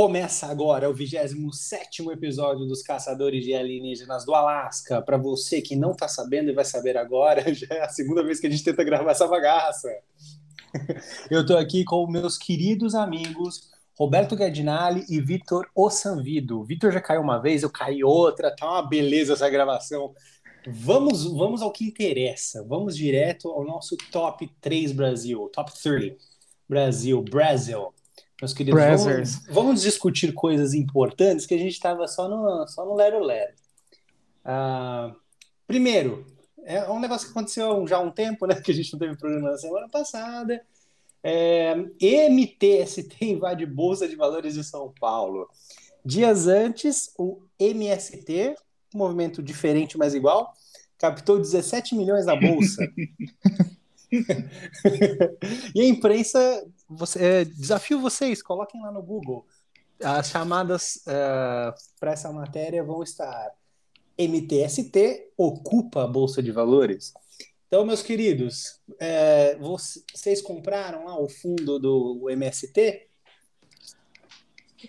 Começa agora o 27 episódio dos Caçadores de Alienígenas do Alasca. Para você que não está sabendo e vai saber agora, já é a segunda vez que a gente tenta gravar essa bagaça. Eu estou aqui com meus queridos amigos Roberto Gardinali e Vitor Ossanvido. Vitor já caiu uma vez, eu caí outra, tá uma beleza essa gravação. Vamos, vamos ao que interessa. Vamos direto ao nosso top 3 Brasil, top 3 Brasil, Brasil. Meus queridos, vamos, vamos, discutir coisas importantes que a gente estava só no, só no Lero Lero. Uh, primeiro, é um negócio que aconteceu já há um tempo, né? Que a gente não teve programa na semana passada. É, MTST invade Bolsa de Valores de São Paulo. Dias antes, o MST, um movimento diferente, mas igual, captou 17 milhões na Bolsa. e a imprensa, você, é, desafio vocês, coloquem lá no Google. As chamadas uh, é, para essa matéria vão estar MTST ocupa a Bolsa de Valores. Então, meus queridos, é, vocês compraram lá o fundo do MST?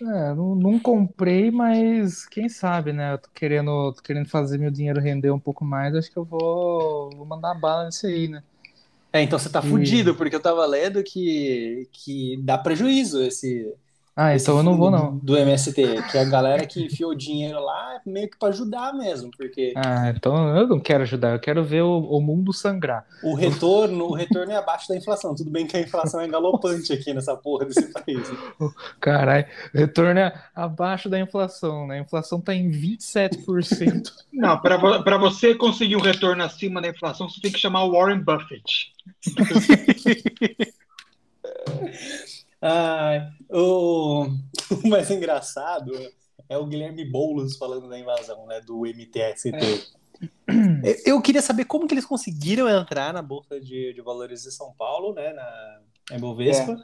É, não, não, comprei, mas quem sabe, né? Eu tô querendo, tô querendo fazer meu dinheiro render um pouco mais, acho que eu vou, vou mandar bala nisso aí, né? É, então você tá e... fudido, porque eu tava lendo que, que dá prejuízo esse, ah, então eu não vou, não. Do MST, que é a galera que enfiou dinheiro lá meio que para ajudar mesmo, porque. Ah, então eu não quero ajudar, eu quero ver o, o mundo sangrar. O retorno, o retorno é abaixo da inflação. Tudo bem que a inflação é galopante aqui nessa porra desse país. Caralho, retorno é abaixo da inflação, né? A inflação tá em 27%. Não, para você conseguir um retorno acima da inflação, você tem que chamar o Warren Buffett. Ah, o... o mais engraçado é o Guilherme Boulos falando da invasão né, do MTST. É. Eu queria saber como que eles conseguiram entrar na Bolsa de, de Valores de São Paulo, né, na Ibovespa.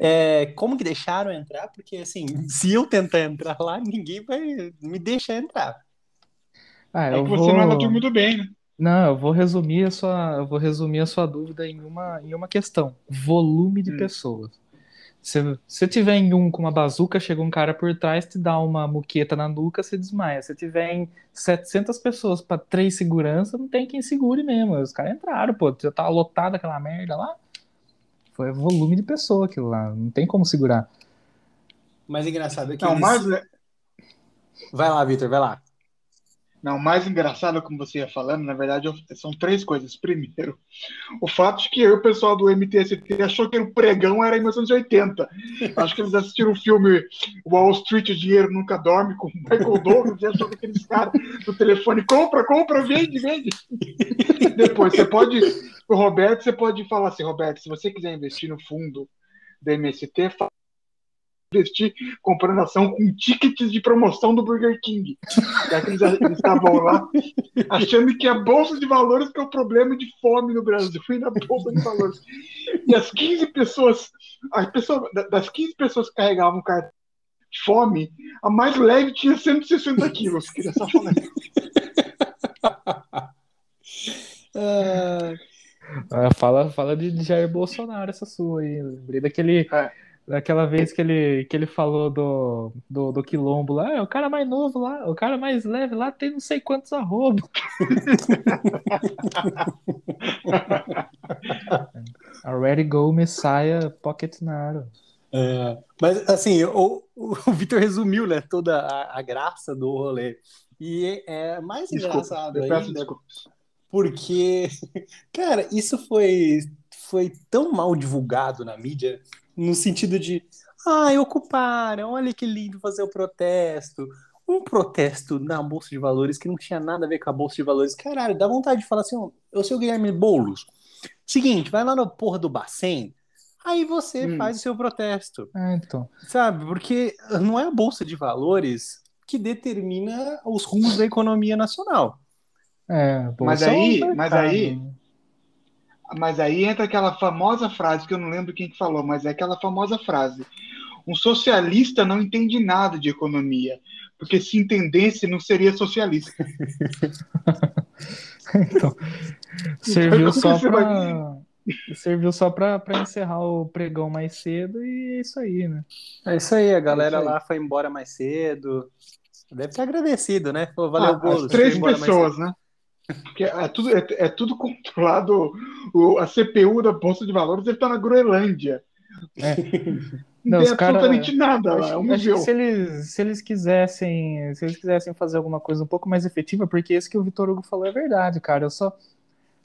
É. É, como que deixaram entrar? Porque, assim, se eu tentar entrar lá, ninguém vai me deixar entrar. Ah, é que vou... você não anda muito bem, né? Não, eu vou resumir a sua, eu vou resumir a sua dúvida em uma, em uma questão: volume de hum. pessoas. Se você tiver em um com uma bazuca, chega um cara por trás, te dá uma muqueta na nuca, você desmaia. Se tiver em 700 pessoas para três segurança, não tem quem segure mesmo. Os caras entraram, pô, já tava lotado aquela merda lá. Foi volume de pessoa aquilo lá, não tem como segurar. Mas engraçado é que. Não, eles... mas... Vai lá, Vitor, vai lá. Não, o mais engraçado, como você ia falando, na verdade, são três coisas. Primeiro, o fato de que eu, o pessoal do MTST achou que o pregão era em 1980. Acho que eles assistiram o filme Wall Street, o dinheiro nunca dorme, com Michael Douglas, e achou que aqueles caras do telefone, compra, compra, vende, vende. Depois, você pode, o Roberto, você pode falar assim, Roberto, se você quiser investir no fundo do MST, fala investir comprando ação com tickets de promoção do Burger King. Já que eles, eles estavam lá achando que a Bolsa de Valores que é o problema de fome no Brasil. Fui na Bolsa de Valores. E as 15 pessoas, as pessoas das 15 pessoas que carregavam cartão fome, a mais leve tinha 160 quilos. Queria só falar ah, fala, fala de Jair Bolsonaro essa sua aí. Lembrei daquele. É Daquela vez que ele, que ele falou do, do, do quilombo lá, é o cara mais novo lá, o cara mais leve lá tem não sei quantos arrobos. Already go Messiah Pocket Naro. É, mas assim, o, o, o Vitor resumiu né, toda a, a, graça do rolê. E é mais desculpa, engraçado ainda, porque, cara, isso foi, foi tão mal divulgado na mídia no sentido de, ai, ocuparam, olha que lindo fazer o protesto. Um protesto na Bolsa de Valores que não tinha nada a ver com a Bolsa de Valores. Caralho, dá vontade de falar assim, ó, eu sou o Guilherme Boulos. Seguinte, vai lá na porra do Bacen, aí você hum. faz o seu protesto. É, então. Sabe? Porque não é a Bolsa de Valores que determina os rumos da economia nacional. É, mas aí, é um mas aí, né? Mas aí entra aquela famosa frase que eu não lembro quem que falou, mas é aquela famosa frase. Um socialista não entende nada de economia, porque se entendesse não seria socialista. então, serviu só para Serviu só pra, pra encerrar o pregão mais cedo e é isso aí, né? É isso aí, a galera É isso aí. lá foi embora mais cedo. Deve ter agradecido, né? Falou, valeu, Ah, bolo. três pessoas, né? Porque é tudo, é, é tudo controlado. O, a CPU da Bolsa de Valores deve estar na Groenlândia. É. Não, Não, tem os cara- absolutamente nada lá. É um Acho, acho se eles, se eles quisessem, se eles quisessem fazer alguma coisa um pouco mais efetiva, porque isso que o Vitor Hugo falou é verdade, cara. Eu só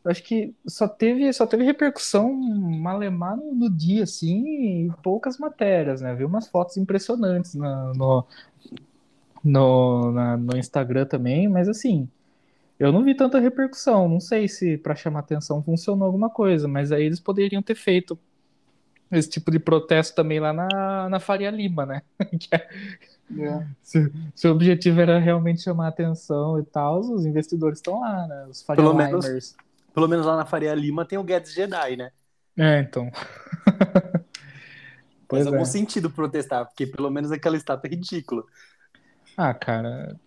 eu acho que só teve, só teve repercussão malemar no, no dia, assim, e poucas matérias, né? Vi umas fotos impressionantes na- no, no, na- no Instagram também, mas assim, eu não vi tanta repercussão. Não sei se para chamar atenção funcionou alguma coisa, mas aí eles poderiam ter feito esse tipo de protesto também lá na, na Faria Lima, né? É- É. se, se o objetivo era realmente chamar atenção e tal, os investidores estão lá, né? Os Faria Pelo menos-. Pelo menos lá na Faria Lima tem o Guedes Jedi, né? É, então. Faz Pois algum é. sentido protestar, porque pelo menos aquela estátua é ridícula. Ah, cara,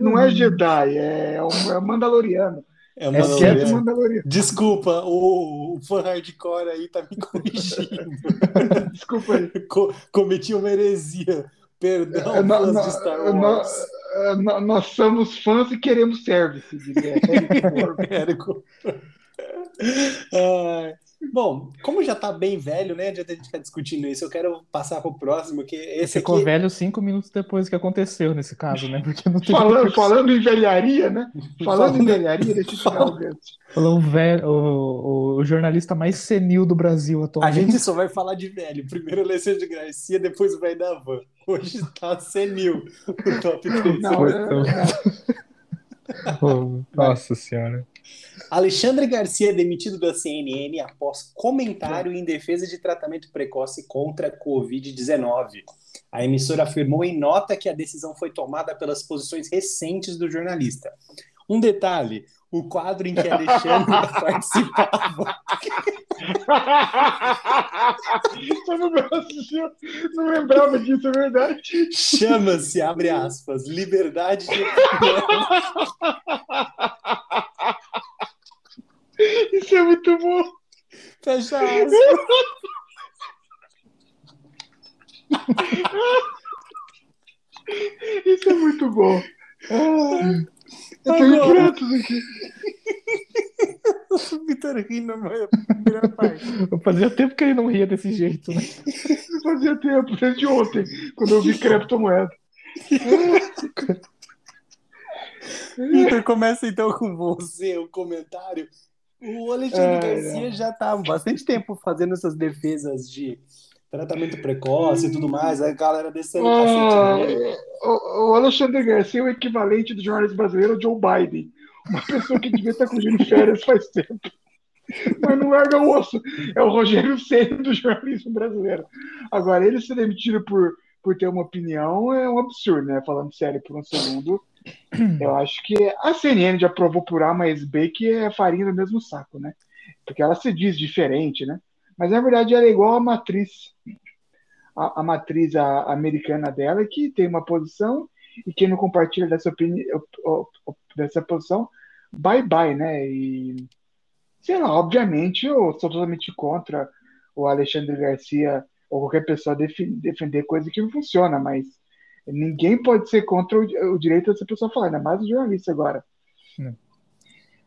Não é Jedi, é, um, é Mandaloriano. É É Jet loucura. Mandaloriano. Desculpa, o, o fã hardcore aí tá me corrigindo. Desculpa aí. Co- cometi uma heresia. Perdão, É, de Star Wars. é, nó- nós somos fãs e queremos service, diria. Érico. Ai. Bom, como já tá bem velho, né? Adianta a gente ficar discutindo isso. Eu quero passar pro próximo, que esse ficou aqui. velho cinco minutos depois que aconteceu nesse caso, né? Porque não teve falando, repercussão. falando em velharia, né? Falando em velharia, deixa eu tirar o gancho. Falou o, velho, o, o jornalista mais senil do Brasil A atualmente. gente só vai falar de velho. Primeiro o Alessandro Garcia, depois o velho da van. Hoje tá senil o top 3. Não, Foi- é- Oh, Nossa senhora. Alexandre Garcia é demitido da CNN após comentário em defesa de tratamento precoce contra a Covid-19. A emissora afirmou em nota que a decisão foi tomada pelas posições recentes do jornalista. Um detalhe: o quadro em que Alexandre participava Eu não, assisti- não lembrava disso, é verdade. chama-se, abre aspas, liberdade de. Isso é muito bom. Fecha aspas. Isso é muito bom. Ah, eu tô Agora. incrédulo aqui. O Vitor rindo na primeira parte. Fazia tempo que ele não ria desse jeito, né? Fazia tempo, desde ontem, quando eu vi criptomoeda. Vitor, começa então com você, o comentário. O Alexandre É, Garcia já está há bastante tempo fazendo essas defesas de tratamento precoce e tudo mais, a galera descendo o Ah, cacete nele. o, o Alexandre Garcia é o equivalente do jornalista brasileiro ao Joe Biden. Uma pessoa que devia estar curtindo férias faz tempo. Mas não larga o osso. É o Rogério Ceni do jornalismo brasileiro. Agora, ele ser demitido por, por ter uma opinião é um absurdo, né? Falando sério por um segundo. Eu acho que a CNN já provou por A mais B que é farinha do mesmo saco, né? Porque ela se diz diferente, né? Mas na verdade ela é igual a matriz. A, a matriz a- americana dela, que tem uma posição e quem não compartilha dessa, opini- op- op- op- dessa posição, bye bye, né? E sei lá, obviamente eu sou totalmente contra o Alexandre Garcia ou qualquer pessoa defender coisa que não funciona, mas ninguém pode ser contra o, o direito dessa pessoa falar, ainda mais o jornalista agora. Não.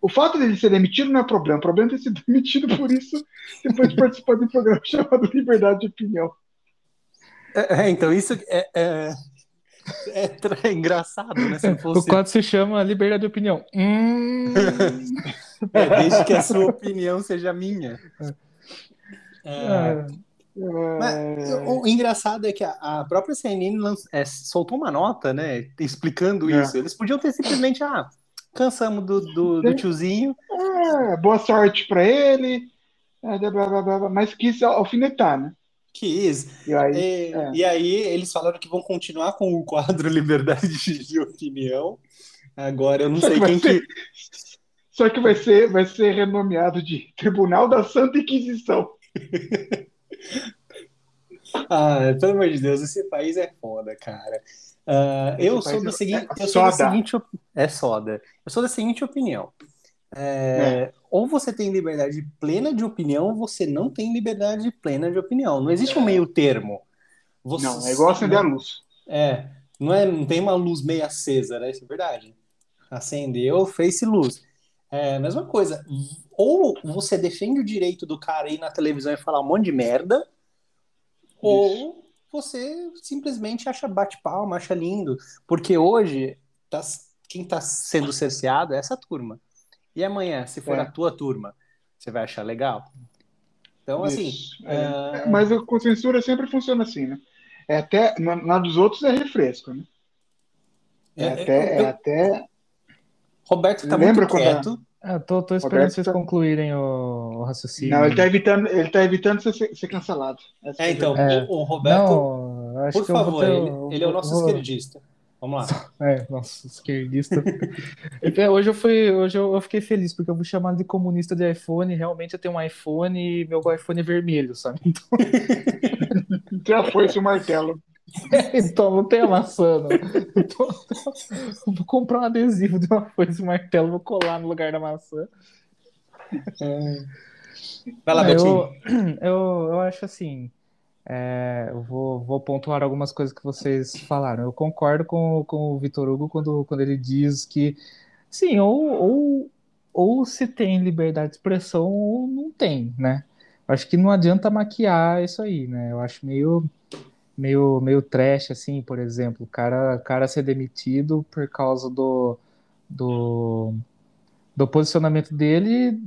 O fato dele ser demitido não é problema, o problema é ter sido demitido por isso depois de participar de um programa chamado Liberdade de Opinião. É, é, então, isso é, é, é tra- engraçado, né? Se O fosse, quadro se chama Liberdade de Opinião. Hum, é, desde que a sua opinião seja minha. É, ah, Mas o, o engraçado é que a, a própria CNN lan- é, soltou uma nota, né, explicando É. isso. Eles podiam ter simplesmente, ah, cansamos do, do, do tiozinho. É, boa sorte para ele, é, blá, blá, blá, blá, mas quis alfinetar, né? Quis. E aí, E, é. aí eles falaram que vão continuar com o quadro Liberdade de Opinião. Agora eu não Só sei que quem ser- que. Só que vai ser, vai ser renomeado de Tribunal da Santa Inquisição. Ah, pelo amor de Deus, esse país é foda, cara. Esse eu sou do é- seguinte, é eu sou da seguinte é soda. Eu sou da seguinte opinião. É, ou você tem liberdade plena de opinião, ou você não tem liberdade plena de opinião. Não existe um meio termo. Você- Não, é igual acender a luz. É, não é, não tem uma luz meio acesa, né? Isso é verdade. Acendeu, fez-se luz. É a mesma coisa. Ou você defende o direito do cara ir na televisão e falar um monte de merda, ou você simplesmente acha bate-palma, acha lindo. Porque hoje, tá- quem tá sendo cerceado é essa turma. E amanhã, se for É. a tua turma, você vai achar legal? Então, assim, é, É, Mas a censura sempre funciona assim, né? É até, na, na dos outros é refresco, né? É, é- até, eu- é até. Roberto tá Lembra muito a- quieto. Ah, tô, tô esperando Roberto vocês tá- concluírem o, o raciocínio. Não, ele tá evitando, ele tá evitando ser, ser cancelado. Essa É, então, É. o, o Roberto, Não, acho por eu favor, ter- ele, eu ele é o nosso vou- esquerdista. Vamos lá. É, nossa, esquerdista. É, hoje eu fui, hoje eu, eu fiquei feliz porque eu fui chamado de comunista de iPhone. Realmente eu tenho um iPhone e meu iPhone é vermelho, sabe? Então, Já foi esse o martelo. então não tem a maçã, não. Então, vou comprar um adesivo de uma foice e martelo, vou colar no lugar da maçã. Vai lá, É, Betinho. eu, eu, eu acho assim. é, eu vou, vou pontuar algumas coisas que vocês falaram. Eu concordo com, com o Vitor Hugo quando, quando ele diz que, sim, ou, ou, ou se tem liberdade de expressão ou não tem, né? Eu acho que não adianta maquiar isso aí, né? Eu acho meio, meio, meio trash, assim, por exemplo, o cara, cara ser demitido por causa do, do, do posicionamento dele,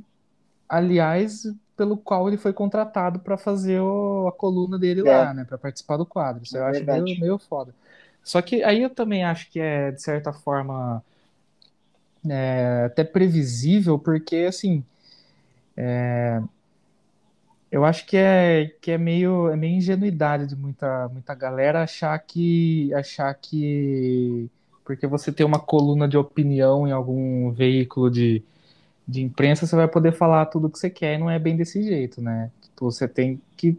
aliás, pelo qual ele foi contratado para fazer o- a coluna dele É. lá, né? Para participar do quadro. Isso É eu acho meio, meio foda. Só que aí eu também acho que é, de certa forma, é, até previsível, porque, assim, é, eu acho que é, que é meio, é meio ingenuidade de muita, muita galera achar que, achar que porque você tem uma coluna de opinião em algum veículo de, de imprensa, você vai poder falar tudo que você quer e não é bem desse jeito, né? Tipo, Você tem que.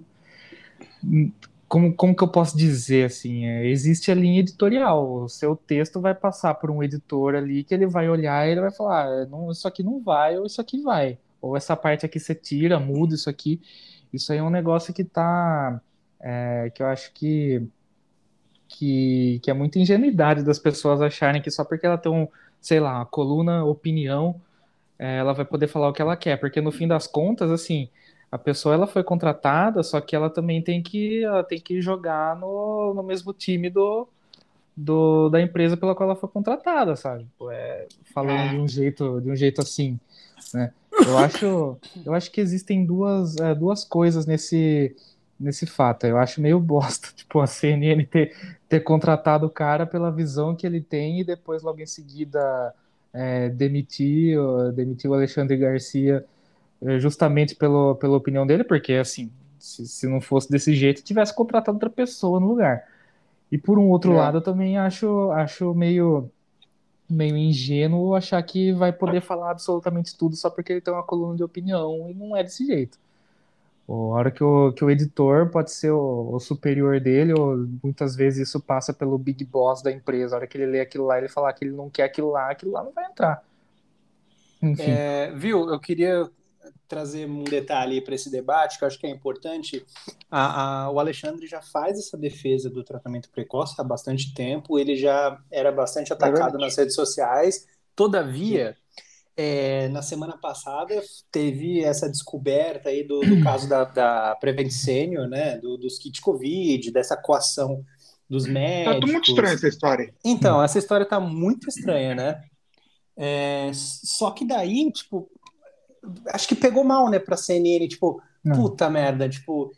Como, como que eu posso dizer assim? É, existe a linha editorial. O seu texto vai passar por um editor ali que ele vai olhar e ele vai falar: "Ah, não, isso aqui não vai, ou isso aqui vai. Ou essa parte aqui você tira, muda isso aqui. Isso aí é um negócio que tá. é, que eu acho que, que, que é muita ingenuidade das pessoas acharem que só porque ela tem um, sei lá, uma coluna opinião, é, ela vai poder falar o que ela quer. Porque no fim das contas, assim, a pessoa ela foi contratada, só que ela também tem que, ela tem que jogar no, no mesmo time do, do, da empresa pela qual ela foi contratada, sabe? Tipo, É, falando de um jeito, de um jeito assim, né? Eu acho, eu acho que existem duas, é, duas coisas nesse, nesse fato. Eu acho meio bosta, tipo, a CNN ter, ter contratado o cara pela visão que ele tem e depois logo em seguida é, demitir, o Alexandre Garcia é, justamente pelo, pela opinião dele, porque assim, se, se não fosse desse jeito, tivesse contratado outra pessoa no lugar. E por um outro É. lado, eu também acho, acho meio, meio ingênuo achar que vai poder falar absolutamente tudo só porque ele tem uma coluna de opinião, e não é desse jeito. A hora que o, que o editor pode ser o, o superior dele, ou muitas vezes isso passa pelo big boss da empresa. A hora que ele lê aquilo lá, ele falar que ele não quer aquilo lá, aquilo lá não vai entrar. Enfim. É, viu, eu queria trazer um detalhe para esse debate que eu acho que é importante. A- a- o Alexandre já faz essa defesa do tratamento precoce há bastante tempo, ele já era bastante atacado verdade. nas redes sociais. Todavia, é, na semana passada teve essa descoberta aí do, do caso da, da Prevent Senior, né, do- dos kits Covid, dessa coação dos Tá médicos. tudo muito estranho essa história. Então, essa história tá muito estranha, né? É, só que daí, tipo, acho que pegou mal, né, pra CNN, tipo, Não. puta merda, tipo,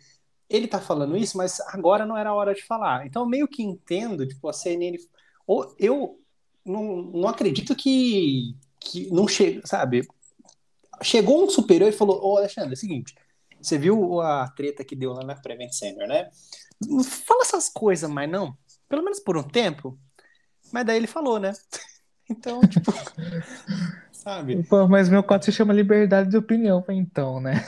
ele tá falando isso, mas agora não era a hora de falar. Então, meio que entendo, tipo, a CNN, ou eu não, não acredito que, que não chega, sabe? Chegou um superior e falou, ô Alexandre, é o seguinte, você viu a treta que deu lá na Prevent Senior, né? Não fala essas coisas, mas não, pelo menos por um tempo. Mas daí ele falou, né? Então, tipo, sabe? Pô, mas meu quadro se chama Liberdade de Opinião, então, né?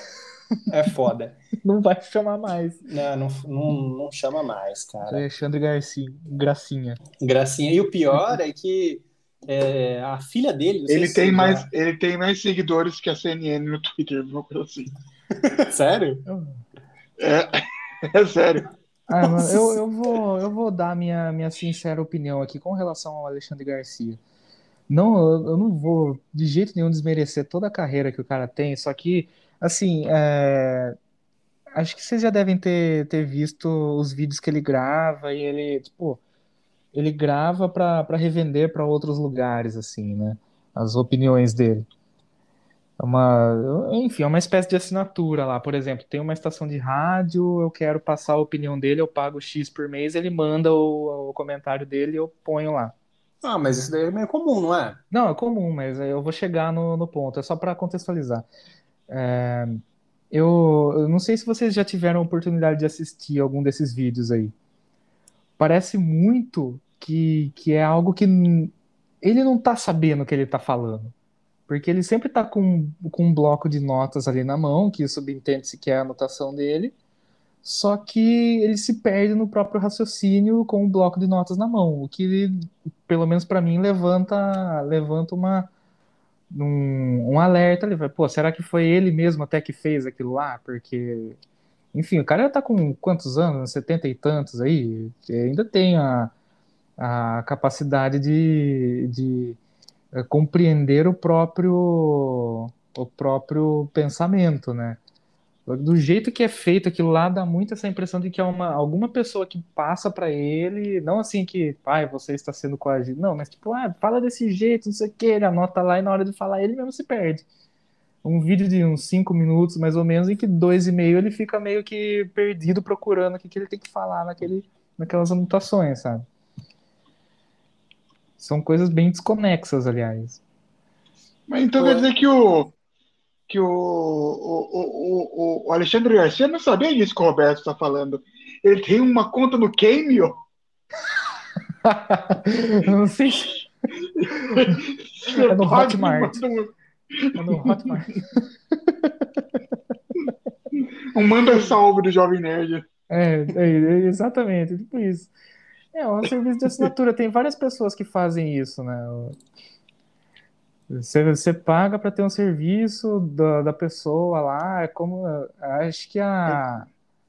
É foda. Não vai chamar mais. Não, não, não, não chama mais, cara. Alexandre Garcia, Gracinha. Gracinha. E o pior é que é, a filha dele. Ele se tem, já- mais, ele tem mais seguidores que a CNN no Twitter, uma coisa assim. Sério? É, é sério. Ah, mano, eu, eu vou, eu vou dar minha, minha sincera opinião aqui com relação ao Alexandre Garcia. Não, eu, não vou de jeito nenhum desmerecer toda a carreira que o cara tem, só que, assim, é, acho que vocês já devem ter, ter visto os vídeos que ele grava e ele, tipo, ele grava para revender pra outros lugares, assim, né? As opiniões dele. É uma, enfim, é uma espécie de assinatura lá. Por exemplo, tem uma estação de rádio, eu quero passar a opinião dele, eu pago X por mês, ele manda o, o comentário dele e eu ponho lá. Ah, mas isso daí é meio comum, não é? Não, é comum, mas eu vou chegar no, no ponto, é só para contextualizar. É, eu, eu não sei se vocês já tiveram a oportunidade de assistir algum desses vídeos aí. Parece muito que, que é algo que ele não tá sabendo o que ele tá falando. Porque ele sempre tá com, com um bloco de notas ali na mão, que subentende-se que é a anotação dele, só que ele se perde no próprio raciocínio com o bloco de notas na mão, o que, pelo menos para mim, levanta, levanta uma, um, um alerta ali. vai, Pô, será que foi ele mesmo até que fez aquilo lá? Porque, enfim, o cara tá com quantos anos? 70 e tantos aí, ainda tem a, a capacidade de, de é, compreender o próprio, o próprio pensamento, né? Do jeito que é feito aquilo lá, dá muito essa impressão de que é uma, alguma pessoa que passa pra ele, não assim que, pai, você está sendo coagido, não, mas tipo, ah, fala desse jeito, não sei o que, ele anota lá e na hora de falar ele mesmo se perde. Um vídeo de uns cinco minutos, mais ou menos, em que dois e meio ele fica meio que perdido procurando o que, que ele tem que falar naquele, naquelas anotações, sabe? São coisas bem desconexas, aliás. Mas então quer dizer que o que o, o, o, o- Alexandre Garcia não sabia disso que o Roberto está falando. Ele tem uma conta no Cameo. Não sei se Você É no Hotmart. é no Hotmart. Um manda salve do Jovem Nerd. É, é, é exatamente, tipo isso. É, um serviço de assinatura. Tem várias pessoas que fazem isso, né? Você, você paga para ter um serviço da, da pessoa lá. É como. Acho que a.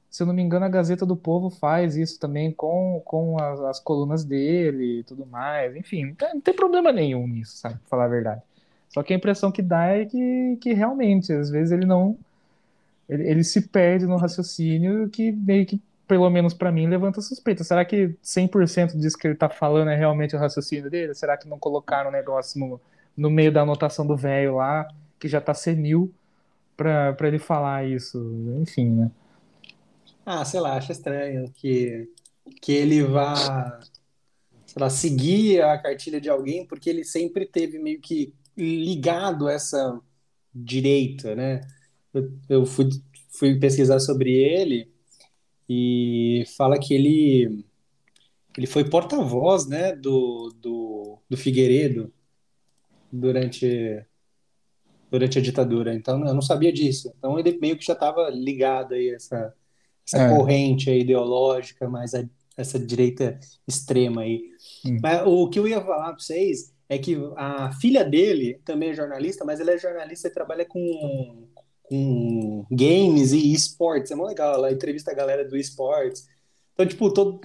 Se eu não me engano, a Gazeta do Povo faz isso também com, com as, as colunas dele e tudo mais. Enfim, não tem, não tem problema nenhum nisso, sabe? Pra falar a verdade. Só que a impressão que dá é que, que realmente, às vezes, ele não. Ele, ele se perde no raciocínio que meio que, pelo menos pra mim, levanta suspeita. Será que 100% disso que ele tá falando é realmente o raciocínio dele? Será que não colocaram o negócio no, no meio da anotação do velho lá, que já tá senil, pra, pra ele falar isso? Enfim, né? Ah, sei lá, acho estranho que, que ele vá, sei lá, seguir a cartilha de alguém porque ele sempre teve meio que ligado essa direita, né? Eu, eu fui, fui pesquisar sobre ele e fala que ele, ele foi porta-voz, né, do, do, do Figueiredo durante, durante a ditadura. Então, eu não sabia disso. Então, ele meio que já estava ligado aí a essa, essa É. corrente aí ideológica, mais a- essa direita extrema aí. Hum. Mas o que eu ia falar para vocês é que a filha dele também é jornalista, mas ela é jornalista e trabalha com, com games e esportes. É muito legal, ela entrevista a galera do esportes. Então, tipo, todo...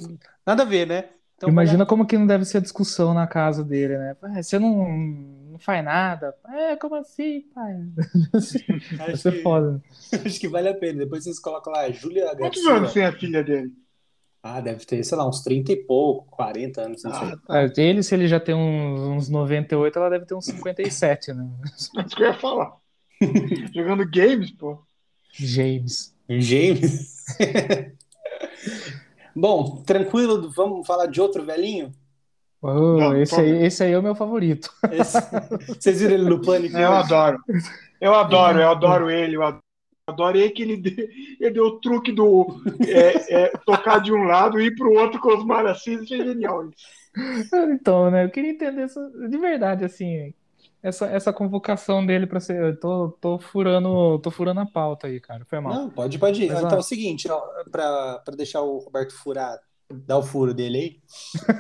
nada a ver, né? Então, Imagina como que não deve ser a discussão na casa dele, né? "Ah, Você não, não faz nada. É, como assim, pai? Acho ser que, foda. acho que vale a pena. Depois vocês colocam lá, Júlia Quantos anos tem a filha dele? Ah, deve ter, sei lá, uns 30 e pouco, 40 anos, não sei. Ah, tá. Ah, Ele, se ele já tem uns, uns 98, ela deve ter uns 57, né? É isso que eu ia falar. Jogando games, pô. James. James. Bom, tranquilo, vamos falar de outro velhinho? Oh, Não, esse, aí, esse aí é o meu favorito. Esse- Vocês viram ele no Pânico? Eu hoje? adoro. Eu adoro, eu adoro ele. Eu adoro, ele que ele, deu- ele deu o truque do é, é, tocar de um lado e ir pro outro com os maracis. Isso é genial. isso. Então, né? Eu queria entender isso de verdade, assim, essa, essa convocação dele pra ser. Eu tô, tô furando, tô furando a pauta aí, cara. Foi mal. Não, pode, pode ir. Mas, Então ó. é o seguinte, pra deixar o Roberto furar, dar o furo dele aí.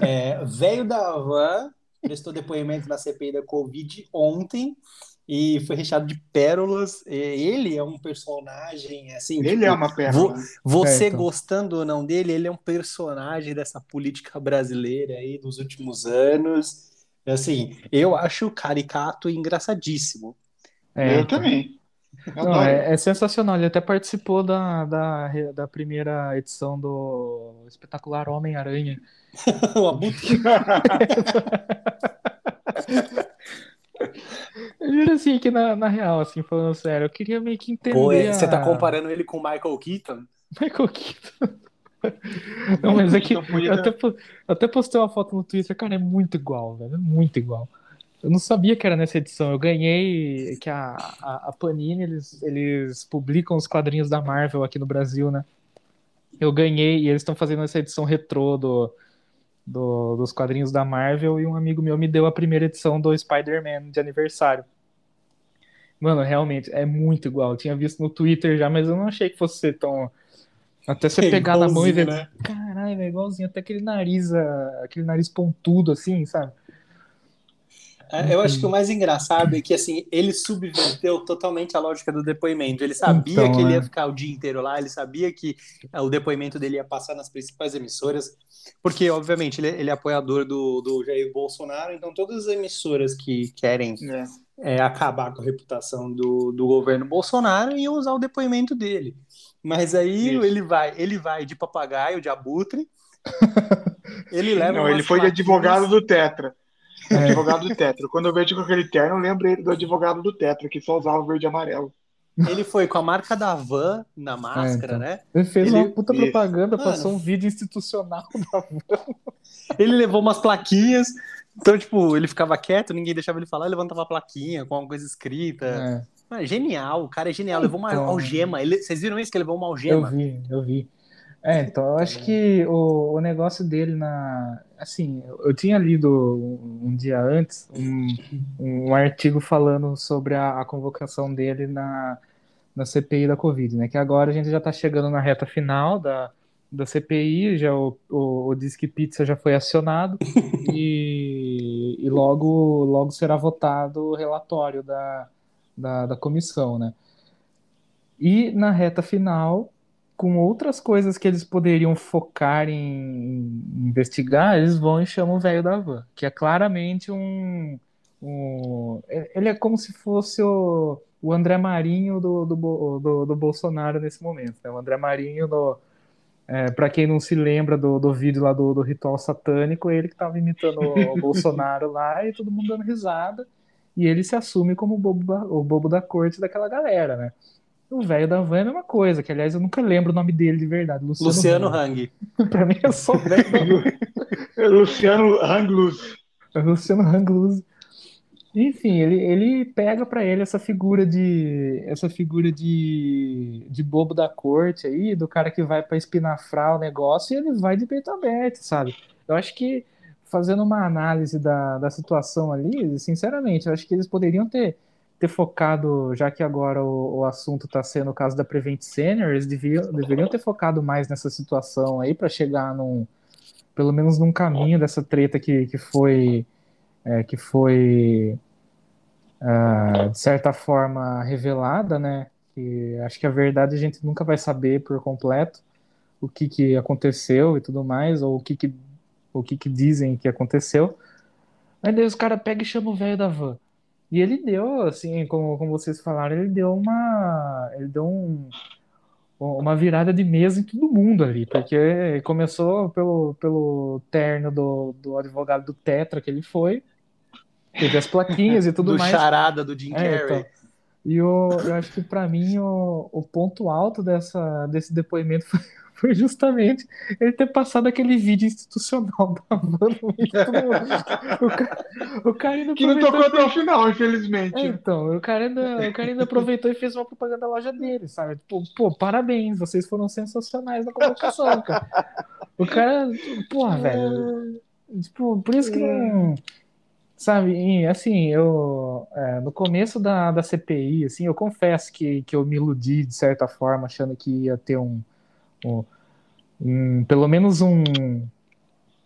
É, velho da van prestou depoimento na CPI da Covid ontem e foi recheado de pérolas. Ele é um personagem assim. Ele tipo, é uma pérola. vo- você É, então. gostando ou não dele, ele é um personagem dessa política brasileira aí dos últimos anos. Assim, eu acho caricato e engraçadíssimo. É, eu então. também. Não, é, é sensacional. Ele até participou da, da, da primeira edição do espetacular Homem-Aranha. O Abutre Eu juro assim que na, na real, assim, falando sério, eu queria meio que entender. Pô, é, você tá a- comparando ele com o Michael Keaton? Michael Keaton. Não, mas é que eu até, eu até postei uma foto no Twitter, cara, é muito igual, velho, é muito igual. Eu não sabia que era nessa edição. Eu ganhei que a, a, a Panini, eles, eles publicam os quadrinhos da Marvel aqui no Brasil, né? Eu ganhei e eles estão fazendo essa edição retrô do, do- dos quadrinhos da Marvel e um amigo meu me deu a primeira edição do Spider-Man de aniversário. Mano, realmente, é muito igual. Eu tinha visto no Twitter já, mas eu não achei que fosse ser tão. Até você É pegar na mão e ver. né? Caralho, é igualzinho. Até aquele nariz, ah, aquele nariz pontudo, assim, sabe? É, Eu acho que o mais engraçado é que assim, ele subverteu totalmente a lógica do depoimento. Ele sabia Então, que ele é. ia ficar o dia inteiro lá, ele sabia que eh, o depoimento dele ia passar nas principais emissoras, porque, obviamente, ele, ele é apoiador do, do Jair Bolsonaro, então todas as emissoras que querem É. é, acabar com a reputação do, do governo Bolsonaro iam usar o depoimento dele. Mas aí Isso. ele vai, ele vai de papagaio, de abutre, ele leva Não, ele foi de advogado do Tetra. É. Advogado do Tetra. Quando eu vejo com aquele terno, eu lembrei do advogado do Tetra, que só usava verde e amarelo. Ele foi com a marca da van na máscara, então. né? Ele fez Ele- uma puta Isso. propaganda, Mano. passou um vídeo institucional da Ele levou umas plaquinhas. Então, tipo, ele ficava quieto, ninguém deixava ele falar, ele levantava a plaquinha com alguma coisa escrita. É, Ah, genial, o cara é genial. Levou uma Então. algema. Ele- vocês viram isso? Que ele levou uma eu algema? vi, eu vi. É, então eu acho que o, o negócio dele na. Assim, eu tinha lido um dia antes um, um artigo falando sobre a, a convocação dele na, na CPI da Covid, né? Que agora a gente já tá chegando na reta final da, da CPI, já o, o, o Disque Pizza já foi acionado e, e logo, logo será votado o relatório da, da, da comissão, né? E na reta final, com outras coisas que eles poderiam focar em, investigar, eles vão e chamam o velho da van, que é claramente um, um- Ele é como se fosse o, o André Marinho do, do, do, do Bolsonaro nesse momento. Né? O André Marinho, no, é, para quem não se lembra do, do vídeo lá do, do ritual satânico, ele que estava imitando o, Bolsonaro lá e todo mundo dando risada. E ele se assume como o bobo o bobo da corte daquela galera, né? O velho da van é a mesma coisa, que aliás eu nunca lembro o nome dele de verdade. Luciano, Luciano Hang. Pra mim é só o velho da van. Luciano Hanglus. É o Luciano Hang Enfim, ele, ele pega pra ele essa figura de essa figura de, de bobo da corte aí, do cara que vai pra espinafrar o negócio e ele vai de peito aberto, sabe? Eu acho que fazendo uma análise da, da situação ali, sinceramente, eu acho que eles poderiam ter, ter focado, já que agora o, o assunto está sendo o caso da Prevent Senior, eles deviam, deveriam ter focado mais nessa situação aí para chegar num, pelo menos num caminho dessa treta que, que foi é, que foi ah, de certa forma revelada, né? Que acho que a verdade a gente nunca vai saber por completo o que, que aconteceu e tudo mais, ou o que, que, o que, que dizem que aconteceu. Aí daí os caras pegam e chamam o velho da van. E ele deu, assim, como, como vocês falaram, ele deu uma. Ele deu um, uma virada de mesa em todo mundo ali, porque começou pelo, pelo terno do, do advogado do Tetra que ele foi, teve as plaquinhas e tudo do mais. charada do Jim É, Carrey. então. E o, eu acho que para mim o, o ponto alto dessa, desse depoimento foi, foi justamente ele ter passado aquele vídeo institucional da van no meio de todo mundo. O cara, o cara ainda Que não tocou até o final, infelizmente. é, então, o cara, ainda, o cara ainda aproveitou e fez uma propaganda da loja dele, sabe? Tipo, pô, parabéns, vocês foram sensacionais na convocação, cara. O cara, porra, velho. Tipo, por isso que não. Sabe, assim, eu. é, no começo da, da CPI, assim, eu confesso que, que eu me iludi de certa forma, achando que ia ter um. um, um- pelo menos um.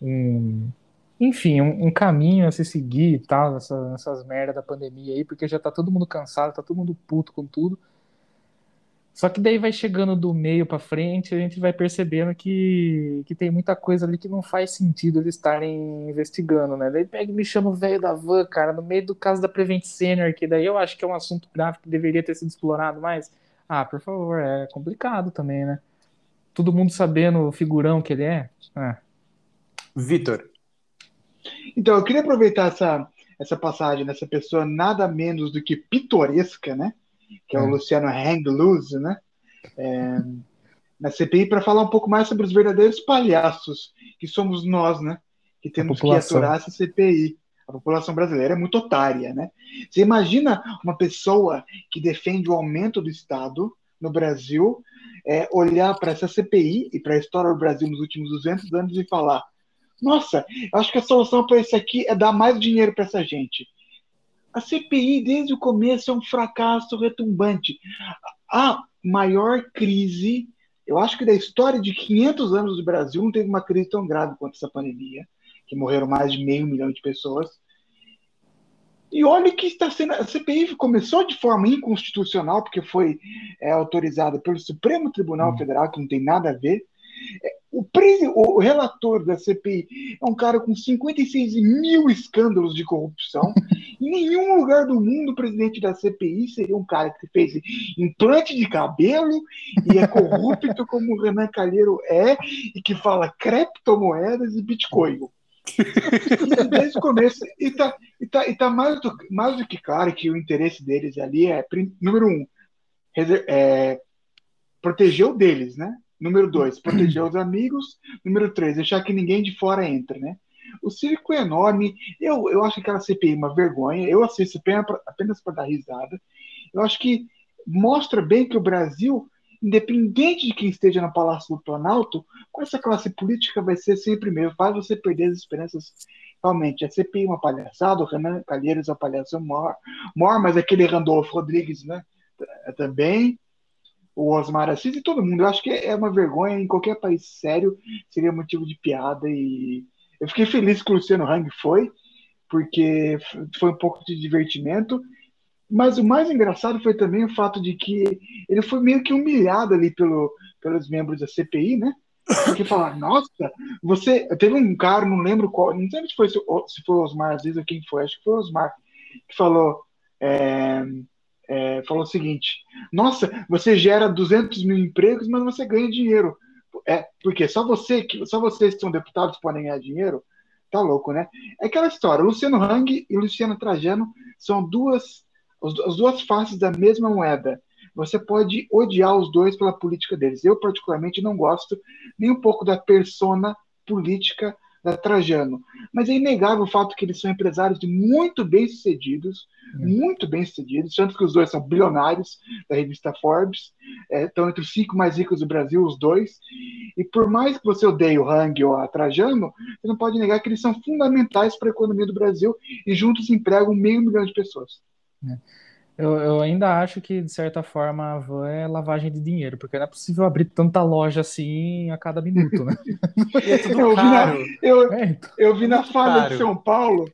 um enfim, um, um, caminho a se seguir e tal, nessa, nessas merdas da pandemia aí, porque já tá todo mundo cansado, tá todo mundo puto com tudo. Só que daí vai chegando do meio para frente, a gente vai percebendo que, que tem muita coisa ali que não faz sentido eles estarem investigando, né? Daí pega e me chama o velho da van, cara, no meio do caso da Prevent Senior, que daí eu acho que é um assunto grave que deveria ter sido explorado mais. Ah, por favor, é complicado também, né? Todo mundo sabendo o figurão que ele é. é. Vitor. Então, eu queria aproveitar essa, essa passagem dessa pessoa nada menos do que pitoresca, né? Que é, é o Luciano Hang Loose, né? É, na CPI para falar um pouco mais sobre os verdadeiros palhaços que somos nós, né? Que temos que aturar essa CPI. A população brasileira é muito otária, né? Você imagina uma pessoa que defende o aumento do Estado no Brasil é, olhar para essa CPI e para a história do Brasil nos últimos 200 anos e falar: nossa, eu acho que a solução para isso aqui é dar mais dinheiro para essa gente. A CPI, desde o começo, é um fracasso retumbante. A maior crise, eu acho que da história de 500 anos do Brasil, não teve uma crise tão grave quanto essa pandemia, que morreram mais de meio milhão de pessoas. E olha que está sendo. A CPI começou de forma inconstitucional, porque foi é, autorizada pelo Supremo Tribunal hum. Federal, que não tem nada a ver. O, o, relator da CPI é um cara com 56 mil escândalos de corrupção. em nenhum lugar do mundo o presidente da CPI seria um cara que fez implante de cabelo e é corrupto como o Renan Calheiro é e que fala criptomoedas e Bitcoin. Desde o começo, e tá, e tá, e tá mais, do, mais do que claro que o interesse deles ali é, número um, é, proteger o deles, né? Número dois, proteger os amigos. Número três, deixar que ninguém de fora entre, né? O circo é enorme. Eu, eu acho que aquela CPI é uma vergonha. Eu assisto apenas para dar risada. Eu acho que mostra bem que o Brasil, independente de quem esteja no Palácio do Planalto, com essa classe política vai ser sempre mesmo. Faz você perder as esperanças realmente, a CPI é uma palhaçada, o Renan Calheiros é uma palhaçada maior, maior mas aquele Randolfo Rodrigues, né, também, o Osmar Assis e todo mundo. Eu acho que é uma vergonha em qualquer país sério, seria motivo de piada. E eu fiquei feliz que o Luciano Hang foi, porque foi um pouco de divertimento. Mas o mais engraçado foi também o fato de que ele foi meio que humilhado ali pelo, pelos membros da CPI, né? Porque falaram, nossa, você. Teve um cara, não lembro qual, não sei se foi, se foi o Osmar Aziz ou quem foi, acho que foi o Osmar, que falou. É, é, falou o seguinte: Nossa, você gera 200 mil empregos, mas você ganha dinheiro. É, porque só você que só vocês que são deputados podem ganhar dinheiro. Tá louco, né? É aquela história. Luciano Hang e Luciano Trajano são duas as duas faces da mesma moeda. Você pode odiar os dois pela política deles. Eu particularmente não gosto nem um pouco da persona política da Trajano. Mas é inegável o fato que eles são empresários muito bem-sucedidos, é. muito bem-sucedidos, tanto que os dois são bilionários da revista Forbes, é, estão entre os cinco mais ricos do Brasil, os dois. E por mais que você odeie o Hang ou a Trajano, você não pode negar que eles são fundamentais para a economia do Brasil e juntos empregam meio milhão de pessoas. É. Eu, eu, ainda acho que, de certa forma, a van é lavagem de dinheiro, porque não é possível abrir tanta loja assim a cada minuto, né? é tudo eu caro. Vi na, eu, é, então. eu vi na Fada de São Paulo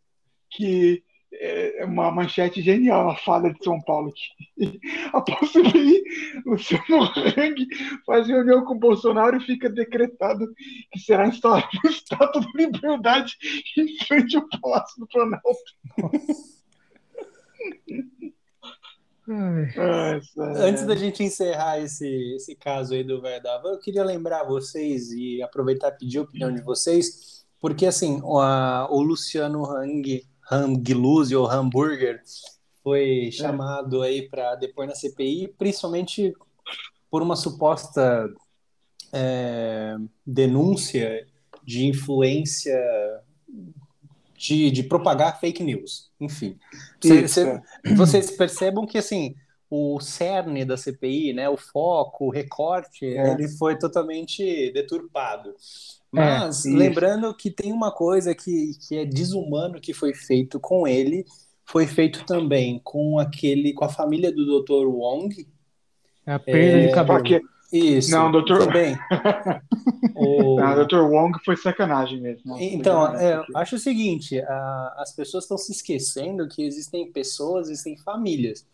que é uma manchete genial, a Fada de São Paulo. Que, após subir, o seu Hang faz reunião com o Bolsonaro e fica decretado que será instalado o Estado da Liberdade em frente ao Palácio do Planalto. Nossa. Antes da gente encerrar esse, esse caso aí do Verdava, eu queria lembrar vocês e aproveitar e pedir a opinião de vocês, porque assim, o, a, o Luciano Hang, Hangluzi ou Hamburger foi é. chamado aí para depor na CPI, principalmente por uma suposta é, denúncia de influência de, de propagar fake news. Enfim, cê, cê, vocês percebam que assim o cerne da CPI, né, o foco, o recorte, é. ele foi totalmente deturpado. Mas é, lembrando que tem uma coisa que, que é desumano que foi feito com ele, foi feito também com aquele, com a família do Dr. Wong. É a perda é, de cabelo. Isso. Não, doutor- bem. O- Dr. Wong foi sacanagem mesmo. Nossa, Então, é, porque- acho o seguinte, a- as pessoas estão se esquecendo que existem pessoas, existem famílias.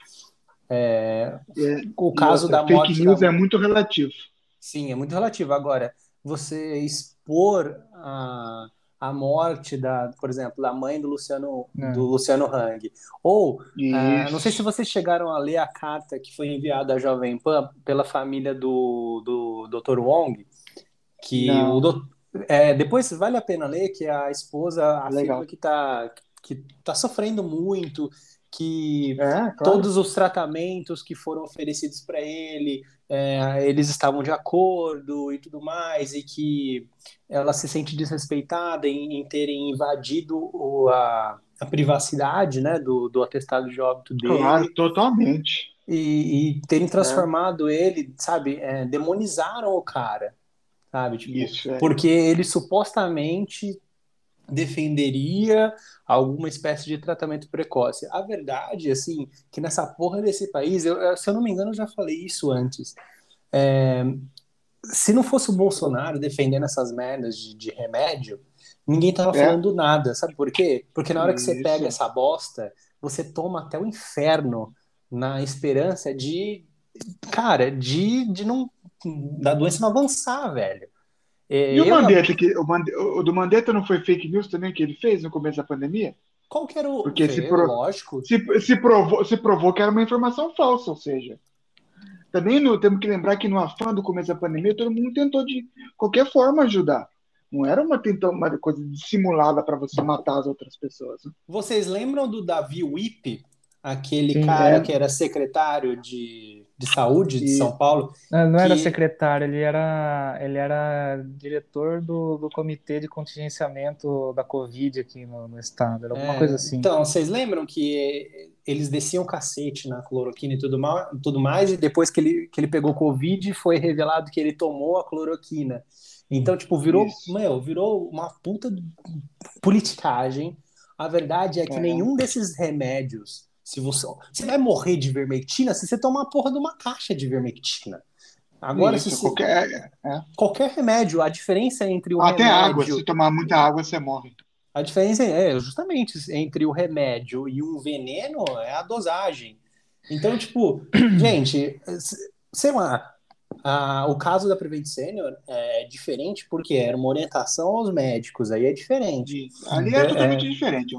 É, É, o caso outra, da fake morte news da- é muito relativo. Sim, é muito relativo. Agora, você expor a, a morte da, por exemplo, da mãe do Luciano, É. do Luciano Hang, ou ah, não sei se vocês chegaram a ler a carta que foi enviada à Jovem Pan pela família do, do Dr. Wong, que Não. o do- é, depois vale a pena ler que a esposa afirma Legal. que está que tá sofrendo muito, que É, claro. todos os tratamentos que foram oferecidos para ele, é, eles estavam de acordo e tudo mais, e que ela se sente desrespeitada em, em terem invadido o- a, a privacidade, né, do, do atestado de óbito dele Claro, totalmente. e, e terem transformado ele, sabe, é, demonizaram o cara, sabe, tipo, Isso, é. porque ele supostamente defenderia alguma espécie de tratamento precoce. A verdade, assim, que nessa porra desse país, eu, se eu não me engano, eu já falei isso antes. É, se não fosse o Bolsonaro defendendo essas merdas de, de remédio, ninguém tava É. falando nada. Sabe por quê? Porque na hora que você Isso. pega essa bosta, você toma até o inferno na esperança de, cara, de, de não da doença não avançar, velho. É, E o Mandetta, que, o, Mande- o do Mandetta não foi fake news também que ele fez no começo da pandemia? Qual que era o. Porque se pro- Lógico. Se, se, provou, se provou que era uma informação falsa, ou seja, também no- temos que lembrar que no afã do começo da pandemia, todo mundo tentou de qualquer forma ajudar. Não era uma, tenta- uma coisa dissimulada para você matar as outras pessoas. né? Vocês lembram do Davi Wipe? Aquele Sim, cara é. que era secretário de, de saúde de E- São Paulo? Não, não era Que- secretário, ele era, ele era diretor do, do comitê de contingenciamento da Covid aqui no, no estado, era alguma É, coisa assim. Então, vocês lembram que eles desciam o cacete na cloroquina e tudo, mal, tudo mais, e depois que ele, que ele pegou Covid, foi revelado que ele tomou a cloroquina. Então, tipo, virou, Isso. meu, virou uma puta de politicagem. A verdade é que É. nenhum desses remédios, se você, você vai morrer de vermectina se você tomar a porra de uma caixa de vermectina. Agora, Isso, se você, qualquer, é. qualquer remédio, a diferença entre o Até água, remédio se tomar muita água, você morre. a diferença é justamente entre o remédio e um veneno é a dosagem. Então, tipo, gente, sei lá, a- o caso da Prevent Senior é diferente porque era uma orientação aos médicos, aí é diferente. Isso. Ali é, É, totalmente diferente.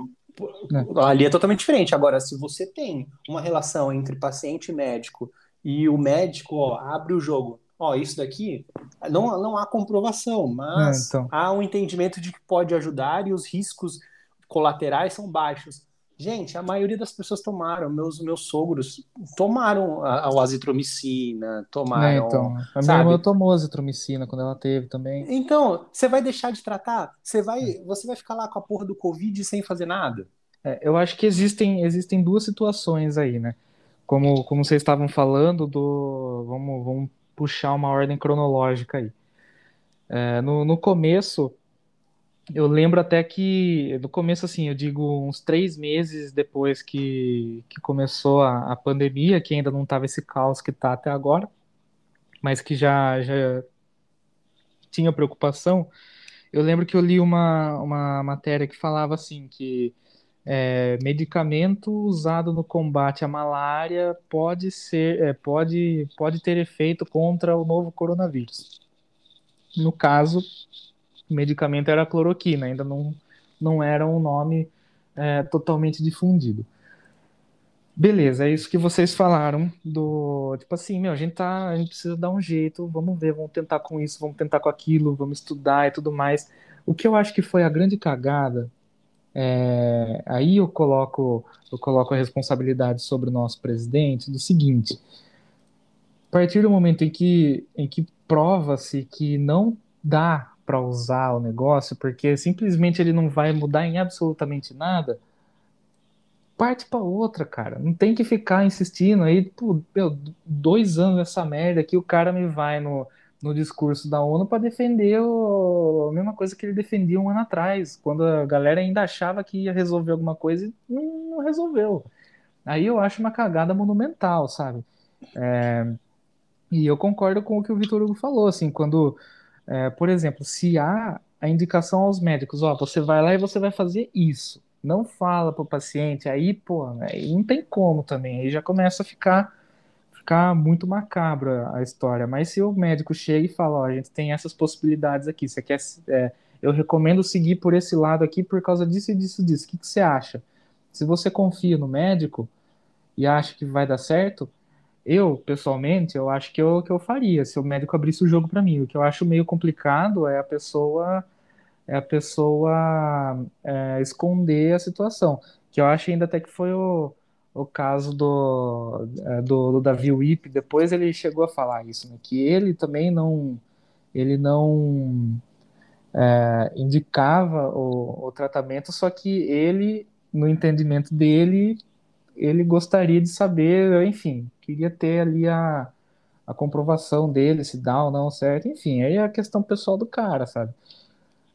Ó. Ali é totalmente diferente. Agora, se você tem uma relação entre paciente e médico e o médico ó, abre o jogo, ó, isso daqui não, não há comprovação, mas É, então. há um entendimento de que pode ajudar e os riscos colaterais são baixos. Gente, a maioria das pessoas tomaram, meus, meus sogros tomaram a, a azitromicina, É, tomaram. então, a minha sabe? irmã tomou azitromicina quando ela teve também. Então, você vai deixar de tratar? Você vai, você vai ficar lá com a porra do Covid sem fazer nada? É, eu acho que existem, existem duas situações aí, né? Como, como vocês estavam falando do. Vamos, vamos puxar uma ordem cronológica aí. É, no, no começo, eu lembro até que. No começo, assim, eu digo uns três meses depois que, que começou a, a pandemia, que ainda não estava esse caos que está até agora, mas que já, já tinha preocupação. Eu lembro que eu li uma, uma matéria que falava assim que é, medicamento usado no combate à malária pode ser, é, pode, pode ter efeito contra o novo coronavírus. No caso, medicamento era cloroquina, ainda não, não era um nome é, totalmente difundido. Beleza, é isso que vocês falaram do, tipo assim, meu, a gente tá, a gente precisa dar um jeito, vamos ver, vamos tentar com isso, vamos tentar com aquilo, vamos estudar e tudo mais. O que eu acho que foi a grande cagada é, aí eu coloco, eu coloco a responsabilidade sobre o nosso presidente do seguinte: a partir do momento em que, em que prova-se que não dá para usar o negócio, porque simplesmente ele não vai mudar em absolutamente nada, parte para outra, cara. Não tem que ficar insistindo aí, pô, meu, dois anos essa merda aqui, o cara me vai no, no discurso da ONU para defender o- a mesma coisa que ele defendia um ano atrás, quando a galera ainda achava que ia resolver alguma coisa e não resolveu. Aí eu acho uma cagada monumental, sabe? É, E eu concordo com o que o Vitor Hugo falou, assim, quando, é, por exemplo, se há a indicação aos médicos, ó, você vai lá e você vai fazer isso. Não fala pro paciente, aí, pô, aí não tem como também, aí já começa a ficar ficar muito macabra a história. Mas se o médico chega e fala, ó, a gente tem essas possibilidades aqui, você quer, é, eu recomendo seguir por esse lado aqui por causa disso e disso disso. O que, que você acha? Se você confia no médico e acha que vai dar certo, eu, pessoalmente, eu acho que eu, que eu faria se o médico abrisse o jogo para mim. O que eu acho meio complicado é a pessoa é a pessoa é, esconder a situação. Que eu acho ainda até que foi o, o caso do, é, do, do Davi Wip, depois ele chegou a falar isso, né, que ele também não ele não é, indicava o, o tratamento, só que ele, no entendimento dele, ele gostaria de saber, enfim, queria ter ali a, a comprovação dele, se dá ou não certo, enfim, aí é a questão pessoal do cara, sabe?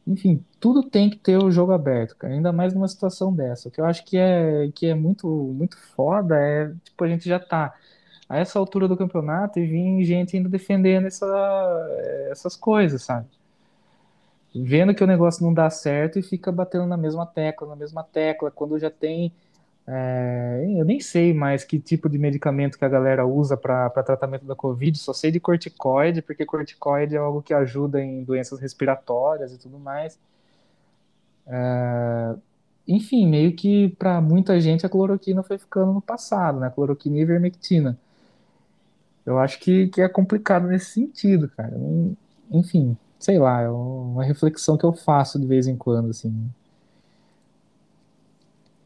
Enfim, tudo tem que ter o jogo aberto, cara, ainda mais numa situação dessa. O que eu acho que é, que é muito, muito foda é, tipo, a gente já tá a essa altura do campeonato e vir gente ainda defendendo essa, essas coisas, sabe? Vendo que o negócio não dá certo e fica batendo na mesma tecla, na mesma tecla, quando já tem é, eu nem sei mais que tipo de medicamento que a galera usa para tratamento da Covid, só sei de corticoide, porque corticoide é algo que ajuda em doenças respiratórias e tudo mais. É, enfim, meio que para muita gente a cloroquina foi ficando no passado, né? Cloroquina e ivermectina. Eu acho que, que é complicado nesse sentido, cara. Enfim, sei lá, é uma reflexão que eu faço de vez em quando, assim.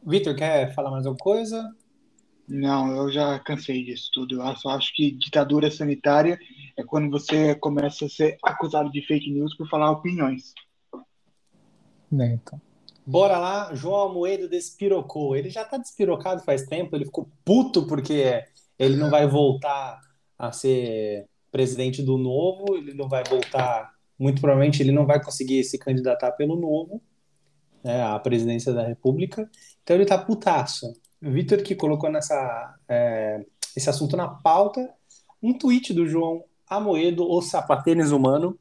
Vitor, quer falar mais alguma coisa? Não, eu já cansei disso tudo. Eu só acho que ditadura sanitária é quando você começa a ser acusado de fake news por falar opiniões. Né, então. Bora lá, João Almoedo despirocou. Ele já tá despirocado faz tempo, ele ficou puto porque ele não vai voltar a ser presidente do Novo, ele não vai voltar, muito provavelmente ele não vai conseguir se candidatar pelo Novo né, a presidência da República. Então ele tá putaço. Vitor que colocou nessa, é, esse assunto na pauta, um tweet do João Amoedo, o sapatênis humano.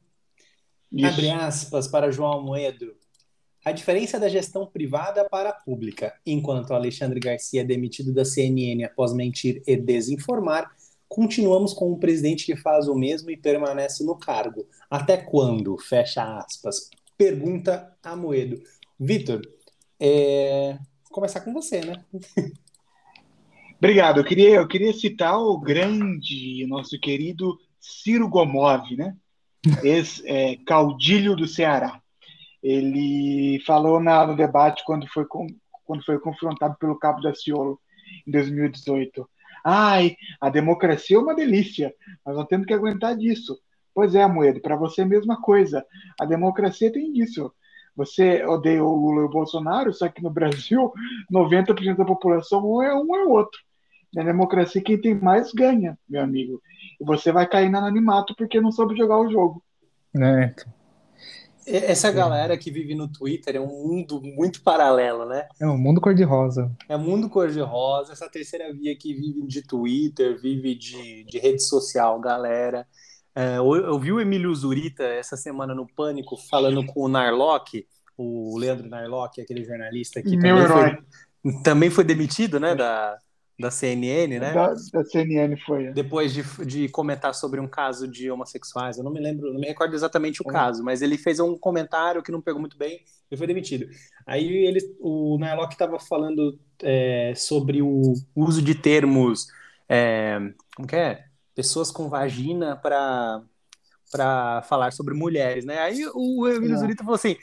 Abre aspas para João Amoedo. A diferença da gestão privada para a pública. Enquanto Alexandre Garcia é demitido da CNN após mentir e desinformar, continuamos com um presidente que faz o mesmo e permanece no cargo. Até quando? Fecha aspas. Pergunta Amoedo. Vitor, é... começar com você, né? Obrigado. Eu queria, eu queria citar o grande, nosso querido Ciro Gomov, né? Ex-caudilho é, do Ceará. Ele falou na, no debate quando foi, com, quando foi confrontado pelo Cabo da Ciolo em 2018. Ai, a democracia é uma delícia, nós não temos que aguentar disso. Pois é, Moedo, para você é a mesma coisa. A democracia tem disso. Você odeia o Lula e o Bolsonaro, só que no Brasil, 90% da população um é um é outro. Na democracia, quem tem mais ganha, meu amigo. E você vai cair no anonimato porque não soube jogar o jogo. É. Essa galera que vive no Twitter é um mundo muito paralelo, né? É um mundo cor-de-rosa. É um mundo cor-de-rosa. Essa terceira via que vive de Twitter, vive de, de rede social, galera. É, eu, eu vi o Emílio Zurita essa semana no Pânico falando com o Narlock, o Leandro Narlock, aquele jornalista que Meu também herói. foi, também foi demitido, né, da, da CNN, né? Da, da CNN foi. É. Depois de, de comentar sobre um caso de homossexuais, eu não me lembro, não me recordo exatamente o caso, mas ele fez um comentário que não pegou muito bem e foi demitido. Aí ele, o Narlock estava falando é, sobre o uso de termos, é, como que é? Pessoas com vagina para para falar sobre mulheres, né? Aí o Emílio é. Zurita falou assim: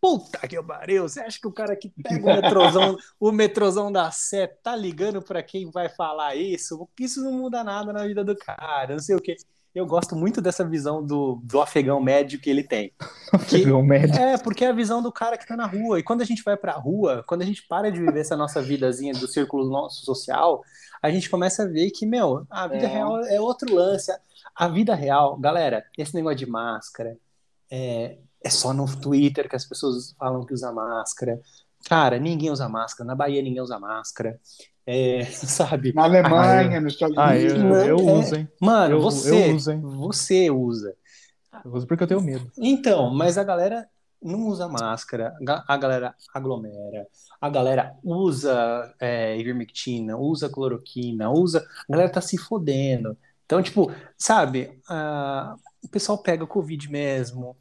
Puta que pariu, você acha que o cara que pega o metrozão, o metrozão da Sé tá ligando para quem vai falar isso? Isso não muda nada na vida do cara, não sei o quê. Eu gosto muito dessa visão do, do afegão médio que ele tem. Afegão médio. É, porque é a visão do cara que tá na rua. E quando a gente vai pra rua, quando a gente para de viver essa nossa vidazinha do círculo nosso social, a gente começa a ver que, meu, a vida é. real é outro lance. A vida real, galera, esse negócio de máscara, é, é só no Twitter que as pessoas falam que usa máscara. Cara, ninguém usa máscara. Na Bahia ninguém usa máscara. é, sabe? Na Alemanha, nos Estados Ah, eu, Unidos. eu É. uso, hein? Mano, Eu- você, eu uso, hein? você usa. Eu uso porque eu tenho medo. Então, mas a galera não usa máscara, a galera aglomera, a galera usa é, ivermectina, usa cloroquina, usa. A galera tá se fodendo. Então, tipo, sabe, ah, o pessoal pega Covid mesmo.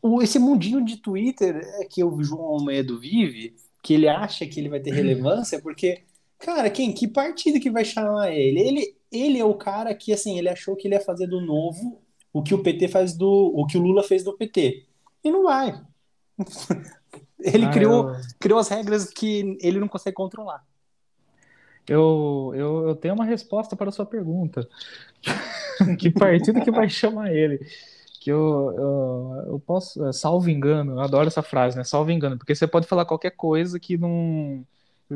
O, esse mundinho de Twitter é que o João Almeida vive, que ele acha que ele vai ter relevância, porque, cara, quem, que partido que vai chamar ele? Ele, ele é o cara que, assim, ele achou que ele ia fazer do novo o que o PT faz do, o que o Lula fez do PT. E não vai. Ele Ah, criou, eu- criou as regras que ele não consegue controlar. Eu, eu, eu tenho uma resposta para a sua pergunta. que partido que vai chamar ele? Que eu, eu, eu posso, é, salvo engano, eu adoro essa frase, né? Salvo engano, porque você pode falar qualquer coisa que não.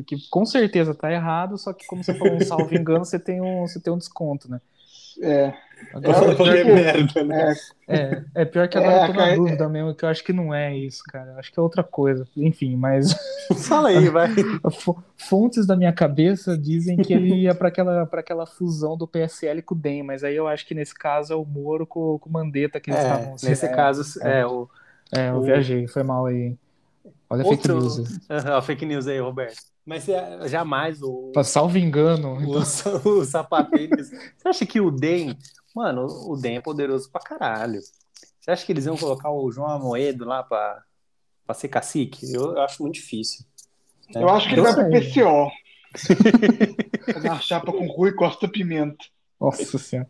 Que com certeza tá errado, só que como você falou um salvo engano, você tem um, você tem um desconto, né? É, Agora, É, Qualquer tipo, merda, né? é, é, é pior que agora É, eu tô na cara, dúvida mesmo, que eu acho que não é isso, cara. Eu acho que é outra coisa. Enfim, mas Fala aí, vai. Fo- Fontes da minha cabeça dizem que ele ia para aquela, para aquela fusão do PSL com o DEM, mas aí eu acho que nesse caso é o Moro com, com o Mandetta que eles É, estavam. nesse é, caso, é, o, É, eu o- viajei, foi mal aí. hein? Olha a fake Outro- news. A fake news aí, Roberto. Mas é, jamais o, Salvo engano. o, o sapatênis. Você acha que o DEM. Mano, o DEM é poderoso pra caralho. Você acha que eles iam colocar o João Amoedo lá pra, pra ser cacique? Eu, eu acho muito difícil. eu acho que ele vai pro. PCO. Na chapa com Rui Costa Pimenta. Nossa senhora.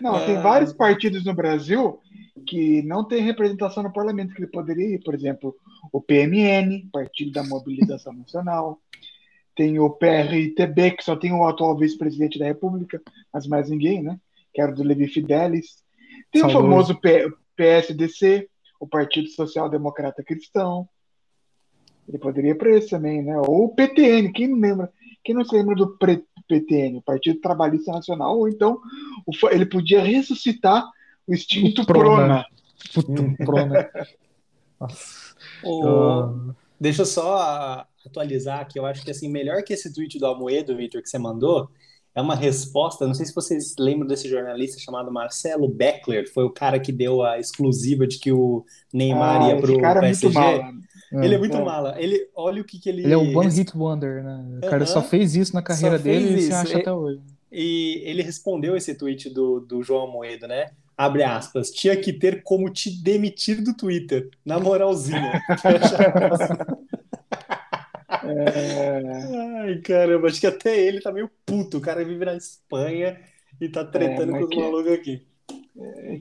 Não, tem É. vários partidos no Brasil que não tem representação no parlamento que ele poderia ir, por exemplo, o PMN, Partido da Mobilização Nacional, tem o PRTB, que só tem o atual vice-presidente da República, mas mais ninguém, né? Que era o do Levi Fidelis. Tem o famoso P- PSDC, o Partido Social Democrata Cristão. Ele poderia ir para esse também, né? Ou o PTN, quem não lembra? Quem não se lembra do pre- PTN, o Partido Trabalhista Nacional, ou então ele podia ressuscitar o extinto O Prona. Prona. Puta, Prona. Nossa. O- Deixa eu só atualizar que eu acho que assim, melhor que esse tweet do Almoedo, Vitor, que você mandou, é uma resposta. Não sei se vocês lembram desse jornalista chamado Marcelo Beckler, foi o cara que deu a exclusiva de que o Neymar Ah, ia esse pro cara é PSG. muito mala. Ele é muito É. mala. Ele, olha o que, que ele. ele é o One Hit Wonder, né? O cara só Aham. fez isso na carreira Só dele e se isso. acha até hoje. E ele respondeu esse tweet do, do João Almoedo, né? Abre aspas. Tinha que ter como te demitir do Twitter. Na moralzinha. É, Ai, caramba, acho que até ele tá meio puto. O cara vive na Espanha e tá tretando mas com os que- malucos aqui.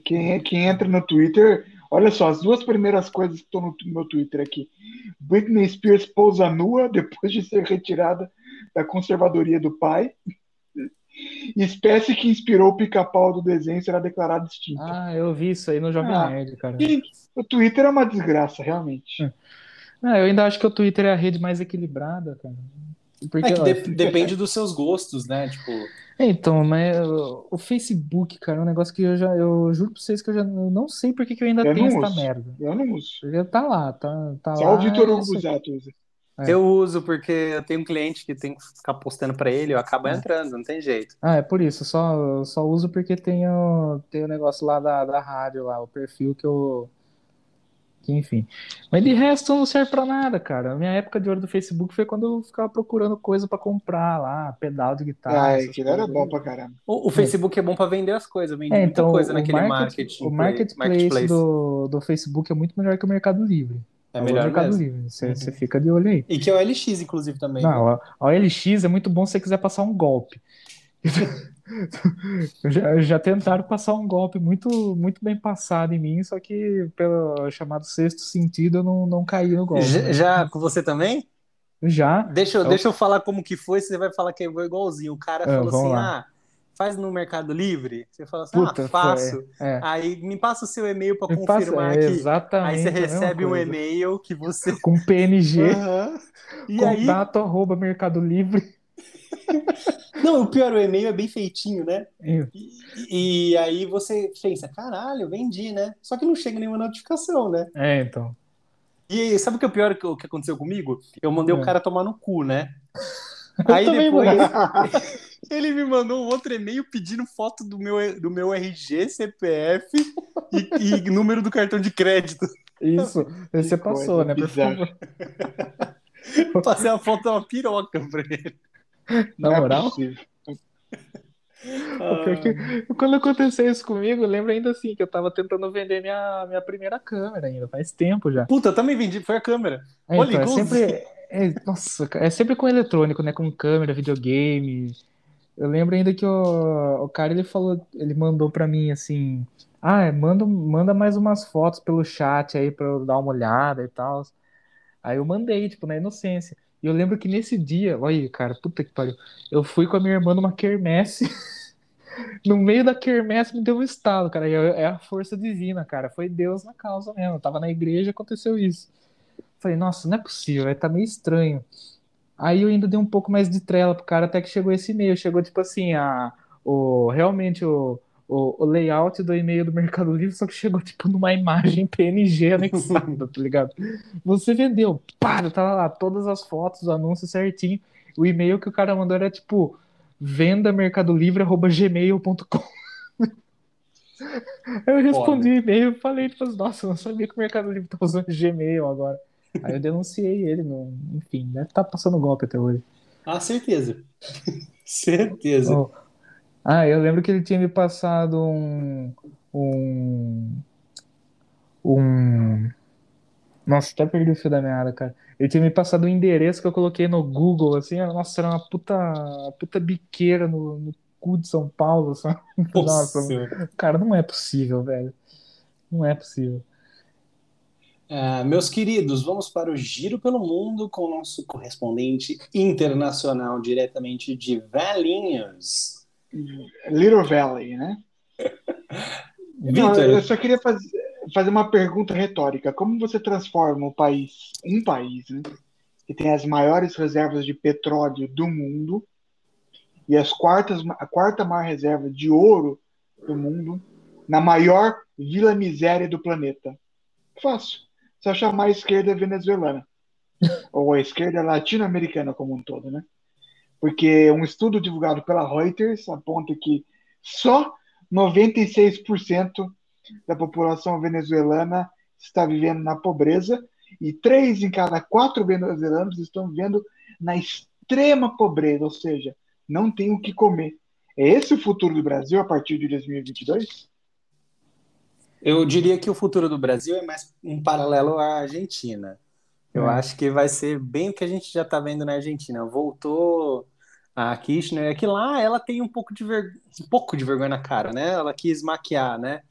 quem, quem entra no Twitter, olha só, as duas primeiras coisas que estão no meu Twitter aqui. Britney Spears pousa nua depois de ser retirada da conservadoria do pai. Espécie que inspirou o pica-pau do desenho será declarada extinta. Ah, eu vi isso aí no Jovem Ah. Nerd, cara. O Twitter é uma desgraça, realmente. Não, eu ainda acho que o Twitter é a rede mais equilibrada, cara. Porque, É que ó, de- depende dos seus gostos, né? Tipo, Então, mas o, Facebook, cara, é um negócio que eu já, eu juro pra vocês que eu já eu não sei por que que eu ainda Eu tenho essa uso. merda. Eu não uso. Porque tá lá, tá, tá Só lá. o Vitor é Hugo usa. É. eu uso porque eu tenho um cliente que tem que ficar postando pra ele, eu acabo É. entrando, não tem jeito. Ah, é por isso, só, só uso porque tem o, tem o negócio lá da, da rádio lá, o perfil que eu. Que enfim. Mas de resto não serve pra nada, cara. A minha época de ouro do Facebook foi quando eu ficava procurando coisa pra comprar lá, pedal de guitarra. Ah, aquilo era bom pra caramba. O, o Facebook é bom pra vender as coisas, vende É, muita então coisa o naquele market- marketing, o marketplace, Do, do Facebook é muito melhor que o Mercado Livre. É o melhor Mercado mesmo. Livre. Você Uhum. você fica de olho aí. E que é o LX, inclusive, também. Não, a, a OLX é muito bom se você quiser passar um golpe. Já, já tentaram passar um golpe muito, muito bem passado em mim, só que pelo chamado sexto sentido eu não, não caí no golpe. Já, né? já com você também? Já. Deixa, eu- Eu- deixa eu falar como que foi, você vai falar que é igualzinho. O cara Ah, falou assim, lá. ah, faz no Mercado Livre. Você fala assim, Puta, ah, faço. É. Aí me passa o seu e-mail para Me passa- confirmar é aqui. exatamente Aí você recebe um e-mail que você... Com PNG, Aham. E aí... contato arroba Mercado Livre. Não, o pior, o e-mail é bem feitinho, né? E- E, e aí você pensa, caralho, vendi, né? Só que não chega nenhuma notificação, né? É, então. E sabe o que é o pior que, que aconteceu comigo? Eu mandei É. o cara tomar no cu, né? Aí também depois ele me mandou um outro e-mail pedindo foto do meu, do meu RG, CPF e, e número do cartão de crédito. Isso, você passou, né? Por favor. Passei a foto de uma piroca pra ele. Na Não é moral, que- quando aconteceu isso comigo, eu lembro ainda assim que eu tava tentando vender minha, minha primeira câmera ainda, faz tempo já. Puta, eu também vendi, foi a câmera. É, Olha, então, é sempre. é- nossa, é sempre com eletrônico, né? Com câmera, videogame. Eu lembro ainda que o, o cara ele falou, ele mandou pra mim assim: Ah, é, manda, manda mais umas fotos pelo chat aí pra eu dar uma olhada e tal. Aí eu mandei, tipo, na inocência. E eu lembro que nesse dia, olha aí, cara, puta que pariu. Eu fui com a minha irmã numa quermesse. No meio da quermesse me deu um estalo, cara. É é a força divina, cara. Foi Deus na causa mesmo. Eu tava na igreja aconteceu isso. Falei, nossa, não é possível, vai tá meio estranho. Aí eu ainda dei um pouco mais de trela pro cara até que chegou esse e-mail. Chegou tipo assim, a, o, realmente o, o, o layout do e-mail do Mercado Livre, só que chegou tipo numa imagem PNG anexada, tá ligado? Você vendeu, pá, tava lá todas as fotos, o anúncio certinho. O e-mail que o cara mandou era tipo venda mercadolivre.gmail.com. Aí eu respondi o e-mail e falei, tipo, nossa, eu não sabia que o Mercado Livre tá usando Gmail agora. Aí eu denunciei ele, no, enfim, deve estar passando golpe até hoje. Ah, certeza. certeza. Oh. Ah, eu lembro que ele tinha me passado um. Um. Um. Nossa, até perdi o fio da meada, cara. Ele tinha me passado um endereço que eu coloquei no Google, assim, nossa, era uma puta, puta biqueira no, no cu de São Paulo, sabe? Nossa, Nossa. cara, não é possível, velho. Não é possível. Ah, meus queridos, vamos para o Giro pelo Mundo com o nosso correspondente internacional diretamente de Valinhos. Little Valley, né? Não, eu só queria fazer, fazer uma pergunta retórica. Como você transforma um país, um país, né, que tem as maiores reservas de petróleo do mundo e as quartas, a quarta maior reserva de ouro do mundo na maior vila miséria do planeta? Fácil. Só chamar a esquerda venezuelana. Ou a esquerda latino-americana como um todo, né? Porque um estudo divulgado pela Reuters aponta que só 96% da população venezuelana está vivendo na pobreza e três em cada quatro venezuelanos estão vivendo na extrema pobreza, ou seja, não tem o que comer. É esse o futuro do Brasil a partir de 2022? eu diria que o futuro do Brasil é mais um paralelo à Argentina. Eu É. acho que vai ser bem o que a gente já está vendo na Argentina. Voltou a Kirchner, é que lá ela tem um pouco de, ver... um pouco de vergonha na cara, né? Ela quis maquiar, né?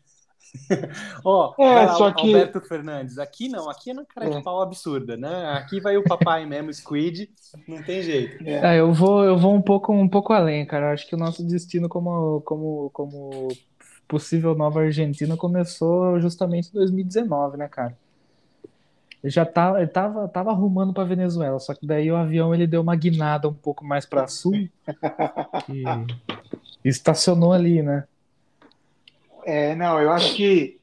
Ó, É, vai lá, só que- Alberto Fernandes, aqui não, aqui é na cara É. de pau absurda, né? Aqui vai o papai mesmo, Squid, não tem jeito. É, eu vou, eu vou um pouco, um pouco além, cara. Eu acho que o nosso destino como, como, como possível nova Argentina começou justamente em 2019, né, cara? Já tá, ele tava, tava arrumando para Venezuela, só que daí o avião ele deu uma guinada um pouco mais para sul e estacionou ali, né? É, não, eu acho que,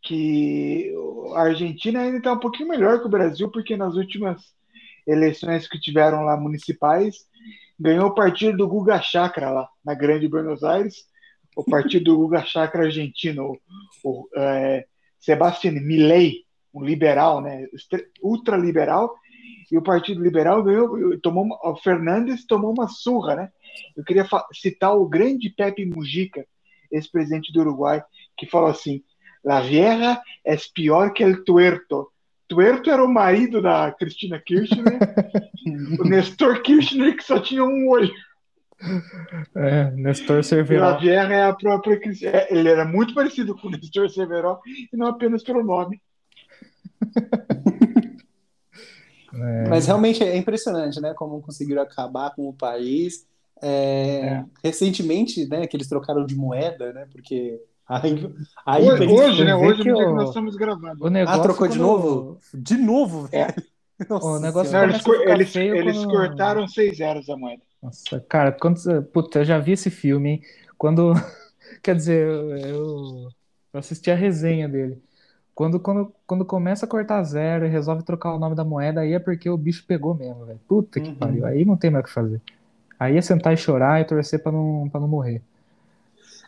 que a Argentina ainda está um pouquinho melhor que o Brasil, porque nas últimas eleições que tiveram lá municipais, ganhou o partido do Guga Chakra lá, na Grande Buenos Aires, o partido do Guga Chakra argentino, o, o é, Sebastián Milei, um liberal, né, ultraliberal, e o Partido Liberal ganhou, tomou uma, o Fernandes tomou uma surra, né? Eu queria citar o grande Pepe Mujica, ex-presidente do Uruguai, que falou assim: La vieja es pior que el tuerto. Tuerto era o marido da Cristina Kirchner, o Nestor Kirchner, que só tinha um olho. É, Nestor E La Cerveró. vieja é a própria Cristina. É, Ele era muito parecido com o Nestor Severo, e não apenas pelo nome. É, Mas realmente é impressionante, né? Como conseguiram acabar com o país. É, É. Recentemente, né? Que eles trocaram de moeda, né? Porque aí, aí Hoje, hoje, né? Hoje, o- nós estamos gravando. o negócio Ah, trocou de novo? De novo, É. velho. Nossa O negócio Não, eles, eles, quando- cortaram seis zeros a moeda. Nossa, cara, quando, puta, eu já vi esse filme, hein? Quando, quer dizer, eu, eu, eu assisti a resenha dele. Quando, quando, quando começa a cortar zero e resolve trocar o nome da moeda, aí é porque o bicho pegou mesmo, velho. Puta que Uhum. pariu. Aí não tem mais o que fazer. Aí é sentar e chorar e torcer pra não, pra não morrer.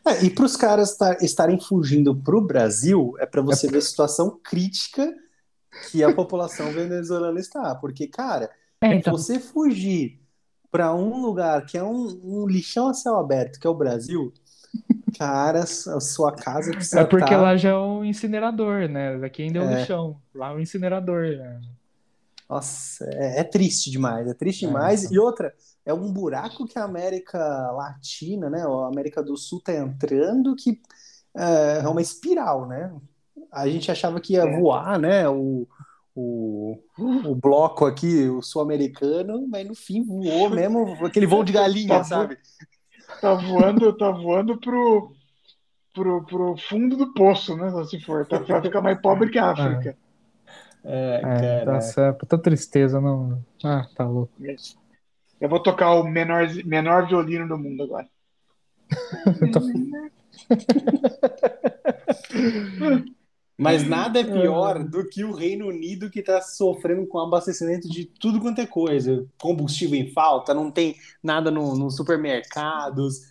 É, e para os caras tar- estarem fugindo para o Brasil, é para você ver a situação crítica que a população venezuelana está. Porque, cara, É, então. você fugir para um lugar que é um, um lixão a céu aberto, que é o Brasil, cara, a sua casa precisa É porque tá- lá já é um incinerador, né? Aqui ainda é o É. lixão. Lá é um incinerador. né? Nossa, é, é triste demais, é triste É, demais. então. E outra, é um buraco que a América Latina, né, a América do Sul tá entrando que é, é uma espiral, né? A gente achava que ia É. voar, né, o, o, o bloco aqui, o sul-americano, mas no fim voou mesmo, aquele voo de galinha, sabe? Tá voando, tá voando pro, pro, pro fundo do poço, né? Se for, tá, vai ficar mais pobre que a África. É, É, cara. nossa, é puta tristeza, não. Ah, tá louco. Eu vou tocar o menor, menor violino do mundo agora. Mas nada é pior do que o Reino Unido que está sofrendo com abastecimento de tudo quanto é coisa. Combustível em falta, não tem nada no- nos supermercados.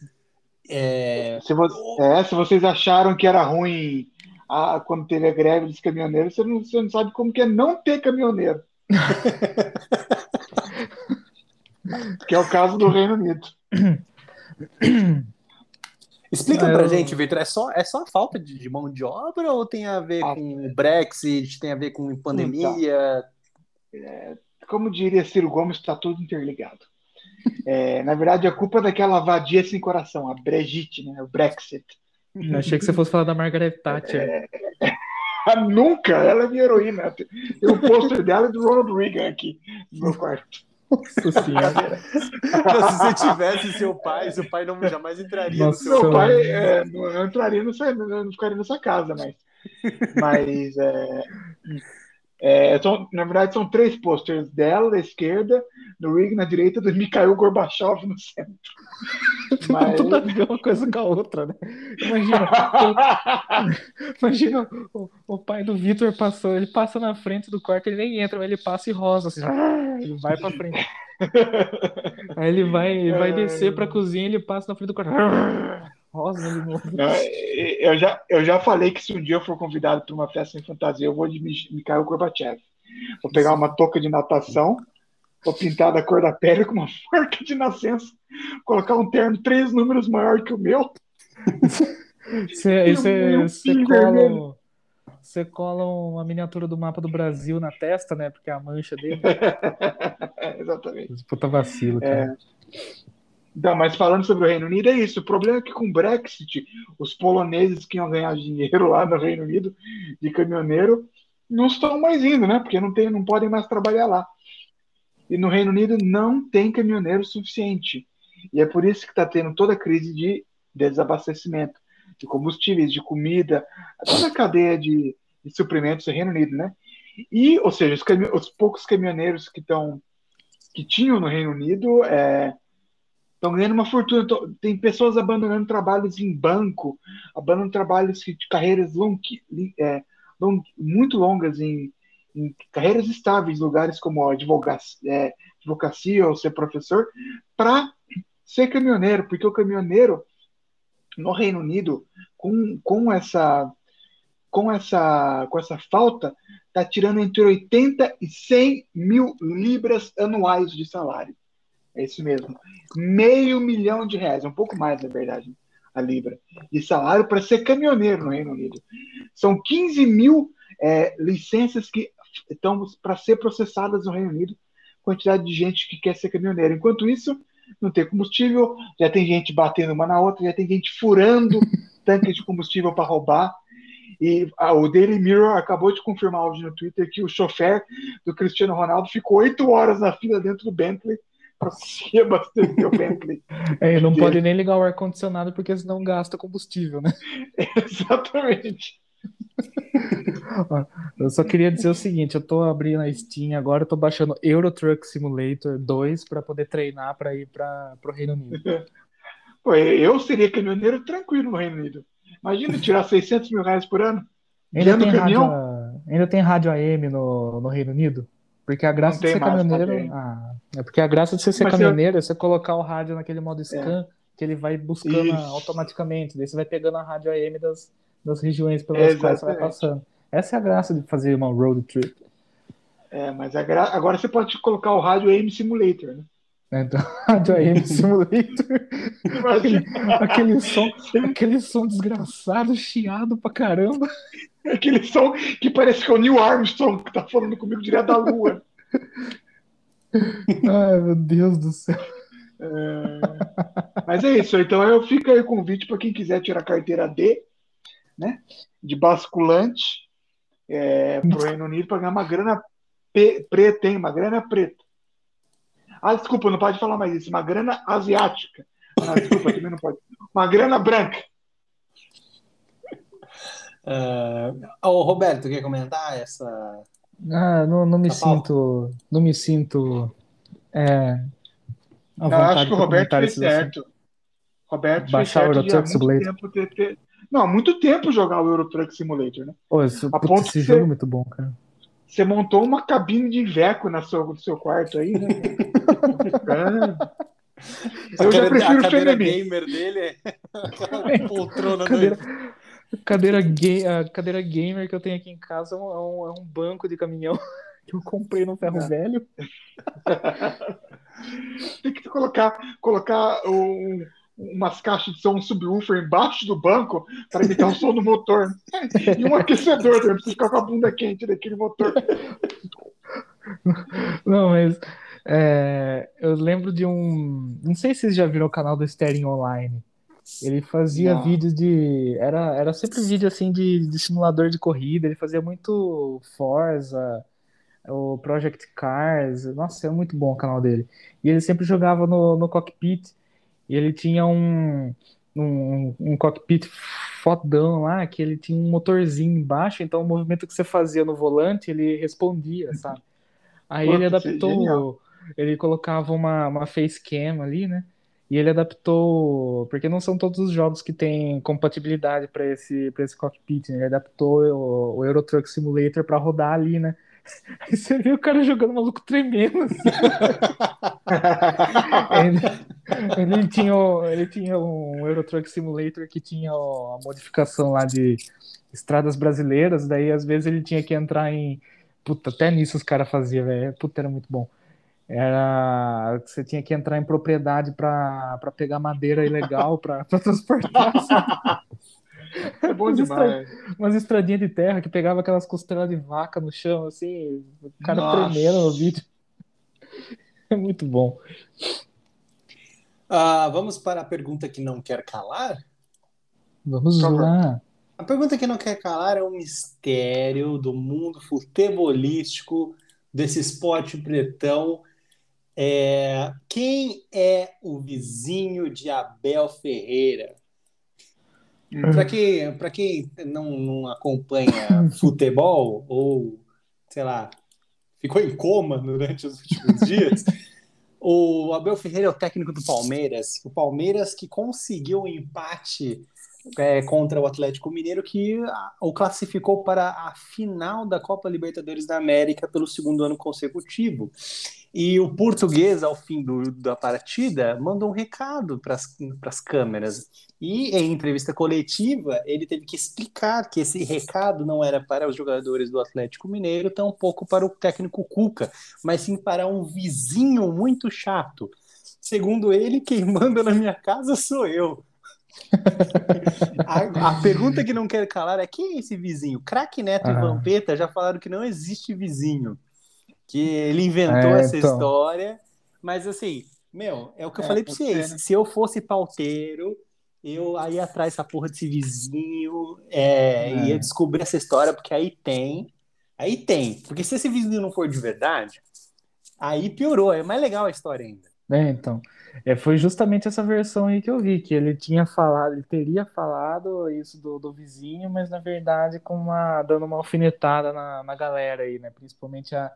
É, Se, vo- é, se vocês acharam que era ruim ah, quando teve a greve dos caminhoneiros, você não, você não sabe como que é não ter caminhoneiro. que é o caso do Reino Unido. Explica pra eu- gente, Vitor, é só, é só a falta de, de mão de obra ou tem a ver Ah. com o Brexit, tem a ver com pandemia? Como diria Ciro Gomes, está tudo interligado. É, na verdade, a culpa é daquela vadia sem coração, a Brigitte, né? O Brexit. Eu achei que você fosse falar da Margaret Thatcher. Ah, nunca! Ela é minha heroína. Tem o pôster dela e do Ronald Reagan aqui no meu quarto. Nossa senhora. Se você tivesse seu pai, seu pai não jamais entraria Nossa, no seu pai é, não, não entraria nessa, não ficaria nessa casa, mas. Mas. É, é, são- na verdade, são três posters dela da esquerda, do Reagan na direita, do Mikhail Gorbachev no centro. Mas- Tudo a ver uma coisa com a outra, né? Imagina, imagina o, o pai do Vitor passou, ele passa na frente do quarto, ele nem entra, mas ele passa e rosa, assim, ele vai pra frente. Aí ele vai, ele vai descer pra cozinha, ele passa na frente do quarto, rosa de novo. Eu já, eu já falei que se um dia eu for convidado para uma festa em fantasia, eu vou de Mi- Mikhail Gorbachev. Vou pegar uma touca de natação, vou pintar da cor da pele com uma forca de nascença, colocar um terno três números maior que o meu. Você, cola, você cola uma miniatura do mapa do Brasil na testa, né? Porque é a mancha dele. É, exatamente. Puta vacilo, cara. Não, mas falando sobre o Reino Unido, é isso. O problema é que com o Brexit, os poloneses que iam ganhar dinheiro lá no Reino Unido de caminhoneiro não estão mais indo, né? Porque não, tem, não podem mais trabalhar lá. E no Reino Unido não tem caminhoneiro suficiente. E é por isso que está tendo toda a crise de desabastecimento de combustíveis, de comida, toda a cadeia de, de suprimentos no Reino Unido, né? E, ou seja, os, os poucos caminhoneiros que estão que tinham no Reino Unido é, estão ganhando uma fortuna. Tem pessoas abandonando trabalhos em banco, abandonando trabalhos de carreiras long, é, long- muito longas em, em carreiras estáveis, lugares como advocacia, é, advocacia ou ser professor, para ser caminhoneiro, porque o caminhoneiro no Reino Unido, com, com essa com essa com essa falta, está tirando entre 80 e 100 mil libras anuais de salário. É isso mesmo. Meio milhão de reais, um pouco mais, na verdade, a libra, de salário para ser caminhoneiro no Reino Unido. São 15 mil é, licenças que estão para ser processadas no Reino Unido, quantidade de gente que quer ser caminhoneiro. Enquanto isso, não tem combustível, já tem gente batendo uma na outra, já tem gente furando tanques de combustível para roubar. E ah, o Daily Mirror acabou de confirmar hoje no Twitter que o chofer do Cristiano Ronaldo ficou oito horas na fila dentro do Bentley para conseguir abastecer o Bentley. É, não Porque- pode nem ligar o ar-condicionado porque senão gasta combustível, né? Exatamente. Eu só queria dizer o seguinte, eu tô abrindo a Steam agora, eu tô baixando Euro Truck Simulator 2 para poder treinar para ir para pro Reino Unido. Pô, eu seria caminhoneiro tranquilo no Reino Unido. Imagina tirar 600 mil reais por ano. Ainda tem, rádio, ainda tem rádio AM no, no Reino Unido? Porque a graça de tem ser mais caminhoneiro. Ah, é porque a graça de você ser Mas eu- caminhoneiro é você colocar o rádio naquele modo scan, que ele vai buscando Isso. automaticamente. Daí você vai pegando a rádio AM das, das regiões pelas quais você vai passando. Essa é a graça de fazer uma road trip. É, mas gra- agora você pode colocar o rádio AM Simulator, né? Então, rádio AM Simulator. Aquele, aquele som, aquele som desgraçado, chiado pra caramba. aquele som que parece que é o Neil Armstrong que tá falando comigo direto da lua. Ai, meu Deus do céu. É, Mas é isso, então eu fico aí o convite para quem quiser tirar carteira D, né? De basculante é, pro Reino Unido para ganhar uma grana preta, hein? Uma grana preta. Ah, desculpa, não pode falar mais isso. Uma grana asiática. Ah, desculpa, também não pode. Uma grana branca. Ah, ô, Roberto, quer comentar essa? Ah, não, não me Tá sinto. Não me sinto. É, à Eu acho que o Roberto fez certo. Roberto fez Baixar o certo Euro Simulator. tempo ter, ter- Não, há muito tempo jogar o Euro Truck Simulator, né? Pô, esse, A putz, ponto esse jogo você- é muito bom, cara. Você montou uma cabine de Iveco na seu, no seu quarto aí, né? É. Eu já prefiro o cadeira Fenemim. gamer dele é aquela poltrona Cadeira, do... cadeira, ga- a cadeira gamer que eu tenho aqui em casa é um, é um- é banco de caminhão que eu comprei no ferro É. velho. Tem que colocar, colocar um, umas caixas de som, um subwoofer embaixo do banco para imitar o som do motor. E um aquecedor também, pra ficar com a bunda quente daquele motor. Não, mas é, eu lembro de um. Não sei se vocês já viram o canal do Sterling Online. Ele fazia Não. vídeos de. Era, era sempre vídeo assim de, de simulador de corrida. Ele fazia muito Forza, o Project Cars. Nossa, é muito bom o canal dele. E ele sempre jogava no, no cockpit. E ele tinha um, um, um cockpit fodão lá, que ele tinha um motorzinho embaixo. Então o movimento que você fazia no volante, ele respondia, sabe? Aí ele Putz, adaptou, ele colocava uma, uma facecam ali, né? E ele adaptou, porque não são todos os jogos que têm compatibilidade para esse, para esse cockpit, né? Ele adaptou o, o Euro Truck Simulator para rodar ali, né? Aí você vê o cara jogando maluco tremendo. assim. ele, ele tinha, ele tinha um Euro Truck Simulator que tinha a modificação lá de estradas brasileiras, daí às vezes ele tinha que entrar em. Puta, até nisso os caras faziam, velho. Puta, era muito bom. Era. Você tinha que entrar em propriedade para pegar madeira ilegal para transportar. É bom Umas demais. Umas estradinhas de terra que pegava aquelas costelas de vaca no chão, assim, o cara Nossa. tremendo no vídeo. É muito bom. Ah, vamos para a pergunta que não quer calar? Vamos lá. A pergunta que não quer calar é um mistério do mundo futebolístico, desse esporte pretão. É, quem é o vizinho de Abel Ferreira? Hum. Para quem, para quem não, não acompanha futebol, ou, sei lá, ficou em coma durante os últimos dias, o Abel Ferreira é o técnico do Palmeiras. O Palmeiras que conseguiu um empate é, contra o Atlético Mineiro, que ah, o classificou para a final da Copa Libertadores da América pelo segundo ano consecutivo. E o português, ao fim do- da partida, mandou um recado para as câmeras. E em entrevista coletiva, ele teve que explicar que esse recado não era para os jogadores do Atlético Mineiro, tampouco para o técnico Cuca, mas sim para um vizinho muito chato. Segundo ele, quem manda na minha casa sou eu. A, a pergunta que não quero calar é quem é esse vizinho? Craque Neto e Ah. Vampeta já falaram que não existe vizinho. Que ele inventou É, essa então. história. Mas assim, meu, é o que eu É, falei pra vocês. né? Se eu fosse pauteiro, eu ia atrás dessa porra desse vizinho, é, É. ia descobrir essa história, porque aí tem. Aí tem. Porque se esse vizinho não for de verdade, aí piorou. É mais legal a história ainda. É, então. É, foi justamente essa versão aí que eu vi, que ele tinha falado, ele teria falado isso do, do vizinho, mas na verdade com uma, dando uma alfinetada na, na galera aí, né? Principalmente a,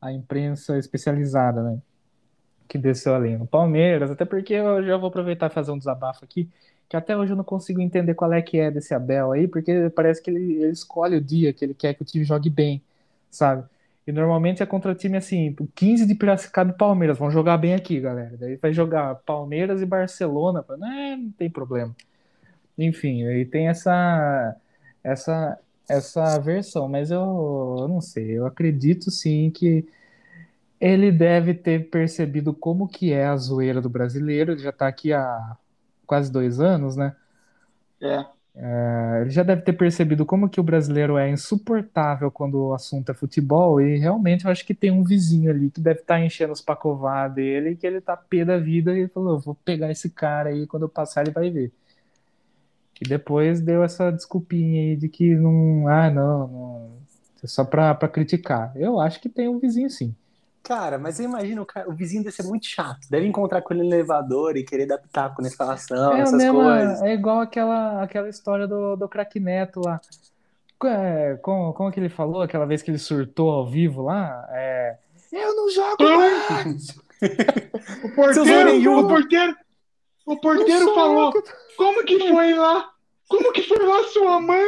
a imprensa especializada, né? Que desceu ali no Palmeiras, até porque eu já vou aproveitar e fazer um desabafo aqui. que até hoje eu não consigo entender qual é que é desse Abel aí, porque parece que ele, ele escolhe o dia que ele quer que o time jogue bem, sabe? E normalmente é contra time assim, 15 de Piracicaba e Palmeiras, vão jogar bem aqui, galera. Daí vai jogar Palmeiras e Barcelona, né, não tem problema. Enfim, aí tem essa essa essa versão, mas eu, eu não sei, eu acredito sim que ele deve ter percebido como que é a zoeira do brasileiro, ele já está aqui há quase dois anos, né? É. É, ele já deve ter percebido como que o brasileiro é insuportável quando o assunto é futebol, e realmente eu acho que tem um vizinho ali que deve estar tá enchendo os pacová dele, que ele tá pé da vida e falou, vou pegar esse cara aí, quando eu passar ele vai ver. Que depois deu essa desculpinha aí de que não, ah, não, não é só pra, pra criticar. Eu acho que tem um vizinho sim. Cara, mas eu imagino o, cara, o vizinho deve ser muito chato. Deve encontrar com ele no elevador e querer dar pitaco na instalação, É, a essas mesma- coisas. é igual aquela, aquela história do, do craque Neto lá. É, como, como que ele falou aquela vez que ele surtou ao vivo lá? É, eu não jogo mais! O porteiro, o porteiro, o porteiro falou. Como que foi lá? Como que foi lá sua mãe?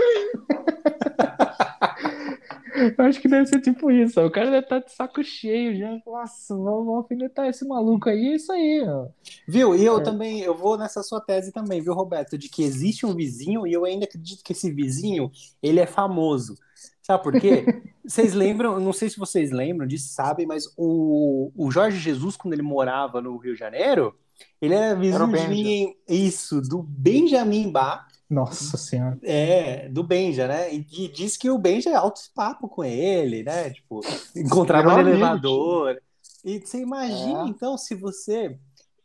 Eu acho que deve ser tipo isso. ó. O cara deve estar de saco cheio já. Nossa, vamos alfinetar esse maluco aí. É isso aí, ó. Viu? E eu É. também, eu vou nessa sua tese também, viu, Roberto? De que existe um vizinho e eu ainda acredito que esse vizinho, ele é famoso. Sabe por quê? Vocês lembram, não sei se vocês lembram disso, sabem, mas o, o Jorge Jesus, quando ele morava no Rio de Janeiro, ele era Era vizinho o de. Isso, do Benjamin Bach. Nossa senhora. É, do Benja, né? E, e diz que o Benja é alto papo com ele, né? Tipo, encontrava no elevador. E você imagina, É. então, se você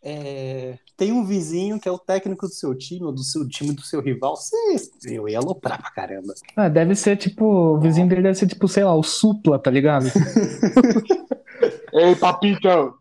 é, tem um vizinho que é o técnico do seu time, ou do seu time do seu rival, você, eu ia aloprar pra caramba. Ah, deve ser tipo. O vizinho dele deve ser tipo, sei lá, o Supla, tá ligado? Ei, papito!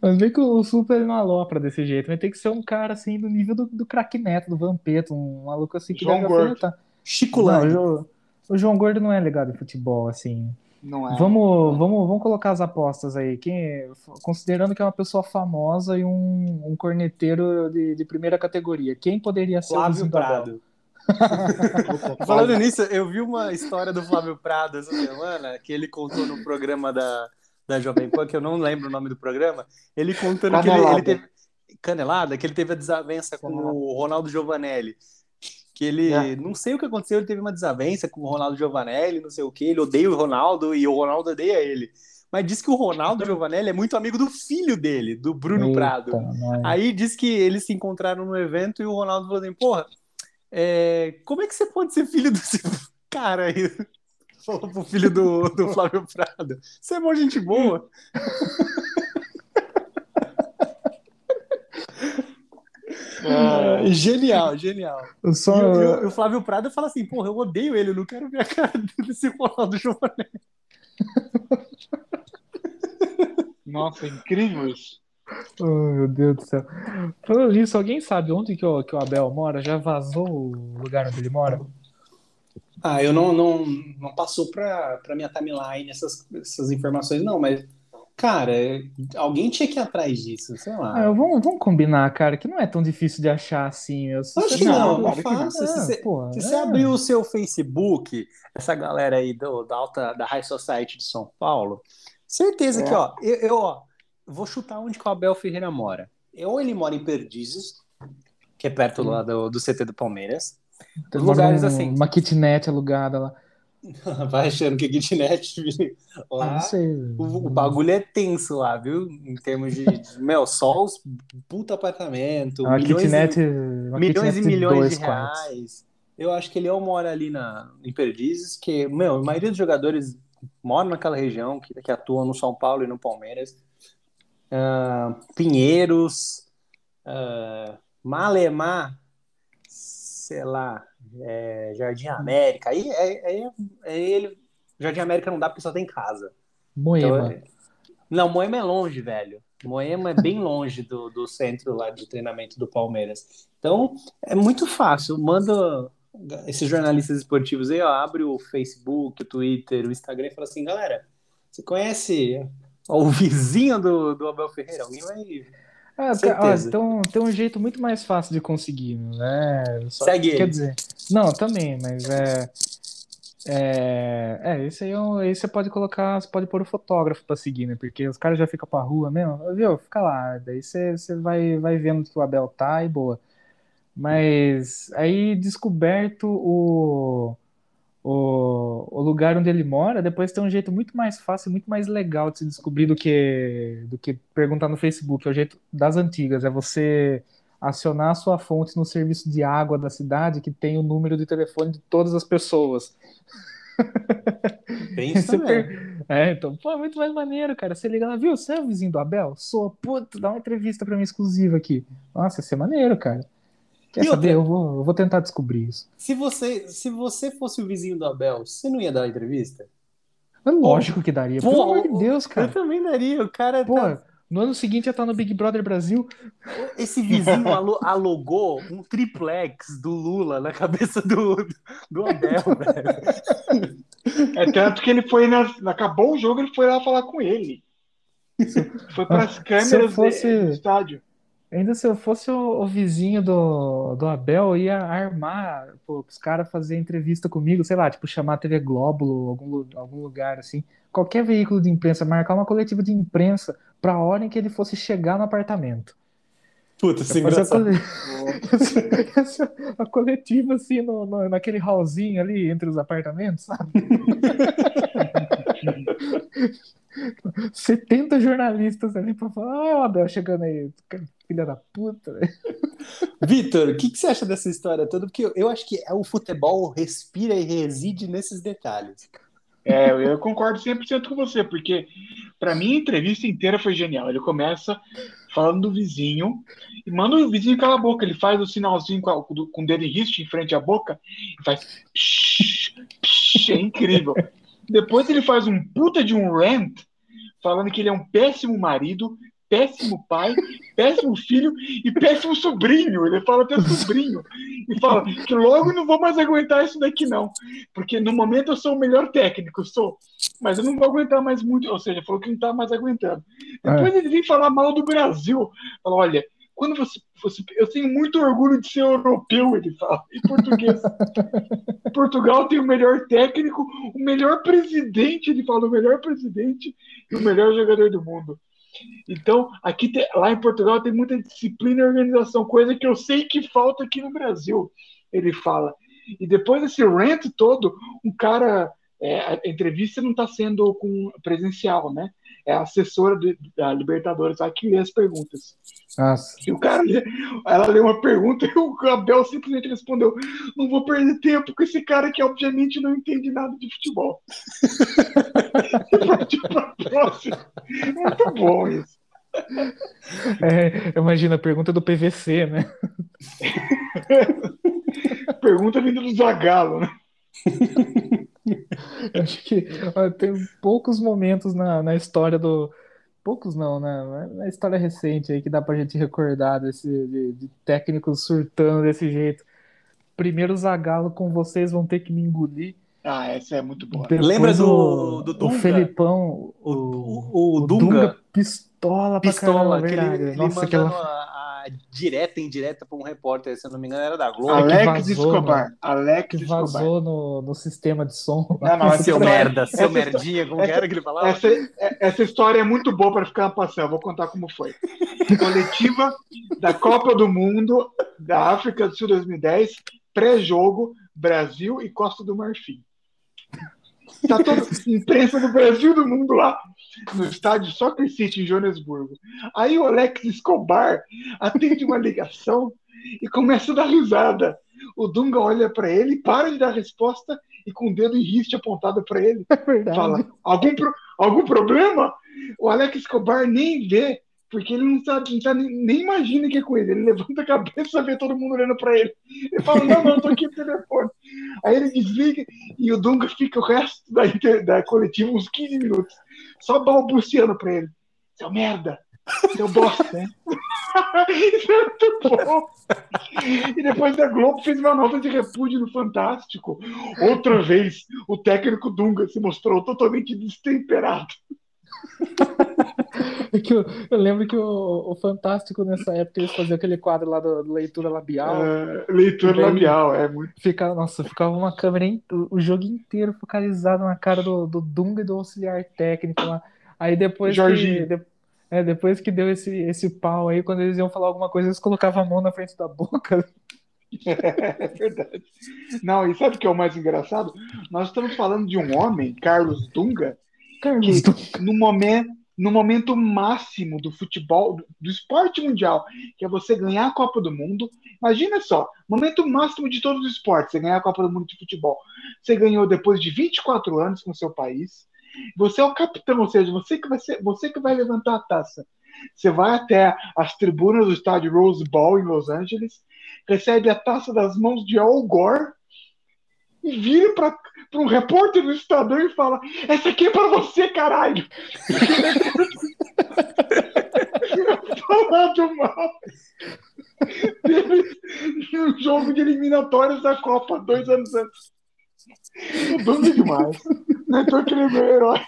Mas vê que o Supla ele não alopra desse jeito. Vai ter que ser um cara assim do nível do, do craque Neto, do Vampeta, um maluco assim que João deve Gordo. alfinetar. Chico Não, o, o João Gordo não é ligado em futebol, assim. Não é. Vamos, vamos, vamos colocar as apostas aí. Quem, considerando que é uma pessoa famosa e um, um corneteiro de, de primeira categoria, quem poderia ser o Flávio Abel? Prado. Falando nisso, eu vi uma história do Flávio Prado essa semana, que ele contou no programa da, da Jovem Pan, que eu não lembro o nome do programa, ele contando que ele, Canelada. ele teve. Canelada, que ele teve a desavença com Canelada. o Ronaldo Giovanelli. Que ele, É. não sei o que aconteceu, ele teve uma desavença com o Ronaldo Giovanelli, não sei o que, ele odeia o Ronaldo e o Ronaldo odeia ele. Mas diz que o Ronaldo Giovanelli é muito amigo do filho dele, do Bruno Eita, Prado. nós. Aí diz que eles se encontraram no evento e o Ronaldo falou assim: Porra, é, como é que você pode ser filho desse cara aí? Falou pro filho do, do Flávio Prado: Você é mó gente boa. É, Genial, genial. Eu E, só, o- e o- e o Flávio Prado fala assim: Porra, eu odeio ele, eu não quero ver a cara desse Ronaldo Giovanelli. Nossa, incrível isso. Oh, meu Deus do céu. Falando nisso, alguém sabe onde que o, que o Abel mora? Já vazou o lugar onde ele mora? Ah, eu não, não, não passou pra, pra minha timeline essas, essas informações, não, mas, cara, alguém tinha que ir atrás disso, sei lá. Ah, vamos, vamos combinar, cara, que não é tão difícil de achar assim. Eu, Acho que não, Não, é não. fácil. Se porra, se você é. abrir o seu Facebook, essa galera aí do, da alta da High Society de São Paulo, certeza É. que, ó, eu, eu, ó, vou chutar onde que o Abel Ferreira mora. Ou ele mora em Perdizes, que é perto lá do, do CT do Palmeiras. Tem Os lugares um- assim. Uma kitnet alugada lá. Vai achando que é kitnet Ah, lá. não sei. O, o bagulho é tenso lá, viu? Em termos de, de meu, só os puta apartamento, Uma milhões e- kitnet, uma milhões kitnet e de milhões dois de quartos. reais. Eu acho que ele ou mora ali na, em Perdizes, que, meu, a maioria dos jogadores moram naquela região, que, que atuam no São Paulo e no Palmeiras. Ah, Pinheiros, ah, Malemar, sei lá, é, Jardim América. Aí, aí, aí, ele. Jardim América não dá porque só tem casa. Então, Moema. é- Não, Moema é longe, velho. Moema é bem longe do, do centro lá de treinamento do Palmeiras. Então, é muito fácil. Manda esses jornalistas esportivos aí, ó, abre o Facebook, o Twitter, o Instagram e fala assim, galera, você conhece o vizinho do, do Abel Ferreira? Alguém vai. Ah, ó, então tem um jeito muito mais fácil de conseguir, né? Só, Segue Quer ele. dizer, não, também, mas é. É, é esse aí, é um- aí você pode colocar, você pode pôr o fotógrafo pra seguir, né? Porque os caras já ficam pra rua mesmo, viu? Fica lá, daí você, você vai, vai vendo que o Abel tá e boa. Mas aí descoberto o, o, o lugar onde ele mora, depois tem um jeito muito mais fácil, muito mais legal de se descobrir do que, do que perguntar no Facebook. É o jeito das antigas, é você acionar a sua fonte no serviço de água da cidade que tem o número de telefone de todas as pessoas. Tem isso Você também. per- É, então, pô, é muito mais maneiro, cara. Você liga lá, viu? Você é o vizinho do Abel? Sou, puto, dá uma entrevista pra mim exclusiva aqui. Nossa, ia ser maneiro, cara. Quer E saber? outra? Eu vou, eu vou tentar descobrir isso. Se você, se você fosse o vizinho do Abel, você não ia dar a entrevista? É lógico que daria. Pelo Pô, amor de Deus, Eu cara. também daria. O cara Pô, tá- no ano seguinte ia estar no Big Brother Brasil. Esse vizinho alo- alugou um triplex do Lula na cabeça do, do Abel, velho. É tanto que ele foi na, acabou o jogo, ele foi lá falar com ele. Foi para as câmeras fosse- do estádio. Ainda se eu fosse o, o vizinho do, do Abel, eu ia armar pô, os caras fazer entrevista comigo, sei lá, tipo, chamar a TV Globo, algum, algum lugar assim. Qualquer veículo de imprensa, marcar uma coletiva de imprensa pra hora em que ele fosse chegar no apartamento. Puta, isso é engraçado. cole- essa- a coletiva assim, no, no- naquele hallzinho ali entre os apartamentos, sabe? 70 jornalistas ali pra falar, ah, o Abel chegando aí, filha da puta. velho." Vitor, o que, que você acha dessa história toda? Porque eu, eu acho que o futebol respira e reside nesses detalhes. É, eu concordo 100% com você, porque para mim a entrevista inteira foi genial. Ele começa falando do vizinho e manda o vizinho calar a boca. Ele faz o sinalzinho com, a- com o dedo em riste em frente à boca e faz. psh, psh, é incrível. Depois ele faz um puta de um rant falando que ele é um péssimo marido, péssimo pai, péssimo filho e péssimo sobrinho. Ele fala até sobrinho. E fala que logo não vou mais aguentar isso daqui, não. Porque no momento eu sou o melhor técnico, sou. Mas eu não vou aguentar mais muito. Ou seja, falou que não tá mais aguentando. Depois ele vem falar mal do Brasil. Fala, olha, quando você, você. Eu tenho muito orgulho de ser europeu, ele fala, em português. Portugal tem o melhor técnico, o melhor presidente, ele fala, o melhor presidente e o melhor jogador do mundo. Então, aqui te- lá em Portugal tem muita disciplina e organização, coisa que eu sei que falta aqui no Brasil, ele fala. E depois desse rant todo, um cara. é, a entrevista não está sendo com presencial, né? É a assessora do- da Libertadores lá que lê as perguntas. Nossa. E o cara, ela leu uma pergunta e o Abel simplesmente respondeu: Não vou perder tempo com esse cara que obviamente não entende nada de futebol. partiu pra próxima. Muito bom isso. É, imagina a pergunta do PVC, né? Pergunta vindo do Zagalo, né? Eu Acho que ó, tem poucos momentos na, na história do. Poucos não, né? Na história recente aí que dá pra gente recordar desse, de, de técnicos surtando desse jeito. Primeiro o Zagallo com vocês vão ter que me engolir. Ah, essa é muito boa. Depois Lembra do- o, do o Dunga? Felipão, O, o, o, o Dunga, pistola pra pistola, caramba, que ele, ele Nossa, mandando aquela... direta e indireta pra um repórter, se eu não me engano, era da Globo. Ale- Alex vazou, Escobar. Alex que Escobar. vazou no, no sistema de som. Não, não, seu merda, seu essa- merdinha, como que essa- era que ele falava? Essa, essa história é muito boa para ficar passando. Vou contar como foi. Coletiva da Copa do Mundo da África do Sul 2010, pré-jogo, Brasil e Costa do Marfim. Tá toda imprensa do Brasil e do mundo lá, no estádio Soccer City, em Joanesburgo. Aí o Alex Escobar atende uma ligação e começa a dar risada. O Dunga olha para ele, para de dar resposta e com o dedo em riste apontado para ele, É verdade. fala: algum, pro- algum problema? O Alex Escobar nem vê, porque ele não, sabe, não tá, nem, nem imagina que é com ele. Ele levanta a cabeça, vê todo mundo olhando para ele. Ele fala: Não, não, eu tô aqui no telefone. Aí ele desliga e o Dunga fica o resto da, da coletiva, uns 15 minutos, só balbuciando para ele: Seu merda, seu bosta, né? Isso é muito bom. E depois da Globo fez uma nota de repúdio no Fantástico. Outra vez, o técnico Dunga se mostrou totalmente destemperado. É que eu, eu lembro que o, o Fantástico, nessa época, eles faziam aquele quadro lá do, do leitura labial. É, leitura labial, é muito. Ficava, nossa, ficava uma câmera o, o jogo inteiro focalizado na cara do, do Dunga e do auxiliar técnico lá. Aí depois que, Jorginho. de- é, depois que deu esse, esse pau aí, quando eles iam falar alguma coisa, eles colocavam a mão na frente da boca. É verdade. Não, e sabe o que é o mais engraçado? Nós estamos falando de um homem, Carlos Dunga, No momento, no momento máximo do futebol, do, esporte mundial, que é você ganhar a Copa do Mundo. Imagina só, momento máximo de todos os esportes, você ganhar a Copa do Mundo de futebol. Você ganhou depois de 24 anos com seu país. Você é o capitão, ou seja, você que vai ser, você que vai levantar a taça. Você vai até as tribunas do estádio Rose Bowl em Los Angeles, recebe a taça das mãos de Al Gore e vira para um repórter do Estadão e fala: Essa aqui é para você, caralho! Falando mal deles no jogo de eliminatórias da Copa, dois anos antes. O Dunga é demais. Não é que ele é herói.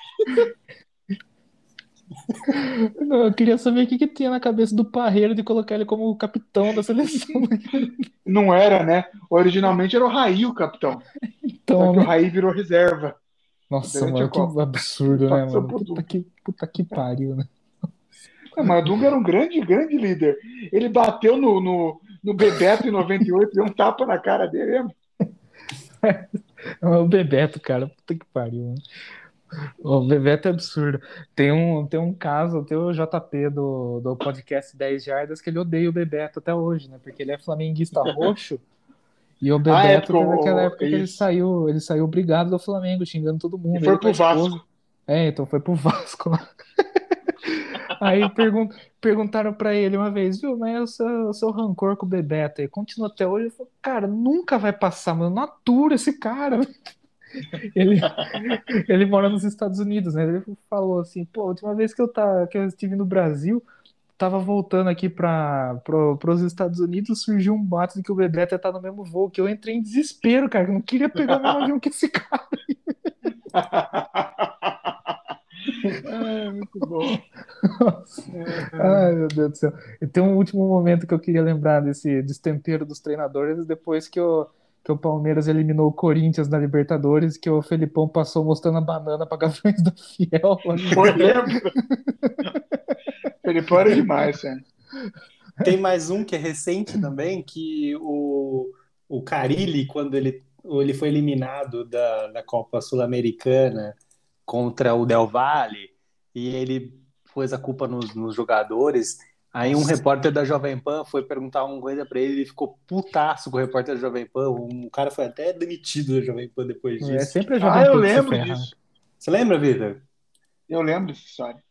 Não, eu queria saber o que, que tinha na cabeça do Parreira de colocar ele como o capitão da seleção. Não era, né? Originalmente era o Raí o capitão. Só Então, que o Raí virou reserva. nossa, mano, que absurdo, né, mano? Puta que, puta que pariu, né? Não, mas o Dunga era um grande, grande líder. Ele bateu no, no, no Bebeto em 98, deu um tapa na cara dele. lembra? É o Bebeto, cara. Puta que pariu. né? O Bebeto é absurdo. Tem um, tem um caso, tem o JP do, do podcast 10 Jardas que ele odeia o Bebeto até hoje, né? Porque ele é flamenguista roxo. E o Ah, é, Bebeto porque teve o- aquela época que ele saiu, ele saiu brigado do Flamengo, xingando todo mundo. E foi ele pro Vasco. esposa. É, então foi pro Vasco lá. Aí pergun perguntaram pra ele uma vez, viu, mas o seu, o seu rancor com o Bebeto aí continua até hoje? Ele falou, cara, nunca vai passar, mano, não atura esse cara. Ele, ele mora nos Estados Unidos, né? Ele falou assim, pô, a última vez que eu, tá, que eu estive no Brasil, tava voltando aqui para pro, os Estados Unidos, surgiu um boato de que o Bebeto ia estar no mesmo voo, que eu entrei em desespero, cara, que eu não queria pegar o mesmo avião que esse cara. É, muito bom. Ai, meu Deus do céu. E tem um último momento que eu queria lembrar desse destempero dos treinadores, depois que o, que o Palmeiras eliminou o Corinthians na Libertadores, que o Felipão passou mostrando a banana para Gaviões da Fiel. Foi, lembra? Felipão era demais, cara. Tem mais um que é recente também, que o, o Carilli, quando ele, ele foi eliminado da, da Copa Sul-Americana contra o Del Valle, e ele pôs a culpa nos, nos jogadores. Aí um repórter da Jovem Pan foi perguntar uma coisa pra ele, ele ficou putaço com o repórter da Jovem Pan. Um cara foi até demitido da Jovem Pan depois É disso. sempre a Ah, Jovem eu Pan que se lembro ferra, né? disso. Você lembra, Vitor? Eu lembro dessa história.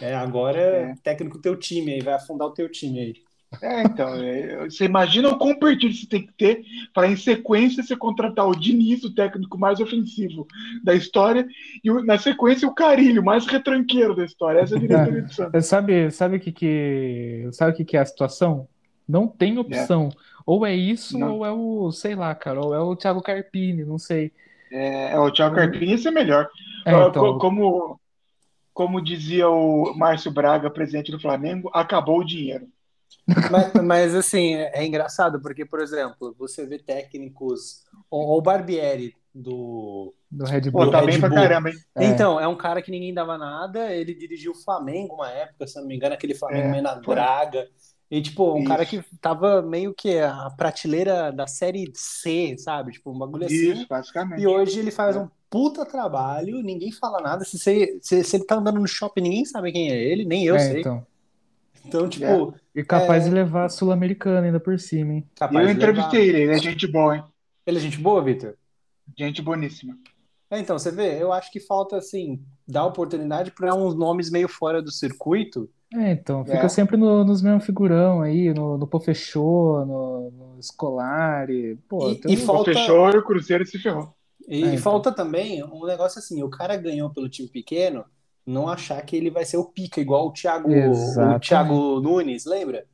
É, agora É. técnico teu time aí, vai afundar o teu time aí. É, então, é, você imagina o quão perdido você tem que ter para, em sequência, você contratar o Diniz, o técnico mais ofensivo da história, e na sequência o Carilho, mais retranqueiro da história. Essa é a diretoria do Santos. Sabe, sabe o que que, sabe o que que é a situação? Não tem opção. Ou é isso, Não. ou é o, sei lá, cara, ou é o Thiago Carpini, não sei. É, é, o Thiago Carpini ia ser melhor. É, então, co- Como, como dizia o Márcio Braga, presidente do Flamengo, acabou o dinheiro. Mas, mas, assim, é é engraçado, porque, por exemplo, você vê técnicos. O, o Barbieri do. do Red Pô, Bull. tá Red bem pra Bull. caramba, hein? É. Então, é um cara que ninguém dava nada. Ele dirigiu o Flamengo uma época, se não me engano, aquele Flamengo É, meio na draga. E, tipo, um Isso. cara que tava meio que a prateleira da série C, sabe? Tipo, um bagulho assim. Isso, basicamente. E hoje ele faz É. um puta trabalho, ninguém fala nada. Se, você, se, se ele tá andando no shopping, ninguém sabe quem é ele, nem eu É, sei. então. Então, tipo, É. E capaz É. de levar a Sul-Americana ainda por cima, hein? Capaz eu de levar. entrevistei ele, ele é gente boa, hein? Ele é gente boa, Vitor? Gente boníssima. É, então, você vê, eu acho que falta, assim, dar oportunidade para uns nomes meio fora do circuito. É, então, fica É. sempre no- nos mesmos figurão aí, no, no Pofechô, no, no Scolari. Pô, E- tem e um- falta- Fechou e o Cruzeiro se ferrou. E, É, e então. falta também um negócio assim, o cara ganhou pelo time pequeno, não achar que ele vai ser o pica, igual o Thiago, o. Thiago Nunes, lembra?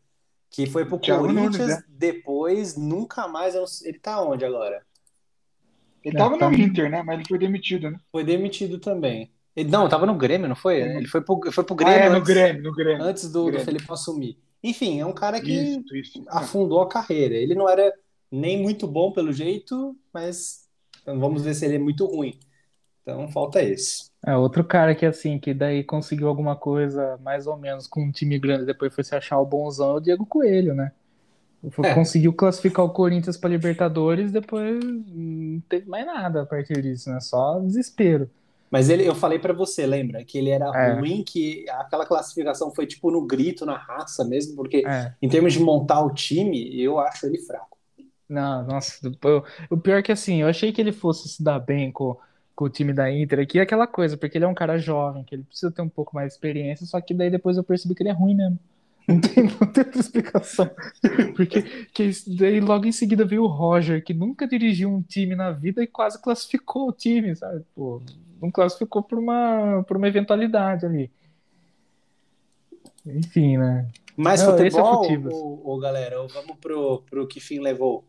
Que foi pro Thiago Corinthians, Nunes, é. depois nunca mais. sei- Ele tá onde agora? Ele É, tava tá. no Inter, né? Mas ele foi demitido, né? Foi demitido também. Ele, não, tava no Grêmio, não foi? Ele foi pro, foi pro Ah, Grêmio, é, no antes, Grêmio, no Grêmio. antes do, do Grêmio. Felipe assumir. Enfim, é um cara que Isso, isso. afundou a carreira. Ele não era nem muito bom pelo jeito, mas então vamos ver se ele é muito ruim. Então falta esse. É, outro cara que assim, que daí conseguiu alguma coisa mais ou menos com um time grande, depois foi se achar o bonzão, é o Diego Coelho, né? Foi- É. Conseguiu classificar o Corinthians para Libertadores, depois não teve mais nada a partir disso, né? Só desespero. Mas ele, eu falei pra você, lembra? Que ele era É. ruim, que aquela classificação foi tipo no grito, na raça mesmo, porque É. em termos de montar o time, eu acho ele fraco. Não, nossa, eu- o pior é que assim, eu achei que ele fosse se dar bem com, com o time da Inter aqui, é aquela coisa, porque ele é um cara jovem, que ele precisa ter um pouco mais de experiência, só que daí depois eu percebi que ele é ruim mesmo. Não tem, não tem outra explicação. Porque que daí logo em seguida veio o Roger, que nunca dirigiu um time na vida e quase classificou o time, sabe? Pô, não classificou por uma, por uma eventualidade ali. Enfim, né? Mas Não, é futebol, Futibas. ou, ou, galera, ou vamos pro, pro que fim levou?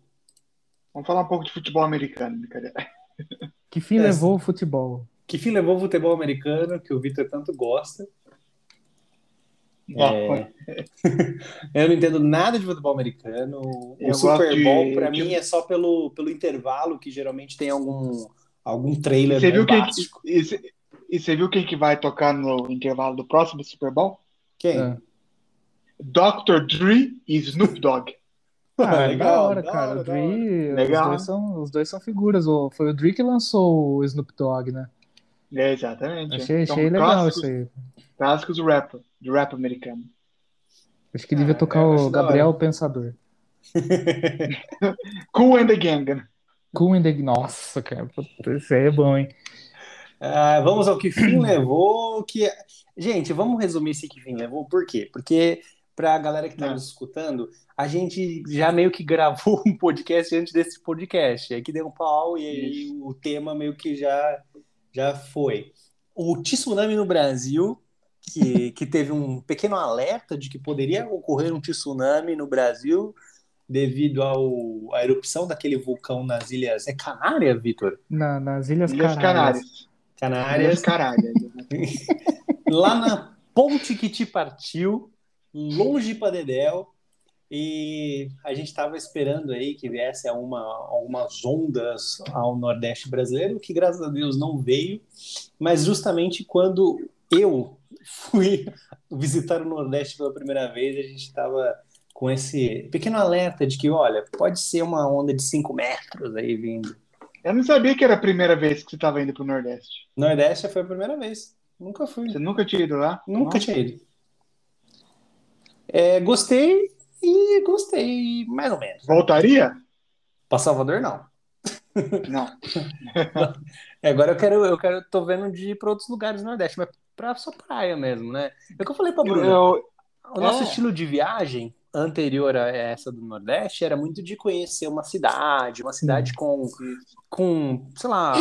Vamos falar um pouco de futebol americano, brincadeira. Que fim É, levou o futebol? Que fim levou o futebol americano, que o Vitor tanto gosta? É. Eu não entendo nada de futebol americano. O Eu Super de- Bowl, pra de- mim, é só pelo, pelo intervalo, que geralmente tem algum, algum trailer Você viu quem, e você- e você viu quem que vai tocar no intervalo do próximo Super Bowl? Quem? É. Dr. Dre e Snoop Dogg. Ah, Legal, da hora, da cara. hora, o Dre, os Legal. dois são, os dois são figuras. Foi o Dre que lançou o Snoop Dogg, né? É, exatamente. Achei, São achei legal clássicos, isso aí. Clássicos do rap, do rap americano. Acho que devia Ah, tocar eu o Gabriel. Pensador. Cool and the Gang. né? Cool and the... Nossa, cara, isso aí é bom, hein? Ah, vamos ao que fim levou. Que... Gente, vamos resumir esse que fim levou. Por quê? Porque, para a galera que está É. nos escutando, a gente já meio que gravou um podcast antes desse podcast. Aí que deu um pau e aí Isso. o tema meio que já, já foi. O tsunami no Brasil, que, que teve um pequeno alerta de que poderia ocorrer um tsunami no Brasil devido ao, à erupção daquele vulcão nas ilhas. É Canária, Vitor? Na- nas Ilhas Ilhas Canárias. Canárias. Canárias. Canárias. lá na ponte que te partiu, longe para Dedéu, e a gente estava esperando aí que viesse uma, algumas ondas ao Nordeste brasileiro, que graças a Deus não veio, mas justamente quando eu fui visitar o Nordeste pela primeira vez, a gente estava com esse pequeno alerta de que, olha, pode ser uma onda de 5 metros aí vindo. Eu não sabia que era a primeira vez que você estava indo pro Nordeste. Nordeste foi a primeira vez. Nunca fui. Você nunca tinha ido lá? Nunca Nossa. tinha ido. É, gostei e gostei mais ou menos. Voltaria? Pra Salvador, não. Não. É, Agora eu quero, eu quero, tô vendo de ir pra outros lugares do Nordeste, mas pra só praia mesmo, né? É o que eu falei pra Bruna. Eu, O nosso É. estilo de viagem anterior a essa do Nordeste era muito de conhecer uma cidade, uma cidade com, com sei lá,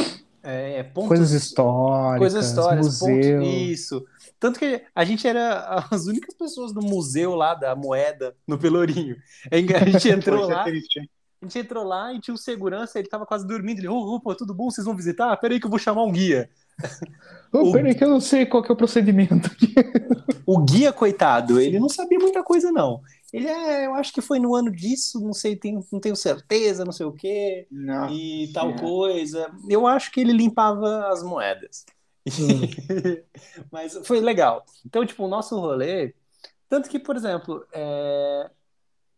é, pontos, Coisas históricas, coisas históricas, museu. pontos, isso. Tanto que a gente era as únicas pessoas do museu lá da moeda no Pelourinho. A gente entrou lá, triste, a gente entrou lá e tinha um segurança, ele tava quase dormindo. Ele, ô, opa, tudo bom? Vocês vão visitar? Peraí que eu vou chamar um guia. Oh, O- peraí que eu não sei qual que é o procedimento. O guia, coitado, ele não sabia muita coisa, não. Ele é, eu acho que foi no ano disso, não sei, tenho, não tenho certeza, não sei o quê, Nossa e tal coisa. Eu acho que ele limpava as moedas. Mas foi legal. Então, tipo, o nosso rolê. Tanto que, por exemplo, é,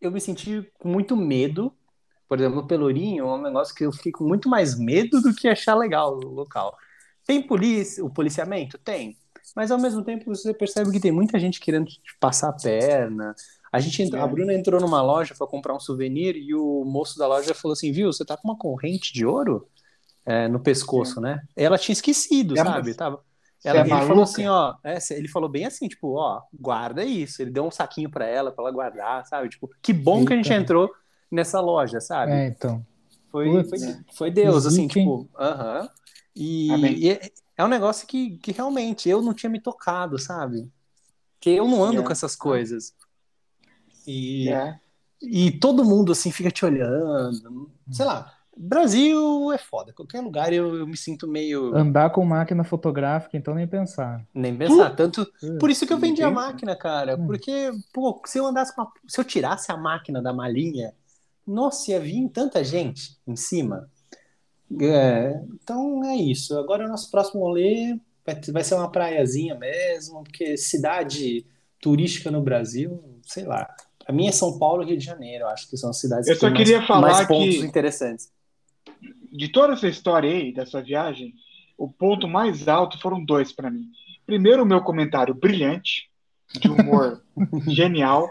eu me senti com muito medo. Por exemplo, no Pelourinho, é um negócio que eu fiquei com muito mais medo do que achar legal o local. Tem polícia, o policiamento? Tem. Mas ao mesmo tempo você percebe que tem muita gente querendo te passar a perna. A gente entrou- É. a Bruna entrou numa loja para comprar um souvenir e o moço da loja falou assim: viu, você tá com uma corrente de ouro é, no pescoço, né? Ela tinha esquecido, É, sabe? Tava. Ela, é ele falou maluca? assim, ó, é, ele falou bem assim, tipo, ó, guarda isso. Ele deu um saquinho pra ela, pra ela guardar, sabe? Tipo, que bom que a gente Eita. entrou nessa loja, sabe? É, então. Foi, Putz. foi, foi Deus, assim, tipo, aham. E, Amém. e é, é um negócio que, que realmente eu não tinha me tocado, sabe? Que eu não ando É. com essas coisas. E, É. e todo mundo, assim, fica te olhando. Sei lá. Brasil é foda. Qualquer lugar eu, eu me sinto meio. Andar com máquina fotográfica, então nem pensar. Nem pensar. Tanto. É. Por isso que eu vendi a máquina, cara. Hum. Porque, pô, se eu andasse com a... Se eu tirasse a máquina da malinha, nossa, ia vir tanta gente em cima. É, então é isso. Agora o nosso próximo rolê vai, ser uma praiazinha mesmo, porque cidade turística no Brasil, sei lá. Pra mim é São Paulo e Rio de Janeiro, eu acho que são as cidades Eu que só têm mais, queria falar mais pontos que- interessantes. De toda essa história aí, dessa viagem, o ponto mais alto foram dois para mim. Primeiro, o meu comentário brilhante, de humor genial,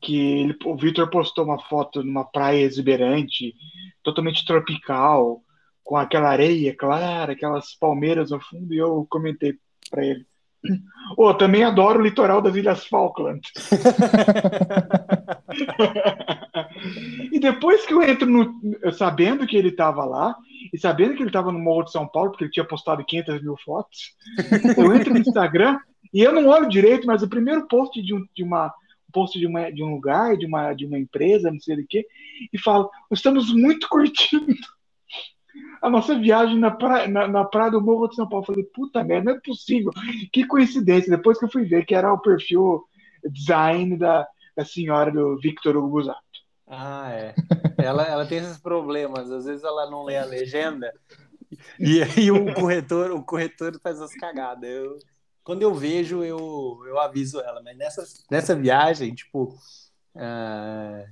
que ele- o Victor postou uma foto numa praia exuberante, totalmente tropical, com aquela areia clara, aquelas palmeiras no fundo, e eu comentei para ele. Oh, também adoro o litoral das Ilhas Falkland. e depois que eu entro no. Sabendo que ele estava lá, e sabendo que ele estava no Morro de São Paulo, porque ele tinha postado 500 mil fotos, eu entro no Instagram e eu não olho direito, mas o primeiro post de, um, de uma. um Post de, uma, de um lugar, de uma, de uma empresa, não sei do que, e falo: estamos muito curtindo a nossa viagem na praia, na, na praia do Morro de São Paulo. Eu falei, puta merda, não é possível. Que coincidência. Depois que eu fui ver que era o perfil design da, da senhora do Victor Hugo. Ah, é. Ela, ela tem esses problemas. Às vezes ela não lê a legenda e aí o corretor, o corretor faz as cagadas. Eu, quando eu vejo, eu, eu aviso ela. Mas nessa, nessa viagem, tipo, ah,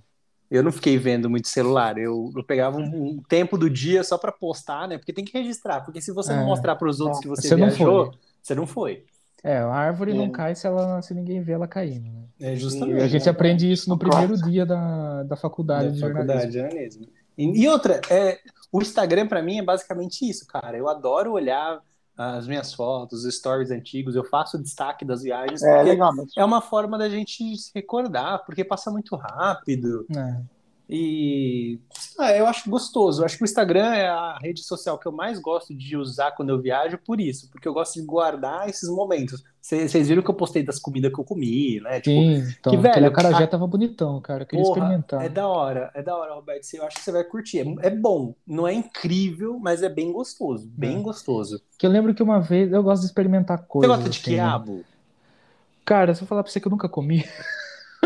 eu não fiquei vendo muito celular. Eu, eu pegava um, um tempo do dia só para postar, né? Porque tem que registrar. Porque se você não É. mostrar para os outros que você, Você não viajou, foi. você não foi. É, a árvore É. não cai se, ela, se ninguém vê ela caindo, né? É E a gente aprende isso no primeiro dia da, da faculdade da de faculdade jornalismo. de jornalismo. E, e outra, é, o Instagram para mim é basicamente isso, cara. Eu adoro olhar as minhas fotos, os stories antigos, eu faço destaque das viagens, É legal, mas é uma forma da gente se recordar, porque passa muito rápido. É. E lá, eu acho gostoso. Eu acho que o Instagram é a rede social que eu mais gosto de usar quando eu viajo por isso, porque eu gosto de guardar esses momentos. Vocês viram que eu postei das comidas que eu comi, né? Tipo, Sim, então, que, velho, aquele acarajé a- tava bonitão, cara. Eu queria Porra, experimentar. É da hora, é da hora, Roberto. Eu acho que você vai curtir. É, é bom, não é incrível, mas é bem gostoso, bem É. gostoso. Que eu lembro que uma vez eu gosto de experimentar Você coisas. gosta de assim, né? quiabo? Cara, se eu falar pra você que eu nunca comi,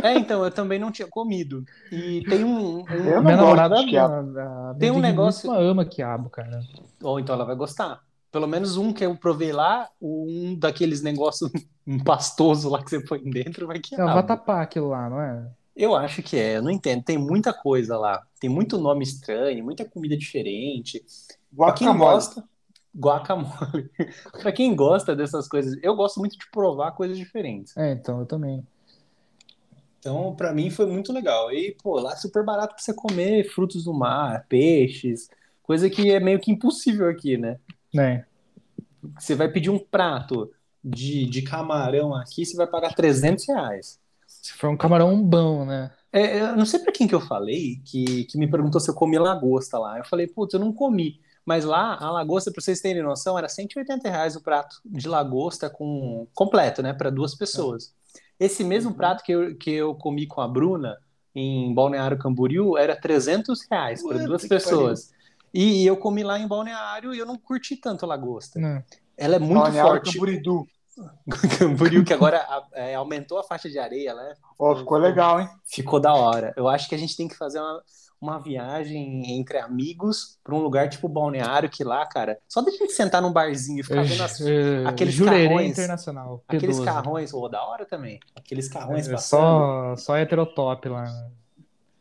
É, então, eu também não tinha comido. E tem um. um- Eu não minha gosto namorada de quiabo. a- a Tem um negócio- ama quiabo, cara. Ou então ela vai gostar. Pelo menos um que eu provei lá, um daqueles negócios um pastoso lá que você põe dentro, vai que Ela vai tapar aquilo lá, não é? Eu acho que é, eu não entendo. Tem muita coisa lá. Tem muito nome estranho, muita comida diferente. Pra quem guacamole. gosta, guacamole. Pra quem gosta dessas coisas, eu gosto muito de provar coisas diferentes. É, então, eu também. Então, pra mim foi muito legal. E, pô, lá é super barato pra você comer frutos do mar, peixes, coisa que é meio que impossível aqui, né? Né? Você vai pedir um prato de, de camarão aqui, você vai pagar 300 reais. Se for um camarão bom, né? É, eu não sei pra quem que eu falei, que, que me perguntou se eu comi lagosta lá. Eu falei, putz, eu não comi. Mas lá, a lagosta, pra vocês terem noção, era 180 reais o prato de lagosta com completo, né? Para duas pessoas. Esse mesmo prato que eu, que eu comi com a Bruna em Balneário Camboriú era 300 reais para duas pessoas. E eu comi lá em Balneário e eu não curti tanto a lagosta. Né? Ela é muito Balneário forte. Camboriú. Camboriú, que agora é, aumentou a faixa de areia, né? Ó, ficou legal, hein? Ficou da hora. Eu acho que a gente tem que fazer uma, uma viagem entre amigos para um lugar tipo Balneário, que lá, cara, só da gente sentar num barzinho e ficar vendo as- É, aqueles Jurerê carrões. Internacional. aqueles P12. carrões, ô, da hora também. Aqueles carrões É passando. só, só heterotop lá. né?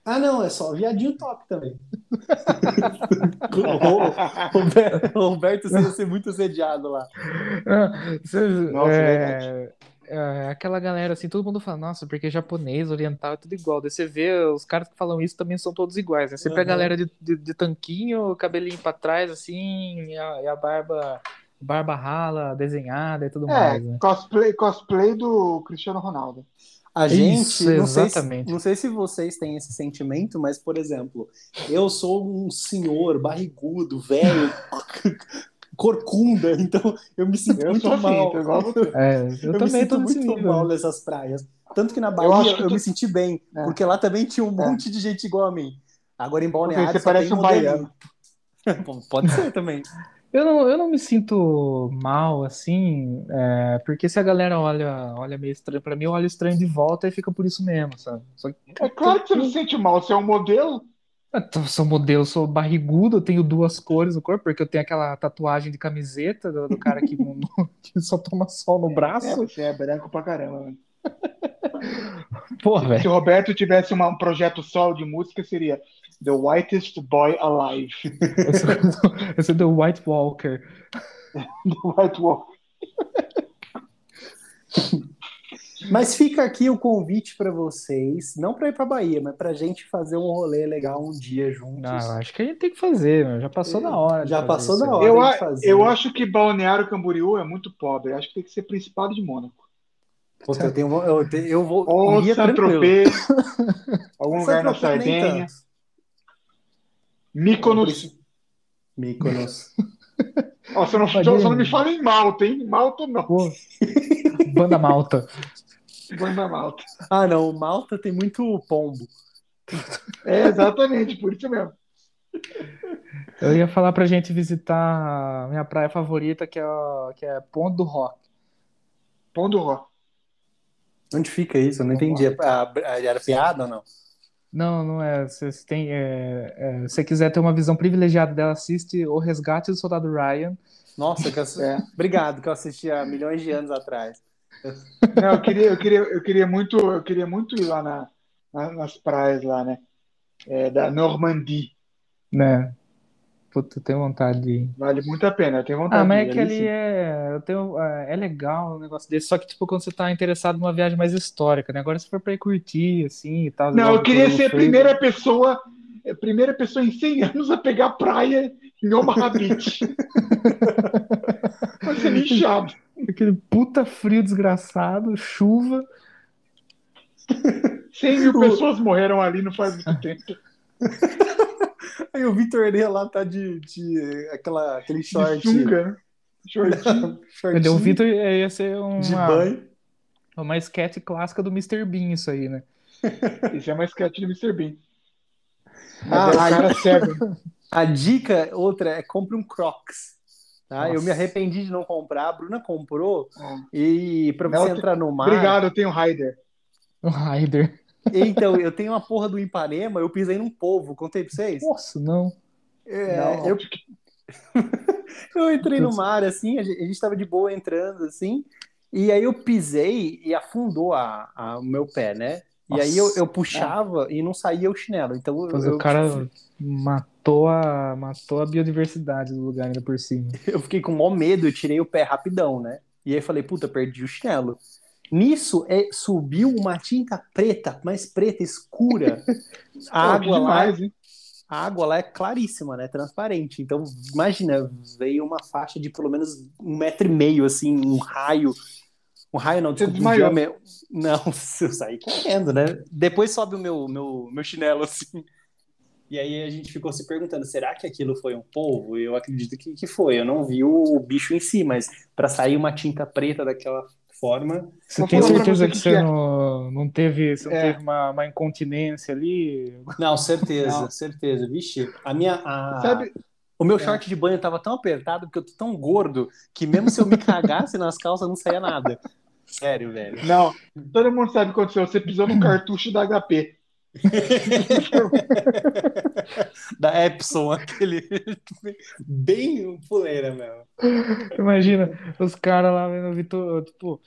Ah, não, é só viadinho top também. o Roberto, o Roberto você ia ser muito sediado lá. Ah, cê- Nossa, é, é, aquela galera assim, todo mundo fala, nossa, porque japonês, oriental é tudo igual. Daí você vê, os caras que falam isso também são todos iguais. Né? Você pega a Uhum. galera de, de, de tanquinho, cabelinho pra trás, assim, e a, e a barba, barba rala, desenhada e tudo É, mais, né? cosplay, cosplay do Cristiano Ronaldo. A gente, Isso, não, sei se, exatamente. não sei se vocês têm esse sentimento, mas, por exemplo, eu sou um senhor barrigudo, velho, corcunda, então eu me sinto Eu muito assim, mal. É, eu, Eu, me também sinto muito nível. mal nessas praias. Tanto que na Bahia eu, tu- me senti bem, É. porque lá também tinha um É. monte de gente igual a mim. Agora em Balneário você só parece tem um baiano. Pode ser também. Eu não, eu não me sinto mal, assim, é, porque se a galera olha, olha meio estranho pra mim, eu olho estranho de volta e fica por isso mesmo, sabe? Só que É claro que você não se sente mal. Você é um modelo. Eu sou modelo, sou barrigudo, eu tenho duas cores no corpo, porque eu tenho aquela tatuagem de camiseta do, do cara que, que só toma sol no É, braço. você é branco pra caramba. mano. Porra, Se velho. o Roberto tivesse uma- um projeto solo de música, seria The Whitest Boy Alive. Eu sou, eu sou do White Walker. The White Wolf. Mas fica aqui o convite para vocês, não para ir para Bahia, mas para a gente fazer um rolê legal um dia juntos. Ah, eu acho que a gente tem que fazer, meu. já passou da hora. de Já passou da hora. Eu, a- fazer. eu acho que Balneário Camboriú é muito pobre. Acho que tem que ser Principado de Mônaco. Puta, eu, tenho, eu, tenho- eu vou Ou Saint-Tropez, algum lugar na Sardenha. Mykonos. Mykonos. Ó, você não, Pode só, não me fala em Malta, hein? Malta não. Pô. Banda Malta. Banda Malta. Ah, não, Malta tem muito pombo. É, exatamente, por isso mesmo. Eu ia falar pra gente visitar a minha praia favorita, que é, que é Ponto do Rock. Pão do Ró. Onde fica isso? Eu não entendi. Era piada ou não? Não, não é. Se você tem, é, é, se quiser ter uma visão privilegiada dela, assiste O Resgate do Soldado Ryan. Nossa, que eu... É. obrigado, que eu assisti há milhões de anos atrás. Não, eu queria, eu queria, eu queria muito, eu queria muito ir lá na, na- nas praias lá, né? É, da Normandie. Né? Puta, eu tenho vontade de ir. Vale muito a pena, eu tenho vontade Ah, mas de é ir que ali, é, eu tenho, é é legal um negócio desse, só que tipo, quando você tá interessado numa viagem mais histórica, né? Agora se for pra ir curtir, assim, e tal. Não, eu o queria ser a primeira pessoa, a primeira pessoa em 100 anos a pegar praia em Omaha Beach. Vai ser lixado. Aquele puta frio desgraçado, chuva. 100 mil O- pessoas morreram ali não faz muito tempo. Aí o Vitor Herrera lá tá de, de aquela, aquele short. De sunga, né? Shortinho. Entendeu? O Vitor é, ia ser de uma, banho. uma sketch clássica do Mr. Bean, isso aí, né? Isso é uma sketch do Mr. Bean. Ah, é o cara cego. A dica, outra, é compre um Crocs. Tá? Eu Nossa. me arrependi de não comprar, a Bruna comprou, Ah. e pra você entrar no mar. Obrigado, eu tenho Raider. O Raider. Então, eu tenho uma porra do Ipanema, eu pisei num polvo, contei pra vocês? Nossa, não. É, Não, eu, eu entrei no mar, assim, a gente, tava de boa entrando, assim, e aí eu pisei e afundou a, a- o meu pé, né? E aí eu, Nossa. eu puxava e não saía o chinelo. Então eu, o cara matou a, matou a biodiversidade do lugar ainda por cima. eu fiquei com maior medo, eu tirei o pé rapidão, né? E aí falei, puta, perdi o chinelo. Nisso é, subiu uma tinta preta, mas preta, escura. A água lá, demais, hein? a água lá é claríssima, né? Transparente. Então, imagina, veio uma faixa de pelo menos um metro e meio, assim, um raio. Um raio não, desculpa, um. Não, eu saí correndo, né? Depois sobe o meu, meu, meu chinelo, assim. E aí a gente ficou se perguntando, será que aquilo foi um polvo? Eu acredito que, que foi. Eu não vi o bicho em si, mas para sair uma tinta preta daquela forma, Você tem certeza que que você é. não, não teve, você não É. teve uma, uma incontinência ali? Não, certeza, Não. certeza. Vixe, a minha. A... Sabe, O meu É. short de banho tava tão apertado porque eu tô tão gordo que mesmo se eu me cagasse nas calças não saía nada. Sério, velho. não, todo mundo sabe o que aconteceu. Você pisou no cartucho da HP. Da Epson, aquele. Bem fuleira mesmo. Imagina, os caras lá vendo o Vitor, tipo,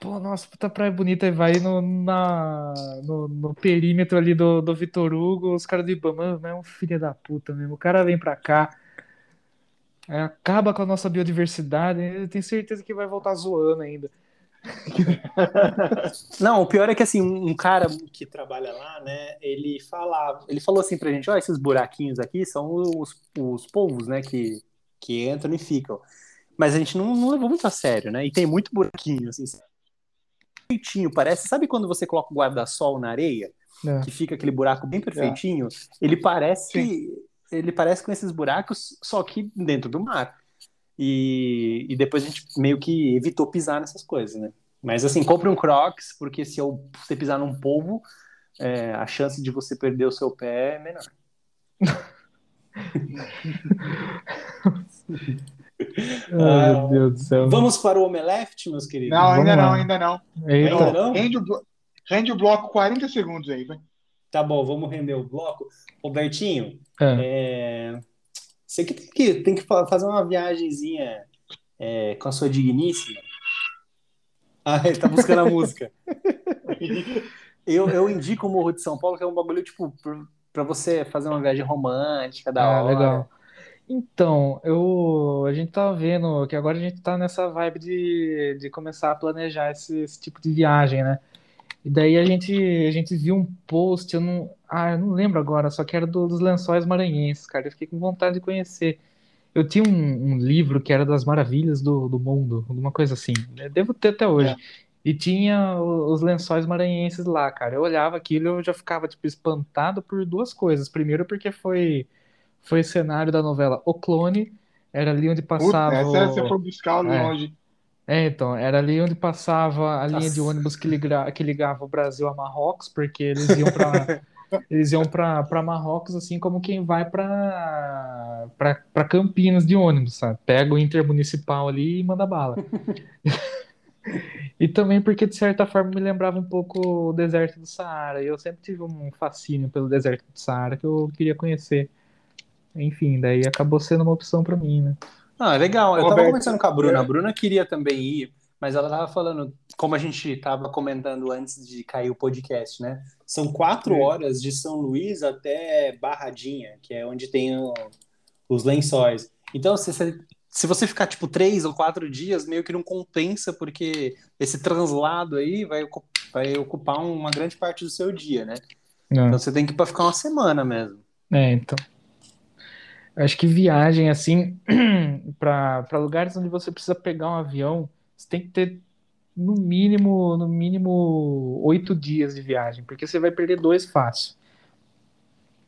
pô, nossa, puta praia bonita, e vai no, na, no, no perímetro ali do, do Vitor Hugo, os caras do Ibama, é um filho da puta mesmo, o cara vem pra cá, aí acaba com a nossa biodiversidade, eu tenho certeza que vai voltar zoando ainda. Não, o pior é que assim, um cara que trabalha lá, né, ele falava, ele falou assim pra gente, ó, esses buraquinhos aqui são os, os polvos, né, que, que entram e ficam. Mas a gente não, não levou muito a sério, né? E tem muito buraquinho, assim, perfeitinho, parece. Sabe quando você coloca o guarda-sol na areia, É. que fica aquele buraco bem perfeitinho? Ele parece, ele parece com esses buracos, só que dentro do mar. E, e depois a gente meio que evitou pisar nessas coisas, né? Mas assim, compre um Crocs, porque se eu, você pisar num polvo, é, a chance de você perder o seu pé é menor. Ai, meu Deus do céu. Vamos para o Omeleft, meus queridos? Não, ainda não, ainda não. Ainda não? Rende o, blo- rende o bloco 40 segundos aí, vai. Tá bom, vamos render o bloco. Robertinho, É. é, você que tem que, tem que fa- fazer uma viagenzinha é, com a sua digníssima. Ah, ele tá buscando a música. Eu, eu indico o Morro de São Paulo, que é um bagulho, tipo, pra você fazer uma viagem romântica, da Ah, hora. legal. Então, eu, a gente tá vendo que agora a gente tá nessa vibe de, de começar a planejar esse, esse tipo de viagem, né? E daí a gente, a gente viu um post, eu não, ah, eu não lembro agora, só que era do- dos Lençóis Maranhenses, cara. Eu fiquei com vontade de conhecer. Eu tinha um, um livro que era das maravilhas do, do mundo, alguma coisa assim. Eu devo ter até hoje. É. E tinha os Lençóis Maranhenses lá, cara. Eu olhava aquilo e eu já ficava, tipo, espantado por duas coisas. Primeiro porque foi foi cenário da novela O Clone, era ali onde Puta, passava essa você foi buscar É. longe. É, então, era ali onde passava a linha de Nossa. ônibus que, liga, que ligava o Brasil a Marrocos, porque eles iam para eles iam para para Marrocos assim como quem vai para para Campinas de ônibus, sabe? Pega o intermunicipal ali e manda bala. E também porque, de certa forma, me lembrava um pouco o deserto do Saara. E eu sempre tive um fascínio pelo deserto do Saara que eu queria conhecer. Enfim, daí acabou sendo uma opção para mim, né? Ah, é legal. Eu tava Roberto, conversando com a Bruna. é. A Bruna queria também ir, mas ela tava falando, como a gente tava comentando antes de cair o podcast, né? São quatro horas de São Luís até Barradinha, que é onde tem o- os lençóis. Então, se você, se você ficar, tipo, três ou quatro dias, meio que não compensa, porque esse translado aí vai, vai ocupar uma grande parte do seu dia, né? Então, você tem que ir pra ficar uma semana mesmo. É, então. Acho que viagem assim para para lugares onde você precisa pegar um avião, você tem que ter no mínimo no mínimo oito dias de viagem, porque você vai perder dois fácil.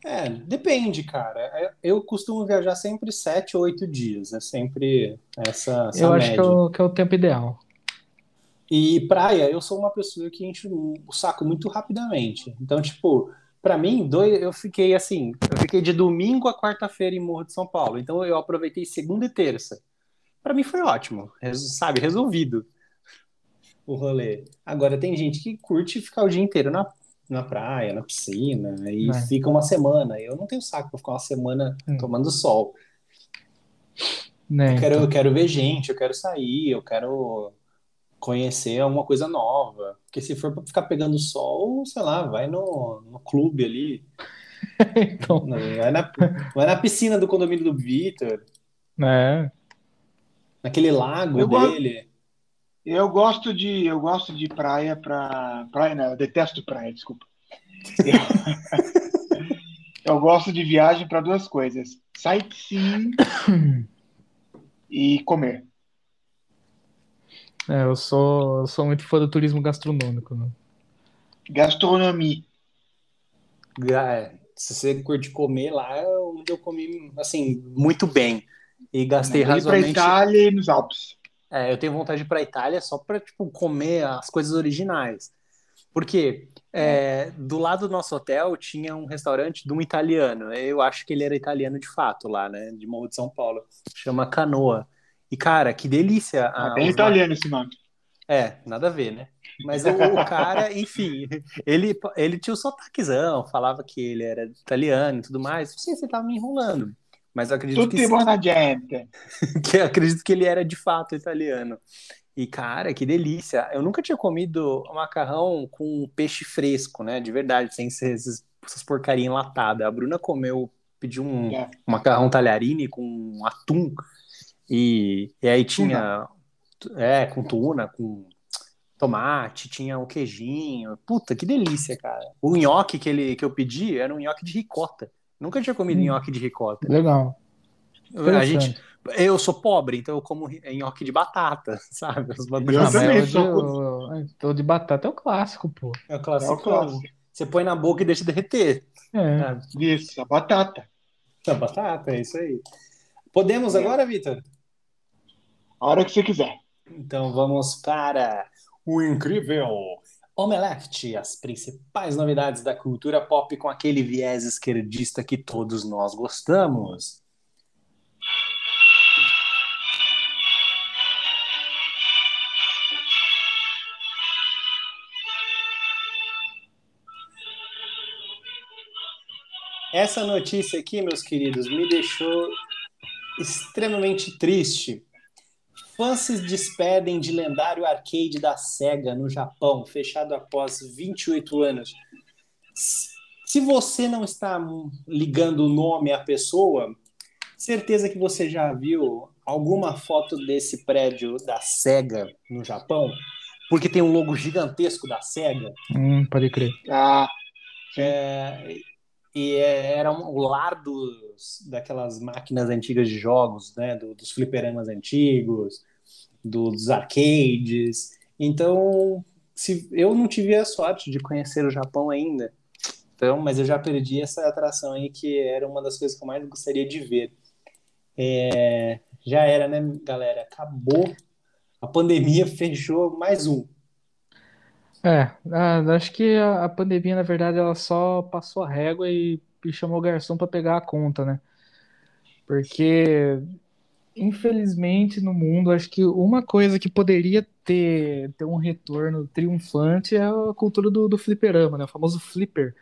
É, depende, cara. É, Eu costumo viajar sempre sete ou oito dias. É sempre essa, essa Eu acho que é média. o, que é o tempo ideal. E praia, eu sou uma pessoa que enche o saco muito rapidamente. Então, tipo, pra mim, dois, eu fiquei assim, eu fiquei de domingo a quarta-feira em Morro de São Paulo. Então, eu aproveitei segunda e terça. Pra mim foi ótimo, sabe, resolvido o rolê. Agora, tem gente que curte ficar o dia inteiro na, na praia, na piscina, e É. fica uma semana. Eu não tenho saco pra ficar uma semana Hum. tomando sol. Né? Eu quero, Então, eu quero ver gente, eu quero sair, eu quero conhecer alguma coisa nova. Porque se for pra ficar pegando sol, sei lá, vai no, no clube ali, então, vai na, vai na piscina do condomínio do Vitor, né? Naquele lago Eu gosto- dele. Eu gosto de, eu gosto de praia pra. Praia, não, eu detesto praia, desculpa. Eu gosto de viagem para duas coisas: sightseeing e comer. É, eu sou, eu sou muito fã do turismo gastronômico, né? Gastronomia. Se você curte comer lá, é onde eu comi, assim, muito bem. E gastei Ir para razoavelmente. Itália e nos Alpes. É, eu tenho vontade de ir para Itália só para tipo comer as coisas originais. Porque é, do lado do nosso hotel tinha um restaurante de um italiano. Eu acho que ele era italiano de fato lá, né? De Morro de São Paulo. Chama Canoa. E cara, que delícia! Ah, bem italiano esse nome. é, nada a ver, né? Mas o, o cara, enfim, ele, ele tinha o sotaquezão, falava que ele era italiano e tudo mais. Não sei se ele tava me enrolando, mas eu acredito Tutti que, buona gente. que eu acredito que ele era de fato italiano. E, cara, que delícia! Eu nunca tinha comido macarrão com peixe fresco, né? De verdade, sem ser esses, essas porcaria enlatada. A Bruna comeu, pediu um É. macarrão talharine com atum. E, e aí tinha. É, com tuna, com tomate, tinha um queijinho. Puta, que delícia, cara. O nhoque que, ele, que eu pedi era um nhoque de ricota. Nunca tinha comido Hum. nhoque de ricota. Legal. A gente, eu sou pobre, então eu como nhoque de batata, sabe? Os Eu também sou- de batata é o clássico, pô. é o É o clássico. clássico. Você põe na boca e deixa derreter. É. sabe? Isso, a batata. A batata, é isso aí. Podemos É. agora, Vitor? A hora que você quiser. Então vamos para o incrível Omelete, as principais novidades da cultura pop com aquele viés esquerdista que todos nós gostamos. Essa notícia aqui, meus queridos, me deixou extremamente triste. Fãs se despedem de lendário arcade da SEGA no Japão, fechado após 28 anos. Se você não está ligando o nome à pessoa, certeza que você já viu alguma foto desse prédio da SEGA no Japão, porque tem um logo gigantesco da SEGA. Hum, pode crer. Ah, É, e é- era um, o lar dos, daquelas máquinas antigas de jogos, né? do- dos fliperamas antigos, dos arcades. Então, se, eu não tive a sorte de conhecer o Japão ainda, então, mas eu já perdi essa atração aí, que era uma das coisas que eu mais gostaria de ver. É, já era, né, galera? Acabou. A pandemia fechou mais um. É, acho que a, pandemia, na verdade, ela só passou a régua e chamou o garçom para pegar a conta, né? Porque, infelizmente, no mundo, acho que uma coisa que poderia ter, ter um retorno triunfante é a cultura do, do fliperama, né? O famoso flipper.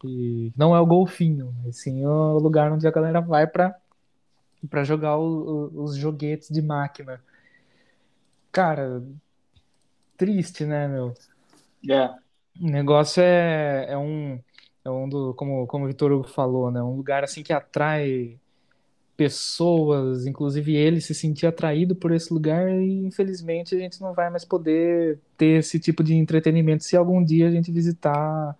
Que não é o golfinho, mas sim o lugar onde a galera vai para para jogar o- o- os joguetes de máquina. Cara, triste, né, meu? é. O negócio é, é um, é um do, como, como o Vitor Hugo falou, né? Um lugar assim que atrai pessoas, inclusive ele se sentia atraído por esse lugar e infelizmente a gente não vai mais poder ter esse tipo de entretenimento se algum dia a gente visitar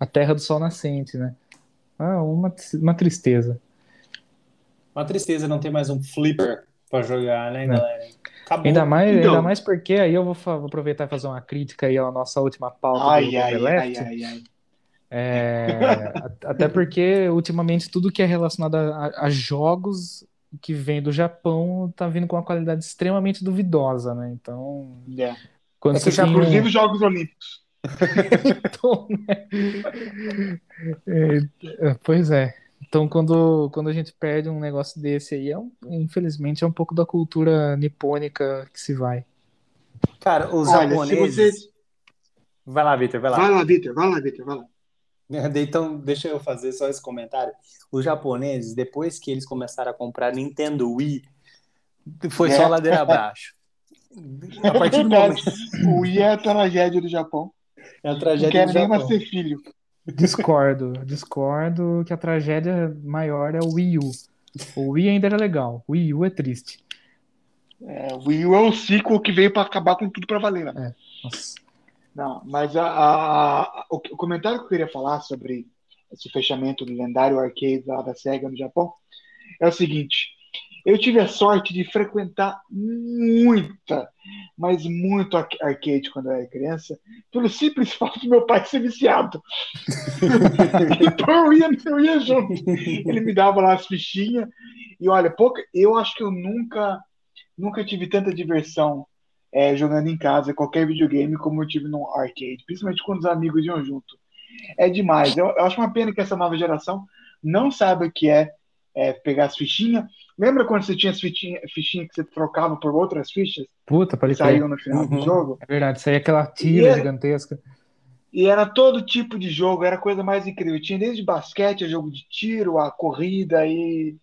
a Terra do Sol Nascente, né? Ah, uma, uma tristeza. Uma tristeza não ter mais um flipper para jogar, né, galera? Acabou. Ainda mais, Então- ainda mais porque aí eu vou, vou aproveitar e fazer uma crítica aí à nossa última pauta do Ai, ai, ai, Omelete. ai, ai. É, até porque ultimamente tudo que é relacionado a, a- jogos que vem do Japão tá vindo com uma qualidade extremamente duvidosa, né? Então, É. quando É você tem Inclusive os Jogos Olímpicos. Então, né? É, pois é. Então, quando, quando a gente perde um negócio desse aí, é um- infelizmente é um pouco da cultura nipônica que se vai. Cara, os Olha, se japoneses. você. Vai lá, Vitor, vai lá. Vai lá, Vitor, vai lá, Vitor, vai lá. Então, deixa eu fazer só esse comentário. Os japoneses, depois que eles começaram a comprar Nintendo Wii, foi só É. ladeira abaixo. A É partir do momento. O I é a tragédia do Japão. É a Não tragédia quer do nem Japão. mais ter filho. Discordo, discordo que a tragédia maior é o Wii U. O Wii ainda era legal, o Wii U é triste. É, o Wii U é o ciclo que veio para acabar com tudo para valer. Né? Nossa. Não, mas a, a- a- o, o comentário que eu queria falar sobre esse fechamento do lendário arcade lá da SEGA no Japão é o seguinte: eu tive a sorte de frequentar muita, mas muito ar- arcade quando eu era criança, pelo simples fato do meu pai ser viciado. então eu ia, eu ia junto. Ele me dava lá as fichinhas, e olha, pouca, eu acho que eu nunca, nunca tive tanta diversão é, jogando em casa qualquer videogame como eu tive no arcade, principalmente quando os amigos iam junto. É demais. Eu, eu acho uma pena que essa nova geração não saiba o que é, é, pegar as fichinhas. Lembra quando você tinha as fichinhas fichinha que você trocava por outras fichas Puta, que pode crer. saíam no final Uhum. do jogo? É verdade, é aquela tira E é- gigantesca. E era todo tipo de jogo, era a coisa mais incrível. Tinha desde basquete, a jogo de tiro, a corrida e,